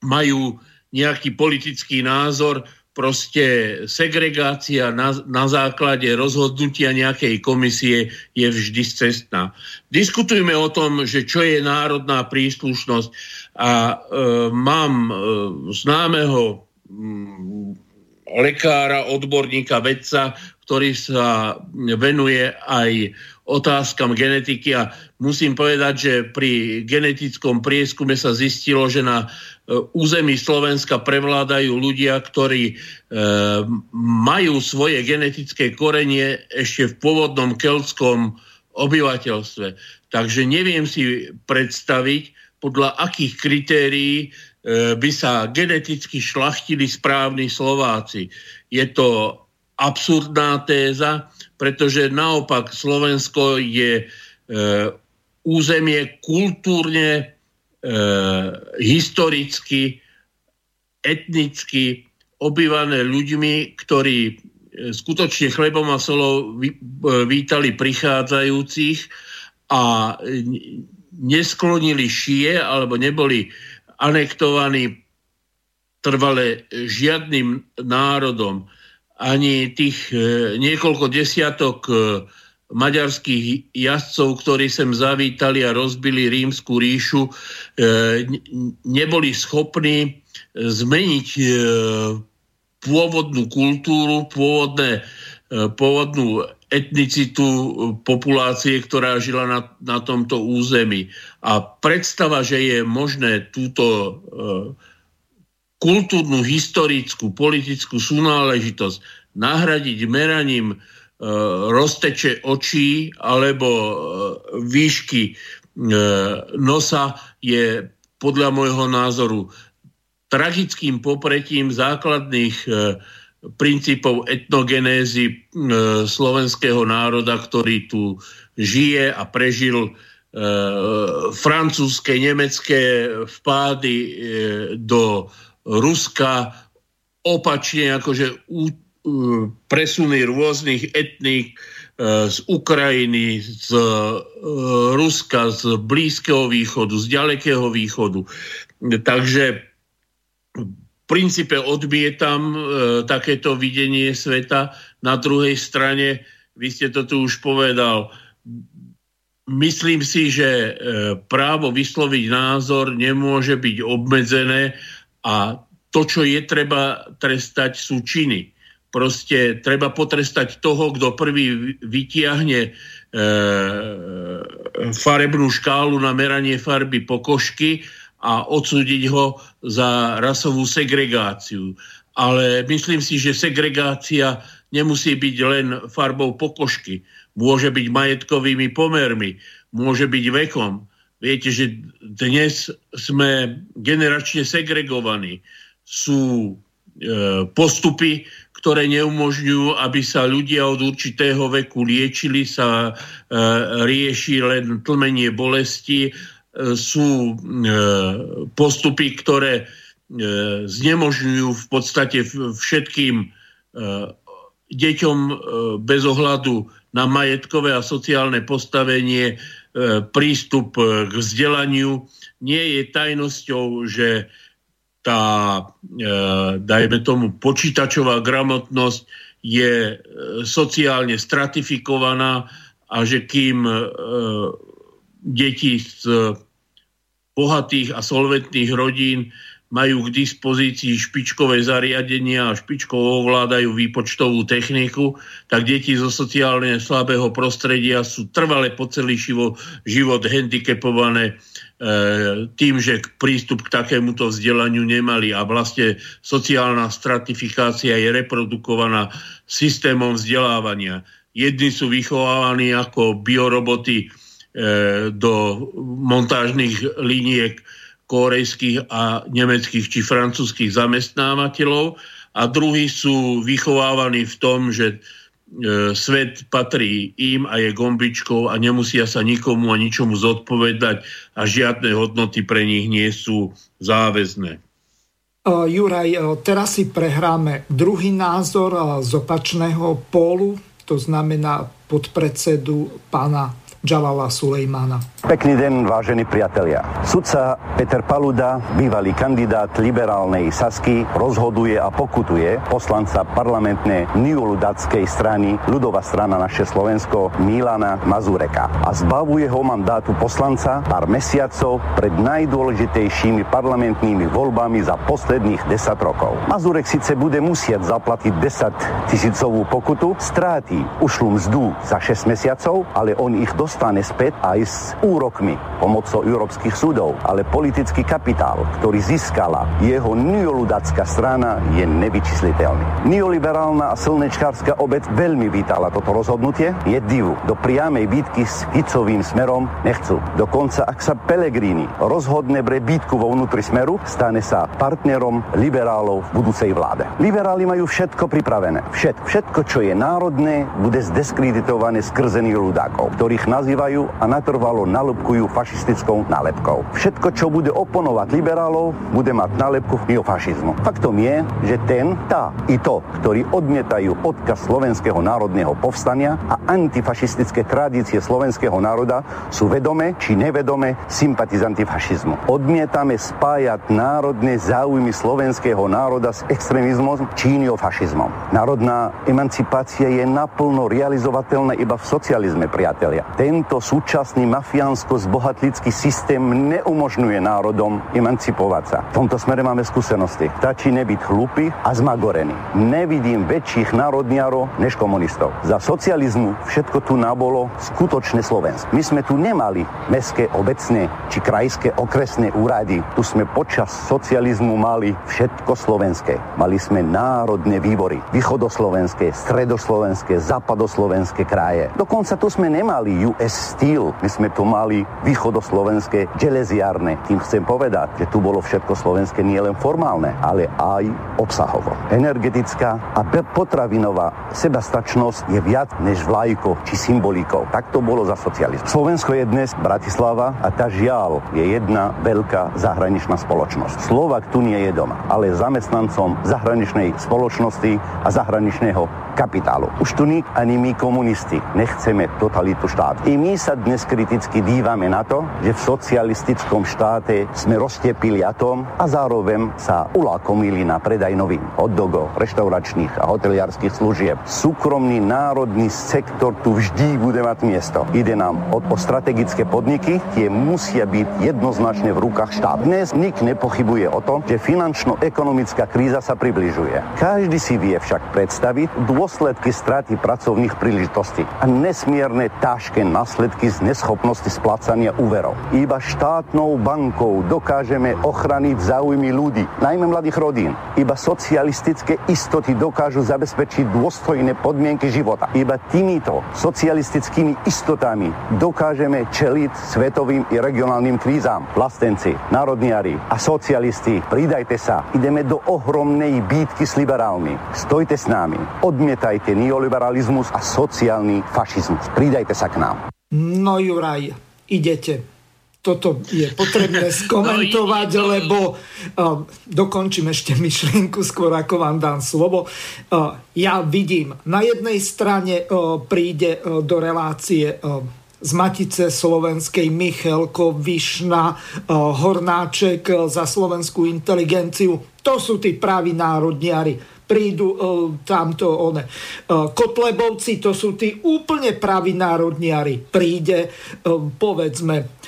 S2: majú nejaký politický názor, proste segregácia na, na základe rozhodnutia nejakej komisie je vždy cestná. Diskutujme o tom, že čo je národná príslušnosť a e, mám e, známeho m, lekára, odborníka, vedca, ktorý sa venuje aj otázkam genetiky a musím povedať, že pri genetickom prieskume sa zistilo, že na území Slovenska prevládajú ľudia, ktorí e, majú svoje genetické korenie ešte v pôvodnom keltskom obyvateľstve. Takže neviem si predstaviť, podľa akých kritérií e, by sa geneticky šlachtili správni Slováci. Je to absurdná téza, pretože naopak Slovensko je e, územie kultúrne, e, historicky, etnicky obývané ľuďmi, ktorí e, skutočne chlebom a solou e, vítali prichádzajúcich a nesklonili šie alebo neboli anektovaní trvale žiadnym národom. Ani tých e, niekoľko desiatok e, maďarských jazdcov, ktorí sem zavítali a rozbili rímsku ríšu, e, neboli schopní zmeniť pôvodnú kultúru, pôvodné, pôvodnú etnicitu populácie, ktorá žila na, na tomto území. A predstava, že je možné túto kultúrnu, historickú, politickú súnáležitosť nahradiť meraním e, rozteče očí alebo e, výšky e, nosa je podľa môjho názoru tragickým popretím základných e, princípov etnogenézy e, slovenského národa, ktorý tu žije a prežil e, francúzske, nemecké vpády e, do Ruska. Opačne akože presuny rôznych etník e, z Ukrajiny, z e, Ruska, z Blízkeho východu, z Ďalekého východu. Takže v princípe odmietam e, takéto videnie sveta. Na druhej strane, vy ste to tu už povedal, myslím si, že právo vysloviť názor nemôže byť obmedzené a to, čo je treba trestať, sú činy. Proste treba potrestať toho, kto prvý vytiahne e, farebnú škálu na meranie farby pokožky a odsúdiť ho za rasovú segregáciu. ale myslím si, že segregácia nemusí byť len farbou pokožky. Môže byť majetkovými pomermi, môže byť vekom. Viete, že dnes sme generačne segregovaní. Sú e, postupy, ktoré neumožňujú, aby sa ľudia od určitého veku liečili, sa e, rieši len tlmenie bolesti. E, sú e, postupy, ktoré e, znemožňujú v podstate všetkým e, deťom e, bez ohľadu na majetkové a sociálne postavenie E, prístup e, k vzdelaniu. Nie je tajnosťou, že tá, e, dajme tomu, počítačová gramotnosť je sociálne stratifikovaná a že kým deti z bohatých a solventných rodín majú k dispozícii špičkové zariadenia a špičkovo ovládajú výpočtovú techniku, tak deti zo sociálne slabého prostredia sú trvale po celý život, handicapované e, tým, že prístup k takémuto vzdelaniu nemali a vlastne sociálna stratifikácia je reprodukovaná systémom vzdelávania. Jedni sú vychovávaní ako bioroboty e, do montážnych liniek korejských a nemeckých či francúzských zamestnávateľov a druhí sú vychovávaní v tom, že e, svet patrí im a je gombičkou a nemusia sa nikomu a ničomu zodpovedať a žiadne hodnoty pre nich nie sú záväzné. E,
S1: Juraj, e, teraz si prehráme druhý názor z opačného pólu, to znamená podpredsedu pána Jalala Sulejmana.
S7: Pekný deň, vážení priatelia. Sudca Peter Paluda, bývalý kandidát liberálnej Sasky, rozhoduje a pokutuje poslanca parlamentnej neoludatskej strany ľudová strana naše Slovensko Milana Mazureka a zbavuje ho mandátu poslanca pár mesiacov pred najdôležitejšími parlamentnými voľbami za posledných 10 rokov. Mazurek síce bude musieť zaplatiť 10 tisícovú pokutu, stráti ušlú mzdu za 6 mesiacov, ale on ich dos dostane späť aj s úrokmi pomocou európskych súdov. Ale politický kapitál, ktorý získala jeho neoludacká strana, je nevyčísliteľný. Neoliberálna a slnečkárska obec veľmi vítala toto rozhodnutie. Je divu. Do priamej bitky s Ficovým smerom nechcú. Dokonca, ak sa Pelegrini rozhodne pre bitku vo vnútri smeru, stane sa partnerom liberálov v budúcej vláde. Liberáli majú všetko pripravené. Všetko, všetko čo je národné, bude zdiskreditované skrzených ľudákov, ktorých na nazývajú a natrvalo nalepkujú fašistickou nálepkou. Všetko, čo bude oponovať liberálov, bude mať nálepku neofašizmu. Faktom je, že ten, tá i to, ktorí odmietajú odkaz slovenského národného povstania a antifašistické tradície slovenského národa, sú vedome či nevedome sympatizanti fašizmu. Odmietame spájať národné záujmy slovenského národa s extrémizmom či neofašizmom. Národná emancipácia je naplno realizovateľná iba v socializme, priatelia. Ten tento súčasný mafiánsko-zbohatlický systém neumožňuje národom emancipovať sa. V tomto smere máme skúsenosti. Stačí nebyť hlupý a zmagorený. Nevidím väčších národniarov než komunistov. Za socializmu všetko tu nabolo skutočne Slovensk. My sme tu nemali mestské, obecné či krajské okresné úrady. Tu sme počas socializmu mali všetko slovenské. Mali sme národné výbory. Východoslovenské, stredoslovenské, západoslovenské kraje. Dokonca tu sme nemali US Steel. My sme tu mali východoslovenské železiarne. Tým chcem povedať, že tu bolo všetko slovenské nielen formálne, ale aj obsahovo. Energetická a potravinová sebastačnosť je viac než vlajko či symbolikou. Tak to bolo za socializmu. Slovensko je dnes Bratislava a tá žiaľ je jedna veľká zahraničná spoločnosť. Slovak tu nie je doma, ale zamestnancom zahraničnej spoločnosti a zahraničného kapitálu. Už tu ani my komunisti nechceme totalitu štátu. I my sa dnes kriticky dívame na to, že v socialistickom štáte sme roztepili atom a zároveň sa ulákomili na predaj novín, hotdogov, reštauračných a hoteliarských služieb. Súkromný národný sektor tu vždy bude mať miesto. Ide nám o, o strategické podniky, tie musia byť jednoznačne v rukách štát. Dnes nik nepochybuje o tom, že finančno-ekonomická kríza sa približuje. Každý si vie však predstaviť dôsledky straty pracovných príležitostí a nesmierne ťažké následky z neschopnosti splácania úverov. Iba štátnou bankou dokážeme ochraniť záujmy ľudí, najmä mladých rodín. Iba socialistické istoty dokážu zabezpečiť dôstojné podmienky života. Iba týmito socialistickými istotami dokážeme čeliť svetovým i regionálnym krízam. Vlastenci, národniari a socialisti, pridajte sa. Ideme do ohromnej bítky s liberálmi. Stojte s nami. Odmietajte neoliberalizmus a sociálny fašizmus. Pridajte sa k nám.
S1: No Juraj, idete toto je potrebné (laughs) skomentovať, no, lebo uh, dokončím ešte myšlienku skôr, ako vám dám slovo. Uh, ja vidím, na jednej strane uh, príde uh, do relácie uh, z Matice Slovenskej Michelko, Višna, Hornáček za slovenskú inteligenciu. To sú tí praví národniari prídu uh, tamto one. Uh, Kotlebovci, to sú tí úplne praví národniari. Príde, uh, povedzme,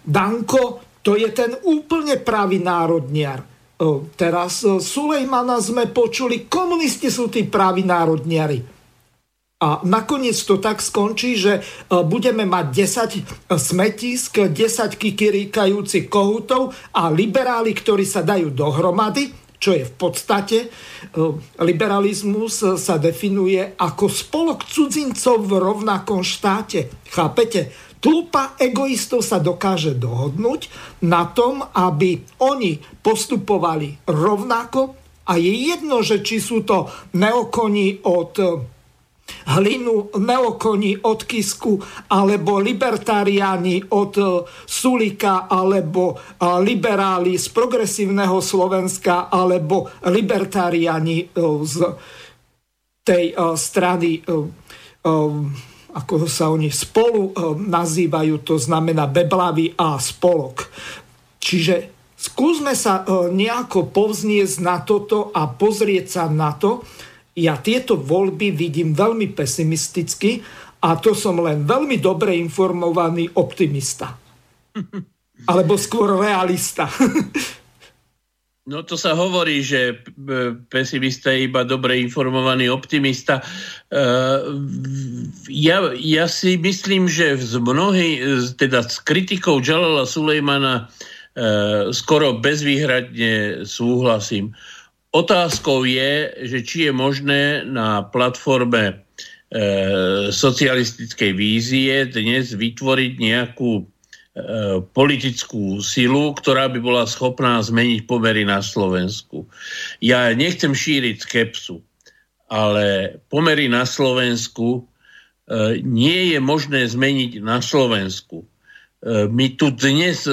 S1: Danko, to je ten úplne pravý národniar. Teraz Sulejmana sme počuli, komunisti sú tí praví národniari. A nakoniec to tak skončí, že budeme mať 10 smetisk, 10 kikiríkajúcich kohutov a liberáli, ktorí sa dajú dohromady, čo je v podstate liberalizmus sa definuje ako spolok cudzincov v rovnakom štáte. Chápete? Tlupa egoistov sa dokáže dohodnúť na tom, aby oni postupovali rovnako a je jedno, že či sú to neokoni od hlinu, neokoni od Kisku, alebo libertariáni od Sulika, alebo liberáli z progresívneho Slovenska, alebo libertariáni z tej strany ako sa oni spolu e, nazývajú, to znamená Beblavy a spolok. Čiže skúsme sa e, nejako povzniesť na toto a pozrieť sa na to. Ja tieto voľby vidím veľmi pesimisticky a to som len veľmi dobre informovaný optimista. (laughs) Alebo skôr realista. (laughs)
S2: No to sa hovorí, že pesimista je iba dobre informovaný optimista. E, ja, ja si myslím, že z mnohý, teda s kritikou Jalala Sulejmana e, skoro bezvýhradne súhlasím. Otázkou je, že či je možné na platforme e, socialistickej vízie dnes vytvoriť nejakú E, politickú silu, ktorá by bola schopná zmeniť pomery na Slovensku. Ja nechcem šíriť skepsu, ale pomery na Slovensku e, nie je možné zmeniť na Slovensku. E, my tu dnes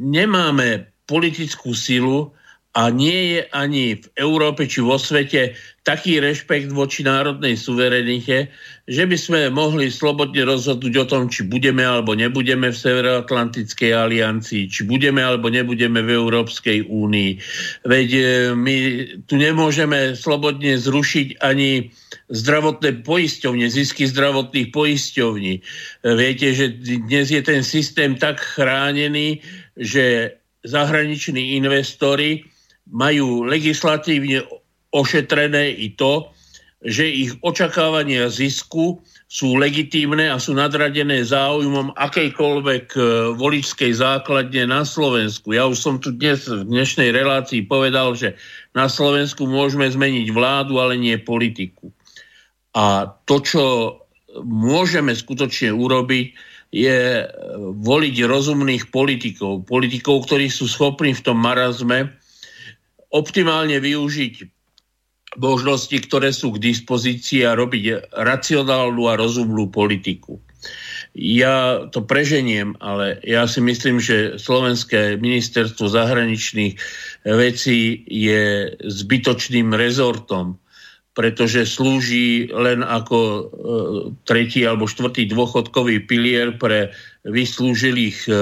S2: nemáme politickú silu a nie je ani v Európe či vo svete taký rešpekt voči národnej suverenite, že by sme mohli slobodne rozhodnúť o tom, či budeme alebo nebudeme v Severoatlantickej aliancii, či budeme alebo nebudeme v Európskej únii. Veď e, my tu nemôžeme slobodne zrušiť ani zdravotné poisťovne, zisky zdravotných poisťovní. E, viete, že dnes je ten systém tak chránený, že zahraniční investori majú legislatívne ošetrené i to, že ich očakávania zisku sú legitímne a sú nadradené záujmom akejkoľvek e, voličskej základne na Slovensku. Ja už som tu dnes v dnešnej relácii povedal, že na Slovensku môžeme zmeniť vládu, ale nie politiku. A to, čo môžeme skutočne urobiť, je voliť rozumných politikov. Politikov, ktorí sú schopní v tom marazme optimálne využiť možnosti, ktoré sú k dispozícii a robiť racionálnu a rozumnú politiku. Ja to preženiem, ale ja si myslím, že Slovenské ministerstvo zahraničných vecí je zbytočným rezortom, pretože slúži len ako e, tretí alebo štvrtý dôchodkový pilier pre vyslúžilých e,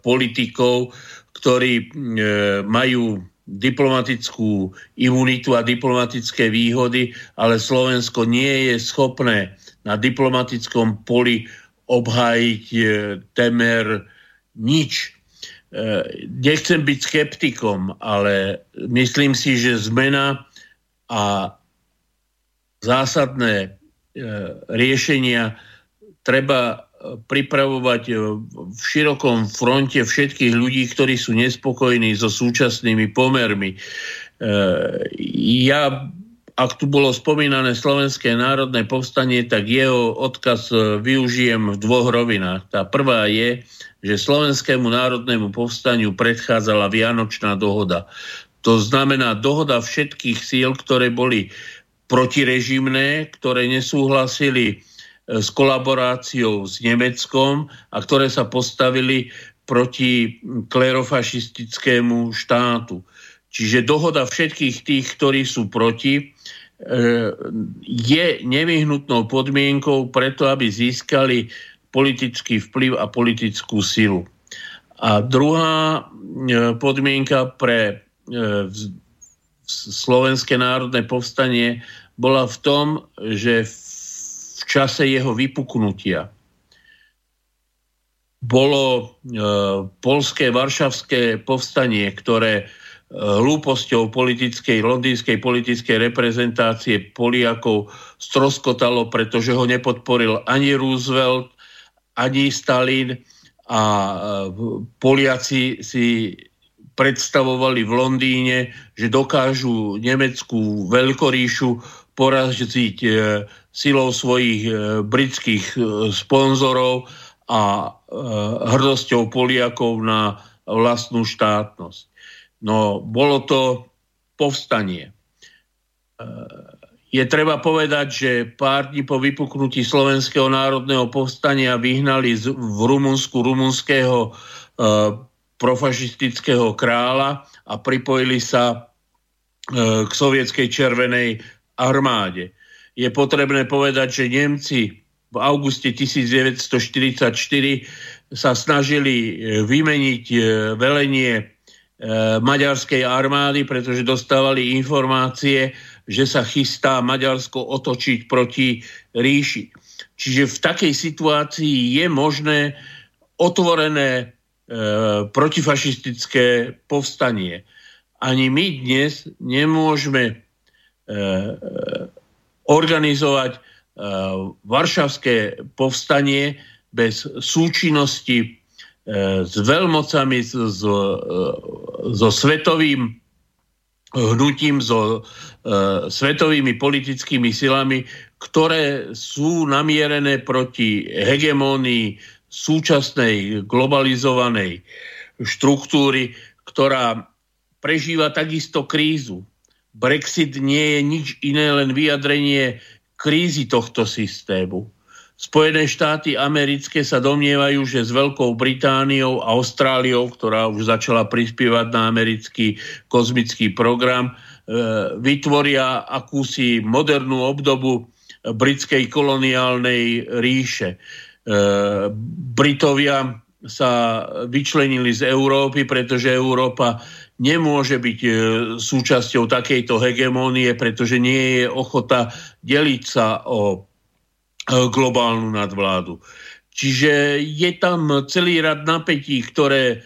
S2: politikov, ktorí e, majú diplomatickú imunitu a diplomatické výhody, ale Slovensko nie je schopné na diplomatickom poli obhájiť e, temer nič. E, nechcem byť skeptikom, ale myslím si, že zmena a zásadné e, riešenia treba pripravovať v širokom fronte všetkých ľudí, ktorí sú nespokojní so súčasnými pomermi. Ja, ak tu bolo spomínané Slovenské národné povstanie, tak jeho odkaz využijem v dvoch rovinách. Tá prvá je, že Slovenskému národnému povstaniu predchádzala Vianočná dohoda. To znamená dohoda všetkých síl, ktoré boli protirežimné, ktoré nesúhlasili e, s kolaboráciou s Nemeckom a ktoré sa postavili proti klerofašistickému štátu. Čiže dohoda všetkých tých, ktorí sú proti, e, je nevyhnutnou podmienkou preto, aby získali politický vplyv a politickú silu. A druhá e, podmienka pre E, Slovenské národné povstanie bola v tom, že v čase jeho vypuknutia. Bolo e, polské varšavské povstanie, ktoré e, hlúposťou politickej, londýnskej politickej reprezentácie Poliakov stroskotalo, pretože ho nepodporil ani Roosevelt, ani Stalin a e, Poliaci si predstavovali v Londýne, že dokážu nemeckú veľkoríšu poraziť e, silou svojich e, britských e, sponzorov a hrdosťou Poliakov na vlastnú štátnosť. No, bolo to povstanie. Je treba povedať, že pár dní po vypuknutí Slovenského národného povstania vyhnali v Rumunsku rumunského profašistického kráľa a pripojili sa e, k sovietskej červenej armáde. Je potrebné povedať, že Nemci v auguste 1944 sa snažili e, vymeniť e, velenie maďarskej armády, pretože dostávali informácie, že sa chystá Maďarsko otočiť proti ríši. Čiže v takej situácii je možné otvorené E, protifašistické povstanie. Ani my dnes nemôžeme e, e, organizovať varšavské povstanie bez súčinnosti s veľmocami, so, so svetovým hnutím, so svetovými politickými silami, ktoré sú namierené proti hegemónii súčasnej globalizovanej štruktúry, ktorá prežíva takisto krízu. Brexit nie je nič iné, len vyjadrenie krízy tohto systému. Spojené štáty americké sa domnievajú, že s Veľkou Britániou a Austráliou, ktorá už začala prispievať na americký kozmický program, e, vytvoria akúsi modernú obdobu britskej koloniálnej ríše. E, Britovia sa vyčlenili z Európy, pretože Európa nemôže byť e, súčasťou takejto hegemónie, pretože nie je ochota deliť sa o e, globálnu nadvládu. Čiže je tam celý rad napätí, ktoré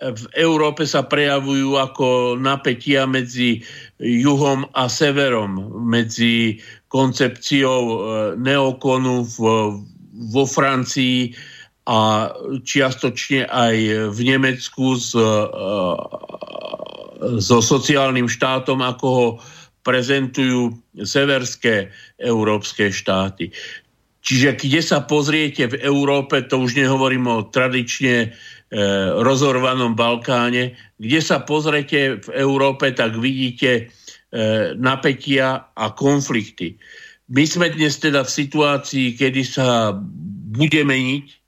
S2: v Európe sa prejavujú ako napätia medzi juhom a severom, medzi koncepciou neokonu v vo Francii a čiastočne aj v Nemecku s, e, so sociálnym štátom, ako ho prezentujú severské európske štáty. Čiže kde sa pozriete v Európe, to už nehovorím o tradične e, rozorvanom Balkáne, kde sa pozriete v Európe, tak vidíte e, napätia a konflikty. My sme dnes teda v situácii, kedy sa bude meniť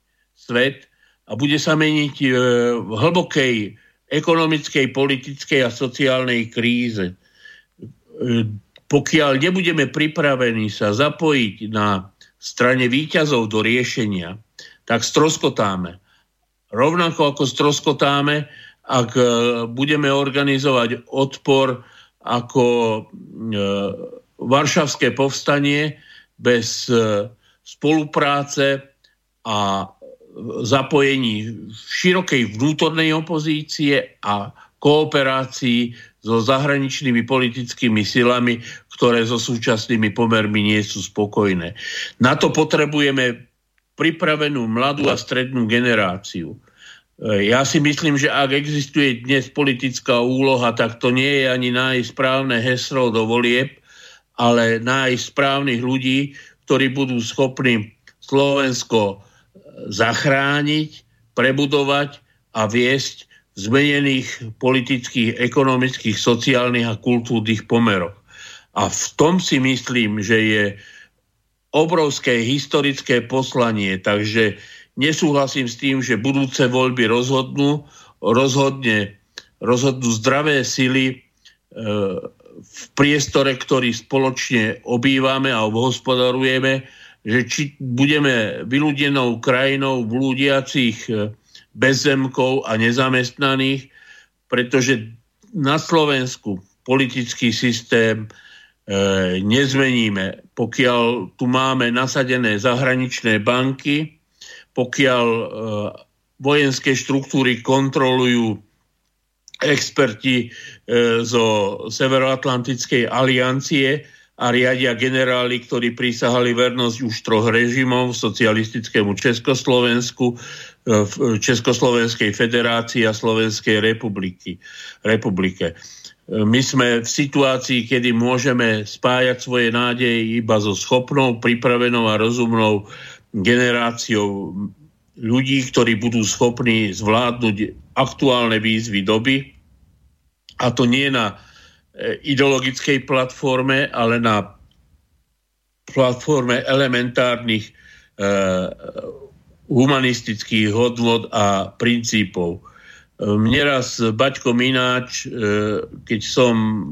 S2: svet a bude sa meniť e, v hlbokej ekonomickej, politickej a sociálnej kríze. E, pokiaľ nebudeme pripravení sa zapojiť na strane výťazov do riešenia, tak stroskotáme. Rovnako ako stroskotáme, ak e, budeme organizovať odpor ako Varšavské povstanie bez spolupráce a zapojení širokej vnútornej opozície a kooperácii so zahraničnými politickými silami, ktoré so súčasnými pomermi nie sú spokojné. Na to potrebujeme pripravenú mladú a strednú generáciu. Ja si myslím, že ak existuje dnes politická úloha, tak to nie je ani nájsť správne heslo do volieb, ale nájsť správnych ľudí, ktorí budú schopní Slovensko zachrániť, prebudovať a viesť v zmenených politických, ekonomických, sociálnych a kultúrnych pomeroch. A v tom si myslím, že je obrovské historické poslanie, takže nesúhlasím s tým, že budúce voľby rozhodnú, rozhodne, rozhodnú zdravé sily e, v priestore, ktorý spoločne obývame a obhospodarujeme, že či budeme vyľudenou krajinou blúdiacich e, bezzemkov a nezamestnaných, pretože na Slovensku politický systém e, nezmeníme. Pokiaľ tu máme nasadené zahraničné banky, pokiaľ e, vojenské štruktúry kontrolujú experti e, zo Severoatlantickej aliancie a riadia generáli, ktorí prísahali vernosť už troch režimov, socialistickému Československu, e, v Československej federácii a Slovenskej republiky, republike. My sme v situácii, kedy môžeme spájať svoje nádeje iba so schopnou, pripravenou a rozumnou generáciou ľudí, ktorí budú schopní zvládnuť aktuálne výzvy doby. A to nie na e, ideologickej platforme, ale na platforme elementárnych e, humanistických hodnot a princípov. E, mne raz Baťko Mináč, e, keď som e,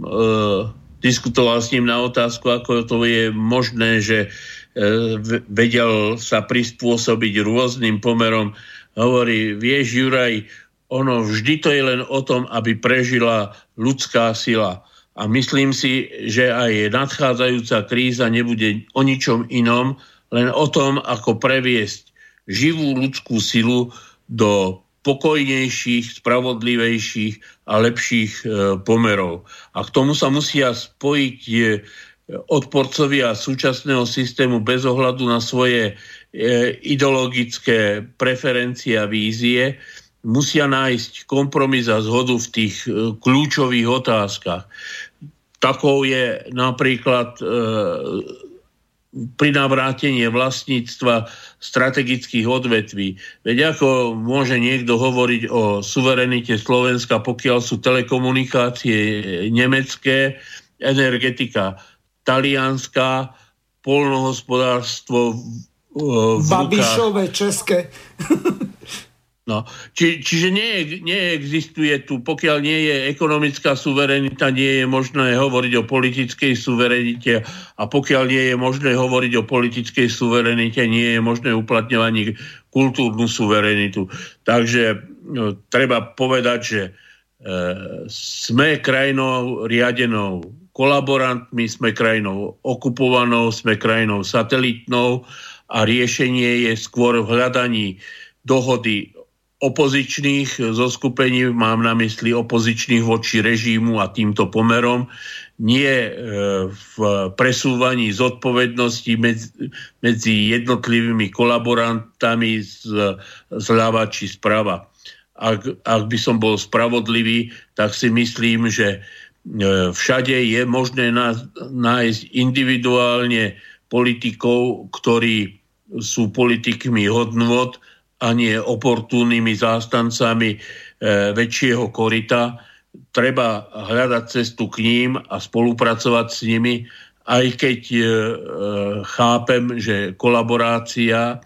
S2: diskutoval s ním na otázku, ako to je možné, že E, vedel sa prispôsobiť rôznym pomerom. Hovorí, vieš Juraj, ono vždy to je len o tom, aby prežila ľudská sila. A myslím si, že aj nadchádzajúca kríza nebude o ničom inom, len o tom, ako previesť živú ľudskú silu do pokojnejších, spravodlivejších a lepších e, pomerov. A k tomu sa musia spojiť e, odporcovia súčasného systému bez ohľadu na svoje e, ideologické preferencie a vízie musia nájsť kompromis a zhodu v tých kľúčových otázkach. Takou je napríklad e, pri navrátenie vlastníctva strategických odvetví. Veď ako môže niekto hovoriť o suverenite Slovenska, pokiaľ sú telekomunikácie nemecké, energetika talianská, polnohospodárstvo
S1: v Babišové české. (laughs)
S2: No, či, čiže nie, neexistuje tu, pokiaľ nie je ekonomická suverenita, nie je možné hovoriť o politickej suverenite a pokiaľ nie je možné hovoriť o politickej suverenite, nie je možné uplatňovať kultúrnu suverenitu. Takže no, treba povedať, že e, sme krajinou riadenou kolaborantmi, sme krajinou okupovanou, sme krajinou satelitnou a riešenie je skôr v hľadaní dohody opozičných zo skupení, mám na mysli opozičných voči režímu a týmto pomerom, nie e, v presúvaní zodpovednosti medzi jednotlivými kolaborantami z, zľava či sprava. Ak, ak by som bol spravodlivý, tak si myslím, že E, všade je možné nájsť individuálne politikov, ktorí sú politikmi hodnot a nie oportúnnymi zástancami e, väčšieho korita. Treba hľadať cestu k ním a spolupracovať s nimi, aj keď e, chápem, že kolaborácia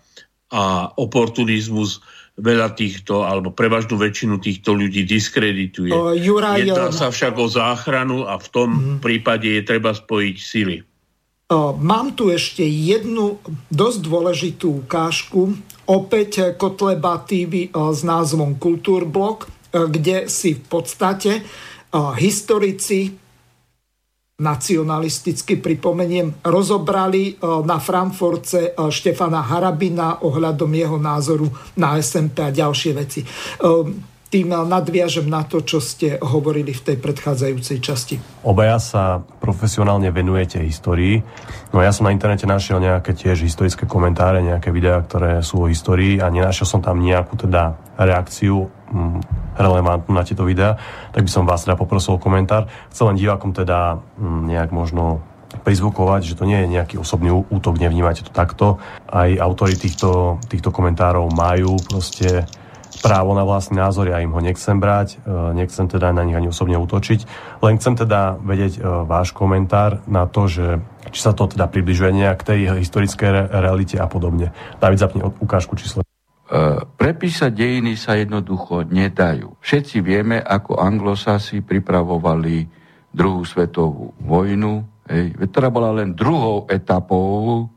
S2: a oportunizmus veľa týchto, alebo prevažnú väčšinu týchto ľudí diskredituje. O, Juraj, Jedná sa však o záchranu a v tom mm. prípade je treba spojiť sily.
S1: O, mám tu ešte jednu dosť dôležitú ukážku, opäť Kotleba TV o, s názvom Kultúrblok, kde si v podstate historici nacionalisticky pripomeniem, rozobrali na Frankfurtce Štefana Harabina ohľadom jeho názoru na SMP a ďalšie veci. Tým nadviažem na to, čo ste hovorili v tej predchádzajúcej časti.
S6: Obaja sa profesionálne venujete histórii. No ja som na internete našiel nejaké tiež historické komentáre, nejaké videá, ktoré sú o histórii a nenašiel som tam nejakú teda reakciu mm, relevantnú na tieto videá, tak by som vás teda poprosil o komentár. Chcel len divákom teda mm, nejak možno prizvukovať, že to nie je nejaký osobný útok, nevnímate to takto. Aj autory týchto, týchto komentárov majú proste právo na vlastný názor, ja im ho nechcem brať, e, nechcem teda na nich ani osobne útočiť, len chcem teda vedieť e, váš komentár na to, že či sa to teda približuje nejak k tej historickej realite a podobne. David, zapni ukážku číslo. E,
S8: prepísať dejiny sa jednoducho nedajú. Všetci vieme, ako anglosasi pripravovali druhú svetovú vojnu, hej, ktorá bola len druhou etapou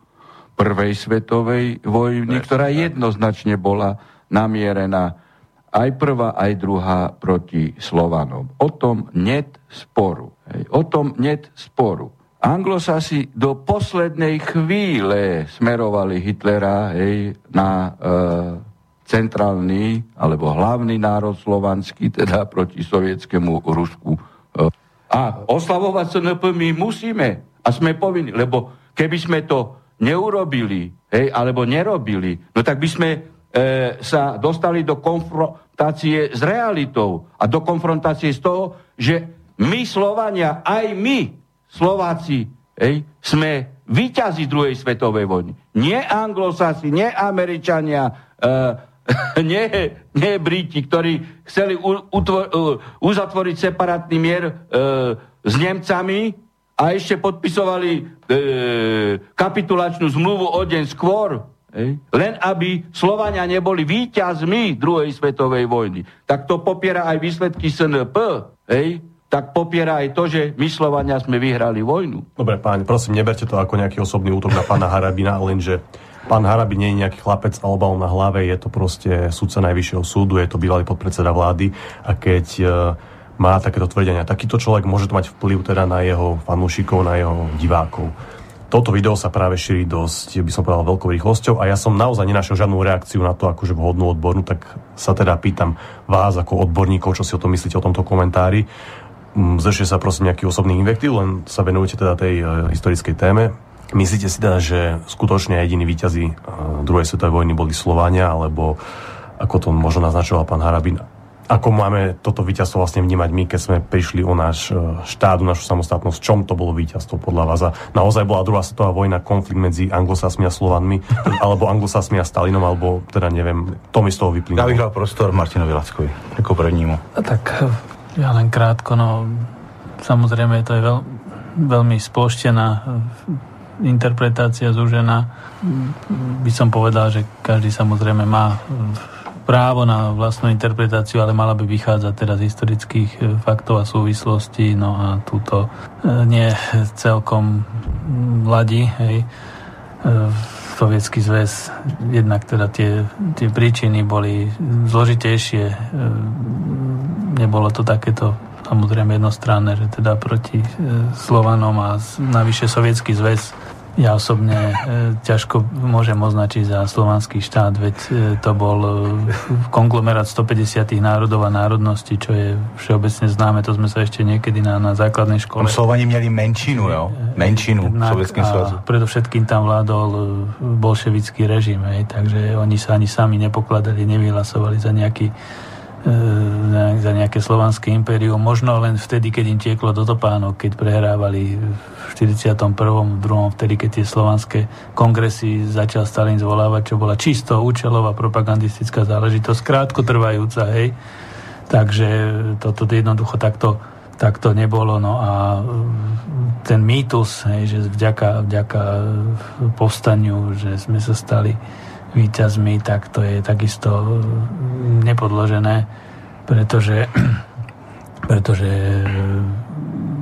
S8: prvej svetovej vojny, ktorá jednoznačne bola namierená aj prvá, aj druhá proti Slovanom. O tom net sporu. Hej. O tom net sporu. Anglosasi do poslednej chvíle smerovali Hitlera hej, na e, centrálny alebo hlavný národ slovanský, teda proti sovietskému Rusku. E, a oslavovať SNP my musíme a sme povinni, lebo keby sme to neurobili, hej, alebo nerobili, no tak by sme e, sa dostali do konfrontácie s realitou a do konfrontácie z toho, že my Slovania, aj my Slováci, ej, sme výťazí druhej svetovej vojny. Nie anglosasi, nie Američania, e, (laughs) nie, nie Briti, ktorí chceli u, utvor, uh, uzatvoriť separátny mier e, s Nemcami a ešte podpisovali e, kapitulačnú zmluvu o deň skôr Ej? Len aby Slovania neboli víťazmi druhej svetovej vojny. Tak to popiera aj výsledky SNP. Ej? tak popiera aj to, že my Slovania sme vyhrali vojnu.
S6: Dobre, páni, prosím, neberte to ako nejaký osobný útok na pána Harabina, lenže pán Harabin nie je nejaký chlapec a obal na hlave, je to proste sudca Najvyššieho súdu, je to bývalý podpredseda vlády a keď uh, má takéto tvrdenia, takýto človek môže to mať vplyv teda na jeho fanúšikov, na jeho divákov toto video sa práve šíri dosť, by som povedal, veľkou rýchlosťou a ja som naozaj nenašiel žiadnu reakciu na to, akože vhodnú odbornú, tak sa teda pýtam vás ako odborníkov, čo si o tom myslíte o tomto komentári. Mm, Zrešie sa prosím nejaký osobný invektív, len sa venujete teda tej e, historickej téme. Myslíte si teda, že skutočne jediní výťazí e, druhej svetovej vojny boli Slovánia, alebo ako to možno naznačoval pán Harabin, ako máme toto víťazstvo vlastne vnímať my, keď sme prišli o náš e, štát, o našu samostatnosť? Čom to bolo víťazstvo podľa vás? A naozaj bola druhá svetová vojna, konflikt medzi anglosasmi a slovanmi, (laughs) alebo anglosasmi a Stalinom, alebo teda neviem, to mi z toho vyplynulo.
S5: Ja vyhral prostor Martinovi Lackovi, ako prvnímu.
S9: Tak e, ja len krátko, no samozrejme to je veľ, veľmi sploštená e, interpretácia zúžená. By som povedal, že každý samozrejme má právo na vlastnú interpretáciu, ale mala by vychádzať teda z historických e, faktov a súvislostí, no a túto e, nie celkom mladí, hej. E, Sovietský zväz, jednak teda tie, tie príčiny boli zložitejšie, nebolo to takéto samozrejme jednostranné, že teda proti Slovanom a navyše Sovietský zväz ja osobne e, ťažko môžem označiť za slovanský štát, veď e, to bol e, konglomerát 150 národov a národností, čo je všeobecne známe, to sme sa ešte niekedy na, na základnej škole.
S5: Slovani mieli menšinu, jo? Menšinu v Sovietskom
S9: zväzu. Predovšetkým tam vládol bolševický režim, hej, takže oni sa ani sami nepokladali, nevyhlasovali za nejaký za nejaké slovanské impérium. Možno len vtedy, keď im tieklo do topánok, keď prehrávali v 41. 2. vtedy, keď tie slovanské kongresy začal Stalin zvolávať, čo bola čisto účelová propagandistická záležitosť, krátko trvajúca, hej. Takže toto jednoducho takto, takto nebolo. No a ten mýtus, hej, že vďaka, vďaka povstaniu, že sme sa stali víťazmi, tak to je takisto nepodložené, pretože, (clears throat) pretože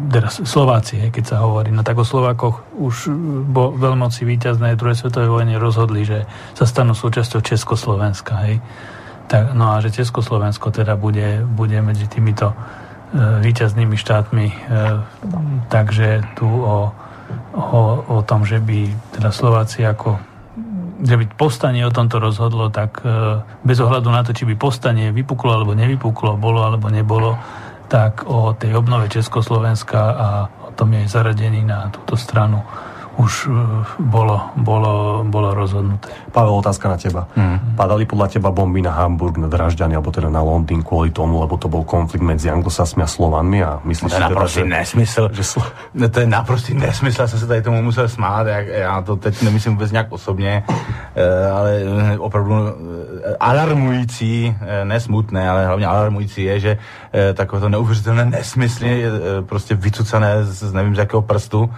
S9: teraz Slováci, keď sa hovorí, no tak o Slovákoch už bo veľmoci víťaznej druhej svetovej vojny rozhodli, že sa stanú súčasťou Československa, hej. Tak, no a že Československo teda bude, bude medzi týmito e, víťaznými štátmi. E, takže tu o, o, o tom, že by teda Slováci ako že by povstanie o tomto rozhodlo, tak bez ohľadu na to, či by povstanie vypuklo alebo nevypuklo, bolo alebo nebolo, tak o tej obnove Československa a o tom jej zaradení na túto stranu už e, bolo, bolo, bolo rozhodnuté.
S6: Pavel, otázka na teba. Mm. Padali podľa teba bomby na Hamburg, na Dražďany, alebo teda na Londýn kvôli tomu, lebo to bol konflikt medzi anglosasmi a Slovanmi a myslíš,
S5: to je naprostý teda, že... nesmysl. Že sl... no, to je naprostý nesmysl, já jsem se tady tomu musel smát, jak, já to teď nemyslím vůbec nějak osobně, e, ale e, opravdu alarmující, nesmutné, ale hlavně alarmující je, že takové to neuvěřitelné nesmysly, prostě vycucané z nevím z jakého prstu,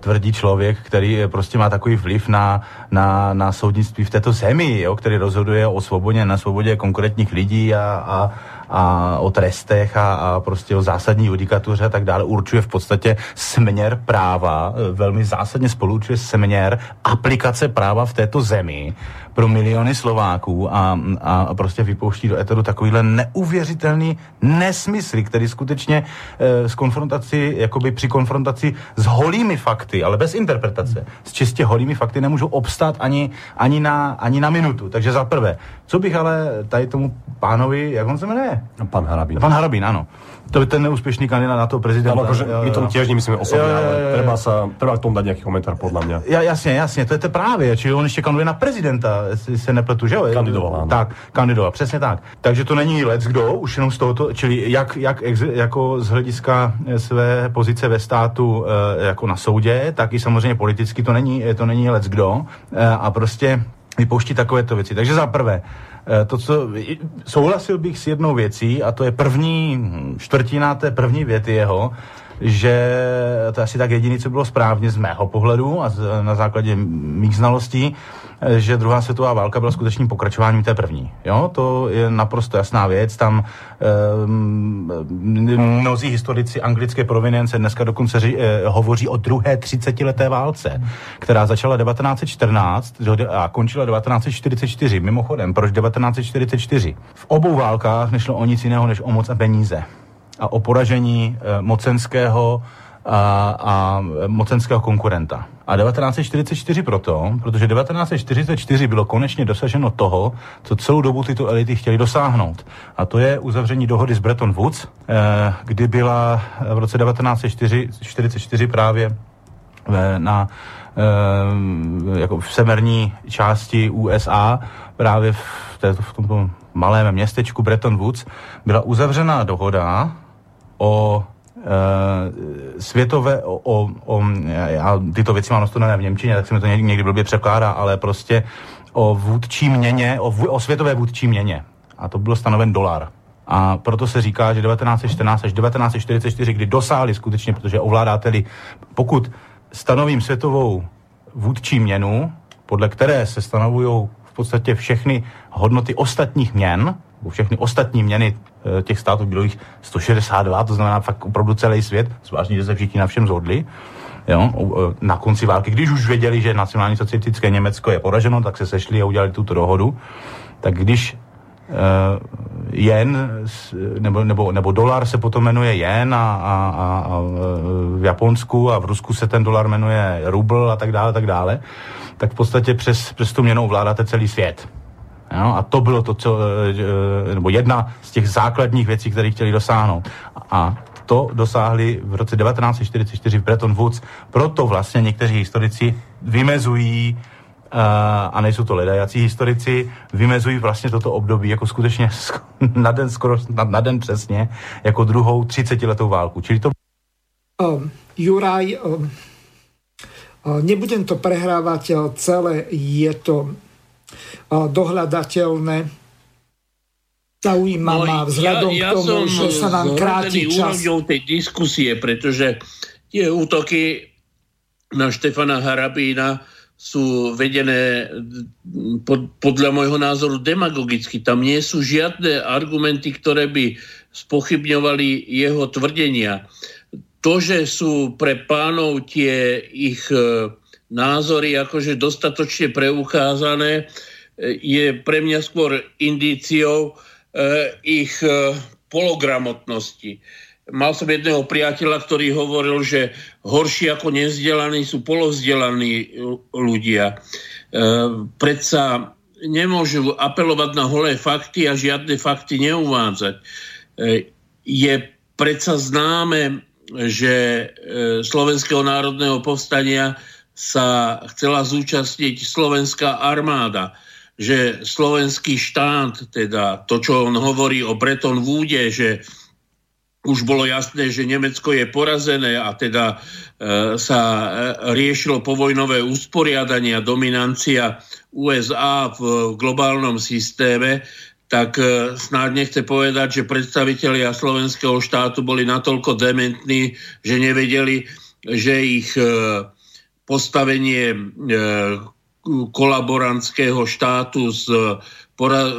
S5: tvrdí člověk, který prostě má takový vliv na, na, na soudnictví v této zemi, jo, který rozhoduje o svobodě, na svobodě konkrétních lidí a, a, a o trestech a, a prostě o zásadní judikatuře a tak dále, určuje v podstatě směr práva, eh, velmi zásadně spolučuje směr aplikace práva v této zemi pro miliony Slováků a, a prostě vypouští do eteru takovýhle neuvěřitelný nesmysl, který skutečně e, s konfrontací, jakoby při konfrontaci s holými fakty, ale bez interpretace, s čistě holými fakty nemůžu obstát ani, ani, na, ani na minutu. Takže za prvé, co bych ale tady tomu pánovi, jak on se jmenuje?
S6: Pan Harabín.
S5: Pan Harabín, ano to je ten neúspešný kandidát na to prezidenta.
S6: Ale akože my tomu tiež nemyslíme osobne, ale treba, sa, treba k tomu dať nejaký komentár podľa mňa.
S5: Ja, jasne, jasne, to je to právě, čiže on ještě kandiduje na prezidenta, jestli se nepletu, že jo?
S6: Kandidoval, ano.
S5: Tak, kandidoval, přesně tak. Takže to není lec kdo, už jenom z tohoto, čili jak, jak ex, jako z hlediska eh, své pozice ve státu e, jako na soudě, tak i samozřejmě politicky to není, to není lec kdo e, a prostě vypouští takovéto věci. Takže za prvé, to, co, souhlasil bych s jednou věcí, a to je první čtvrtina té první věty jeho, že to je asi tak jediné, co bylo správně z mého pohledu a z, na základě mých znalostí, že druhá světová válka byla skutečným pokračováním té první. Jo? To je naprosto jasná věc. Tam um, mnozí historici anglické provenience dneska dokonce ři, eh, hovoří o druhé třicetileté válce, která začala 1914 a končila 1944. Mimochodem, proč 1944? V obou válkách nešlo o nic jiného než o moc a peníze a o poražení eh, mocenského a, a mocenského konkurenta. A 1944 proto, protože 1944 bylo konečně dosaženo toho, co celou dobu tyto elity chtěli dosáhnout. A to je uzavření dohody z Bretton Woods, eh, kdy byla v roce 1944 právě na eh, jako v severní části USA, právě v, této, v tomto malém městečku Bretton Woods, byla uzavřena dohoda o světové, o, o, o, já tyto věci mám nastudené v Němčině, tak se mi to někdy, blbě překládá, ale prostě o vůdčí měně, o, o světové vůdčí měně. A to byl stanoven dolar. A proto se říká, že 1914 až 1944, kdy dosáhli skutečně, protože ovládáte pokud stanovím světovou vůdčí měnu, podle které se stanovují v podstatě všechny hodnoty ostatních měn, všechny ostatní měny Eh, těch států bylo jich 162, to znamená fakt opravdu celý svět, zvláštní, že se všichni na všem zhodli. Jo, eh, na konci války, když už věděli, že nacionální socialistické Německo je poraženo, tak se sešli a udělali tuto dohodu. Tak když uh, jen nebo, nebo, nebo dolar se potom jmenuje jen a, a, a v Japonsku a v Rusku se ten dolar jmenuje rubl a tak dále, tak dále, tak v podstatě přes, přes tu měnou vládáte celý svět. Jo? A to bylo to, co, eh, nebo jedna z těch základních věcí, které chtěli dosáhnout. A to dosáhli v roce 1944 v Bretton Woods. Proto vlastně někteří historici vymezují Uh, a nejsou to ledajací historici, vymezují vlastně toto období jako skutečně (laughs) na den, skoro na, na den přesně, jako druhou 30-letou válku. Čili to...
S1: Um, Juraj, um, nebudem to prehrávať celé, je to dohľadateľné. Zaujíma no, ma vzhľadom ja, ja k tomu, že sa nám kráti čas.
S2: tej diskusie, pretože tie útoky na Štefana Harabína sú vedené pod, podľa môjho názoru demagogicky. Tam nie sú žiadne argumenty, ktoré by spochybňovali jeho tvrdenia. To, že sú pre pánov tie ich e, názory akože dostatočne preukázané, je pre mňa skôr indíciou eh, ich eh, pologramotnosti. mal som jedného priateľa, ktorý hovoril, že horší ako nezdelaní sú polovzdelaní ľudia. E, predsa nemôžu apelovať na holé fakty a žiadne fakty neuvádzať. E, je predsa známe, že e, Slovenského národného povstania sa chcela zúčastniť slovenská armáda že slovenský štát, teda to, čo on hovorí o Breton Woode, že už bolo jasné, že Nemecko je porazené a teda e, sa e, riešilo povojnové usporiadanie a dominancia USA v, v globálnom systéme, tak e, snáď nechce povedať, že predstavitelia slovenského štátu boli natoľko dementní, že nevedeli, že ich e, postavenie e, kolaborantského štátu s, pora-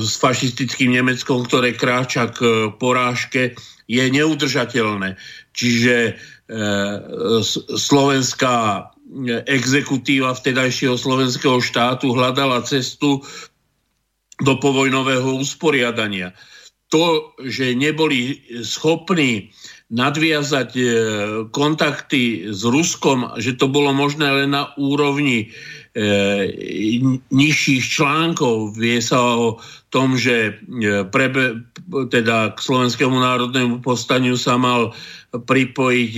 S2: s fašistickým Nemeckom, ktoré kráča k porážke, je neudržateľné. Čiže e, slovenská exekutíva vtedajšieho slovenského štátu hľadala cestu do povojnového usporiadania. To, že neboli schopní nadviazať e, kontakty s Ruskom, že to bolo možné len na úrovni e, nižších článkov. Vie sa o tom, že e, prebe, teda k Slovenskému národnému postaniu sa mal pripojiť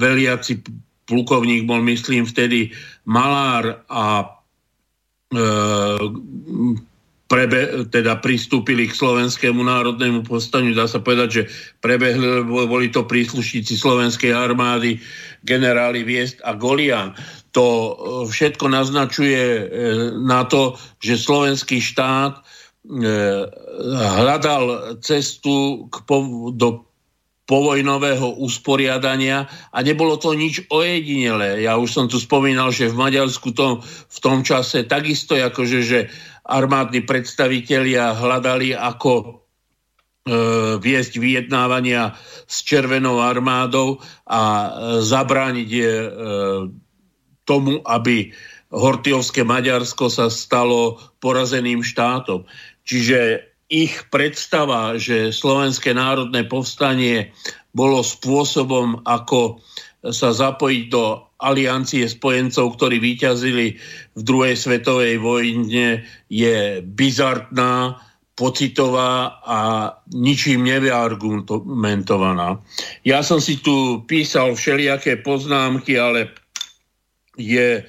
S2: veliaci plukovník, bol myslím vtedy Malár a prebe, teda pristúpili k Slovenskému národnému povstaniu. Dá sa povedať, že prebehli, boli to príslušníci Slovenskej armády, generáli Viest a Golian. To e, všetko naznačuje e, na to, že slovenský štát e, hľadal cestu k, do povojnového usporiadania a nebolo to nič ojedinelé. Ja už som tu spomínal, že v Maďarsku to, v tom čase takisto akože, že armádni predstavitelia hľadali, ako e, viesť vyjednávania s Červenou armádou a e, zabrániť e, tomu, aby Hortiovské Maďarsko sa stalo porazeným štátom. Čiže ich predstava, že Slovenské národné povstanie bolo spôsobom, ako sa zapojiť do aliancie spojencov, ktorí vyťazili v druhej svetovej vojne, je bizartná, pocitová a ničím nevyargumentovaná. Ja som si tu písal všelijaké poznámky, ale je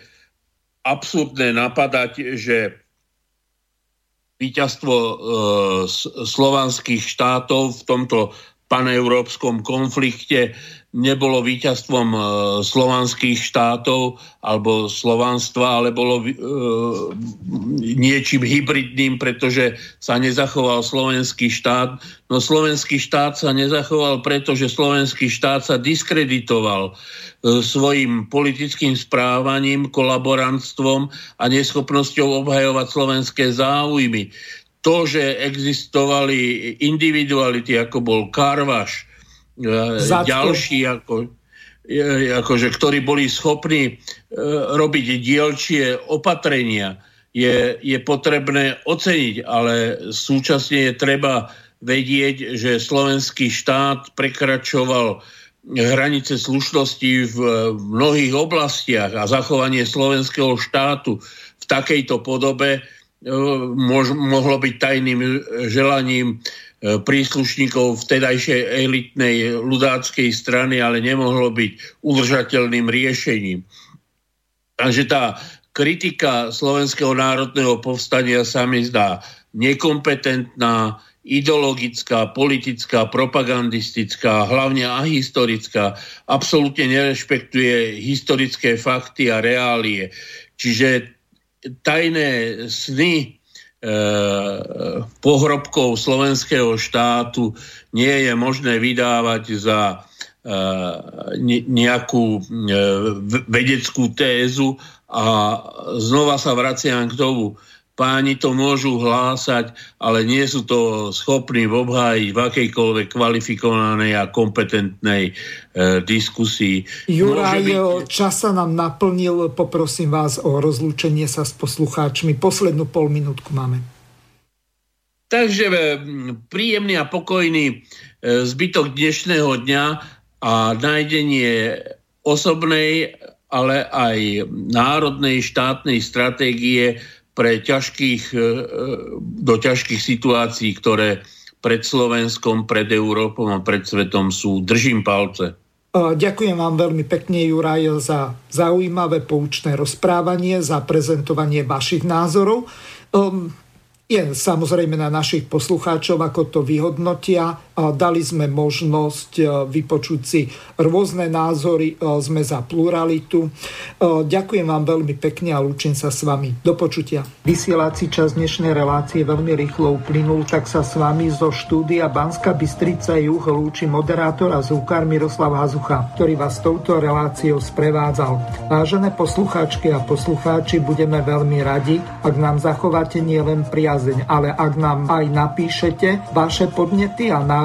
S2: absurdné napadať, že víťazstvo e, slovanských štátov v tomto paneurópskom konflikte nebolo víťazstvom e, slovanských štátov alebo slovanstva, ale bolo e, niečím hybridným, pretože sa nezachoval slovenský štát. No slovenský štát sa nezachoval, pretože slovenský štát sa diskreditoval e, svojim politickým správaním, kolaborantstvom a neschopnosťou obhajovať slovenské záujmy. To, že existovali individuality, ako bol Karvaš, Zadko. ďalší, ako, akože, ktorí boli schopní e, robiť dielčie opatrenia, je, je potrebné oceniť, ale súčasne je treba vedieť, že slovenský štát prekračoval hranice slušnosti v mnohých oblastiach a zachovanie slovenského štátu v takejto podobe e, mohlo byť tajným želaním E, príslušníkov vtedajšej elitnej ľudáckej strany, ale nemohlo byť udržateľným riešením. Takže tá kritika Slovenského národného povstania sa mi zdá nekompetentná, ideologická, politická, propagandistická, hlavne ahistorická, absolútne nerešpektuje historické fakty a reálie. Čiže tajné sny pohrobkov slovenského štátu nie je možné vydávať za eh, nejakú eh, vedeckú tézu. A znova sa vraciam k tomu, Páni to môžu hlásať, ale nie sú to schopní obhájiť v akejkoľvek kvalifikovanej a kompetentnej e, diskusii.
S1: Juraj, byť... čas sa nám naplnil. Poprosím vás o rozlúčenie sa s poslucháčmi. Poslednú pol minútku máme.
S2: Takže e, príjemný a pokojný e, zbytok dnešného dňa a nájdenie osobnej, ale aj národnej štátnej stratégie pre ťažkých, do ťažkých situácií, ktoré pred Slovenskom, pred Európou a pred svetom sú. Držím palce.
S1: Ďakujem vám veľmi pekne, Juraj, za zaujímavé poučné rozprávanie, za prezentovanie vašich názorov. Ehm, je samozrejme na našich poslucháčov, ako to vyhodnotia. Dali sme možnosť e, vypočuť si rôzne názory, e, sme za pluralitu. E, ďakujem vám veľmi pekne a lúčim sa s vami. Do počutia. Vysielací čas dnešnej relácie veľmi rýchlo uplynul, tak sa s vami zo štúdia Banska Bystrica Juh lúči moderátor a zúkar Miroslav Hazucha, ktorý vás touto reláciou sprevádzal. Vážené poslucháčky a poslucháči, budeme veľmi radi, ak nám zachováte nielen priazeň, ale ak nám aj napíšete vaše podnety a návrhy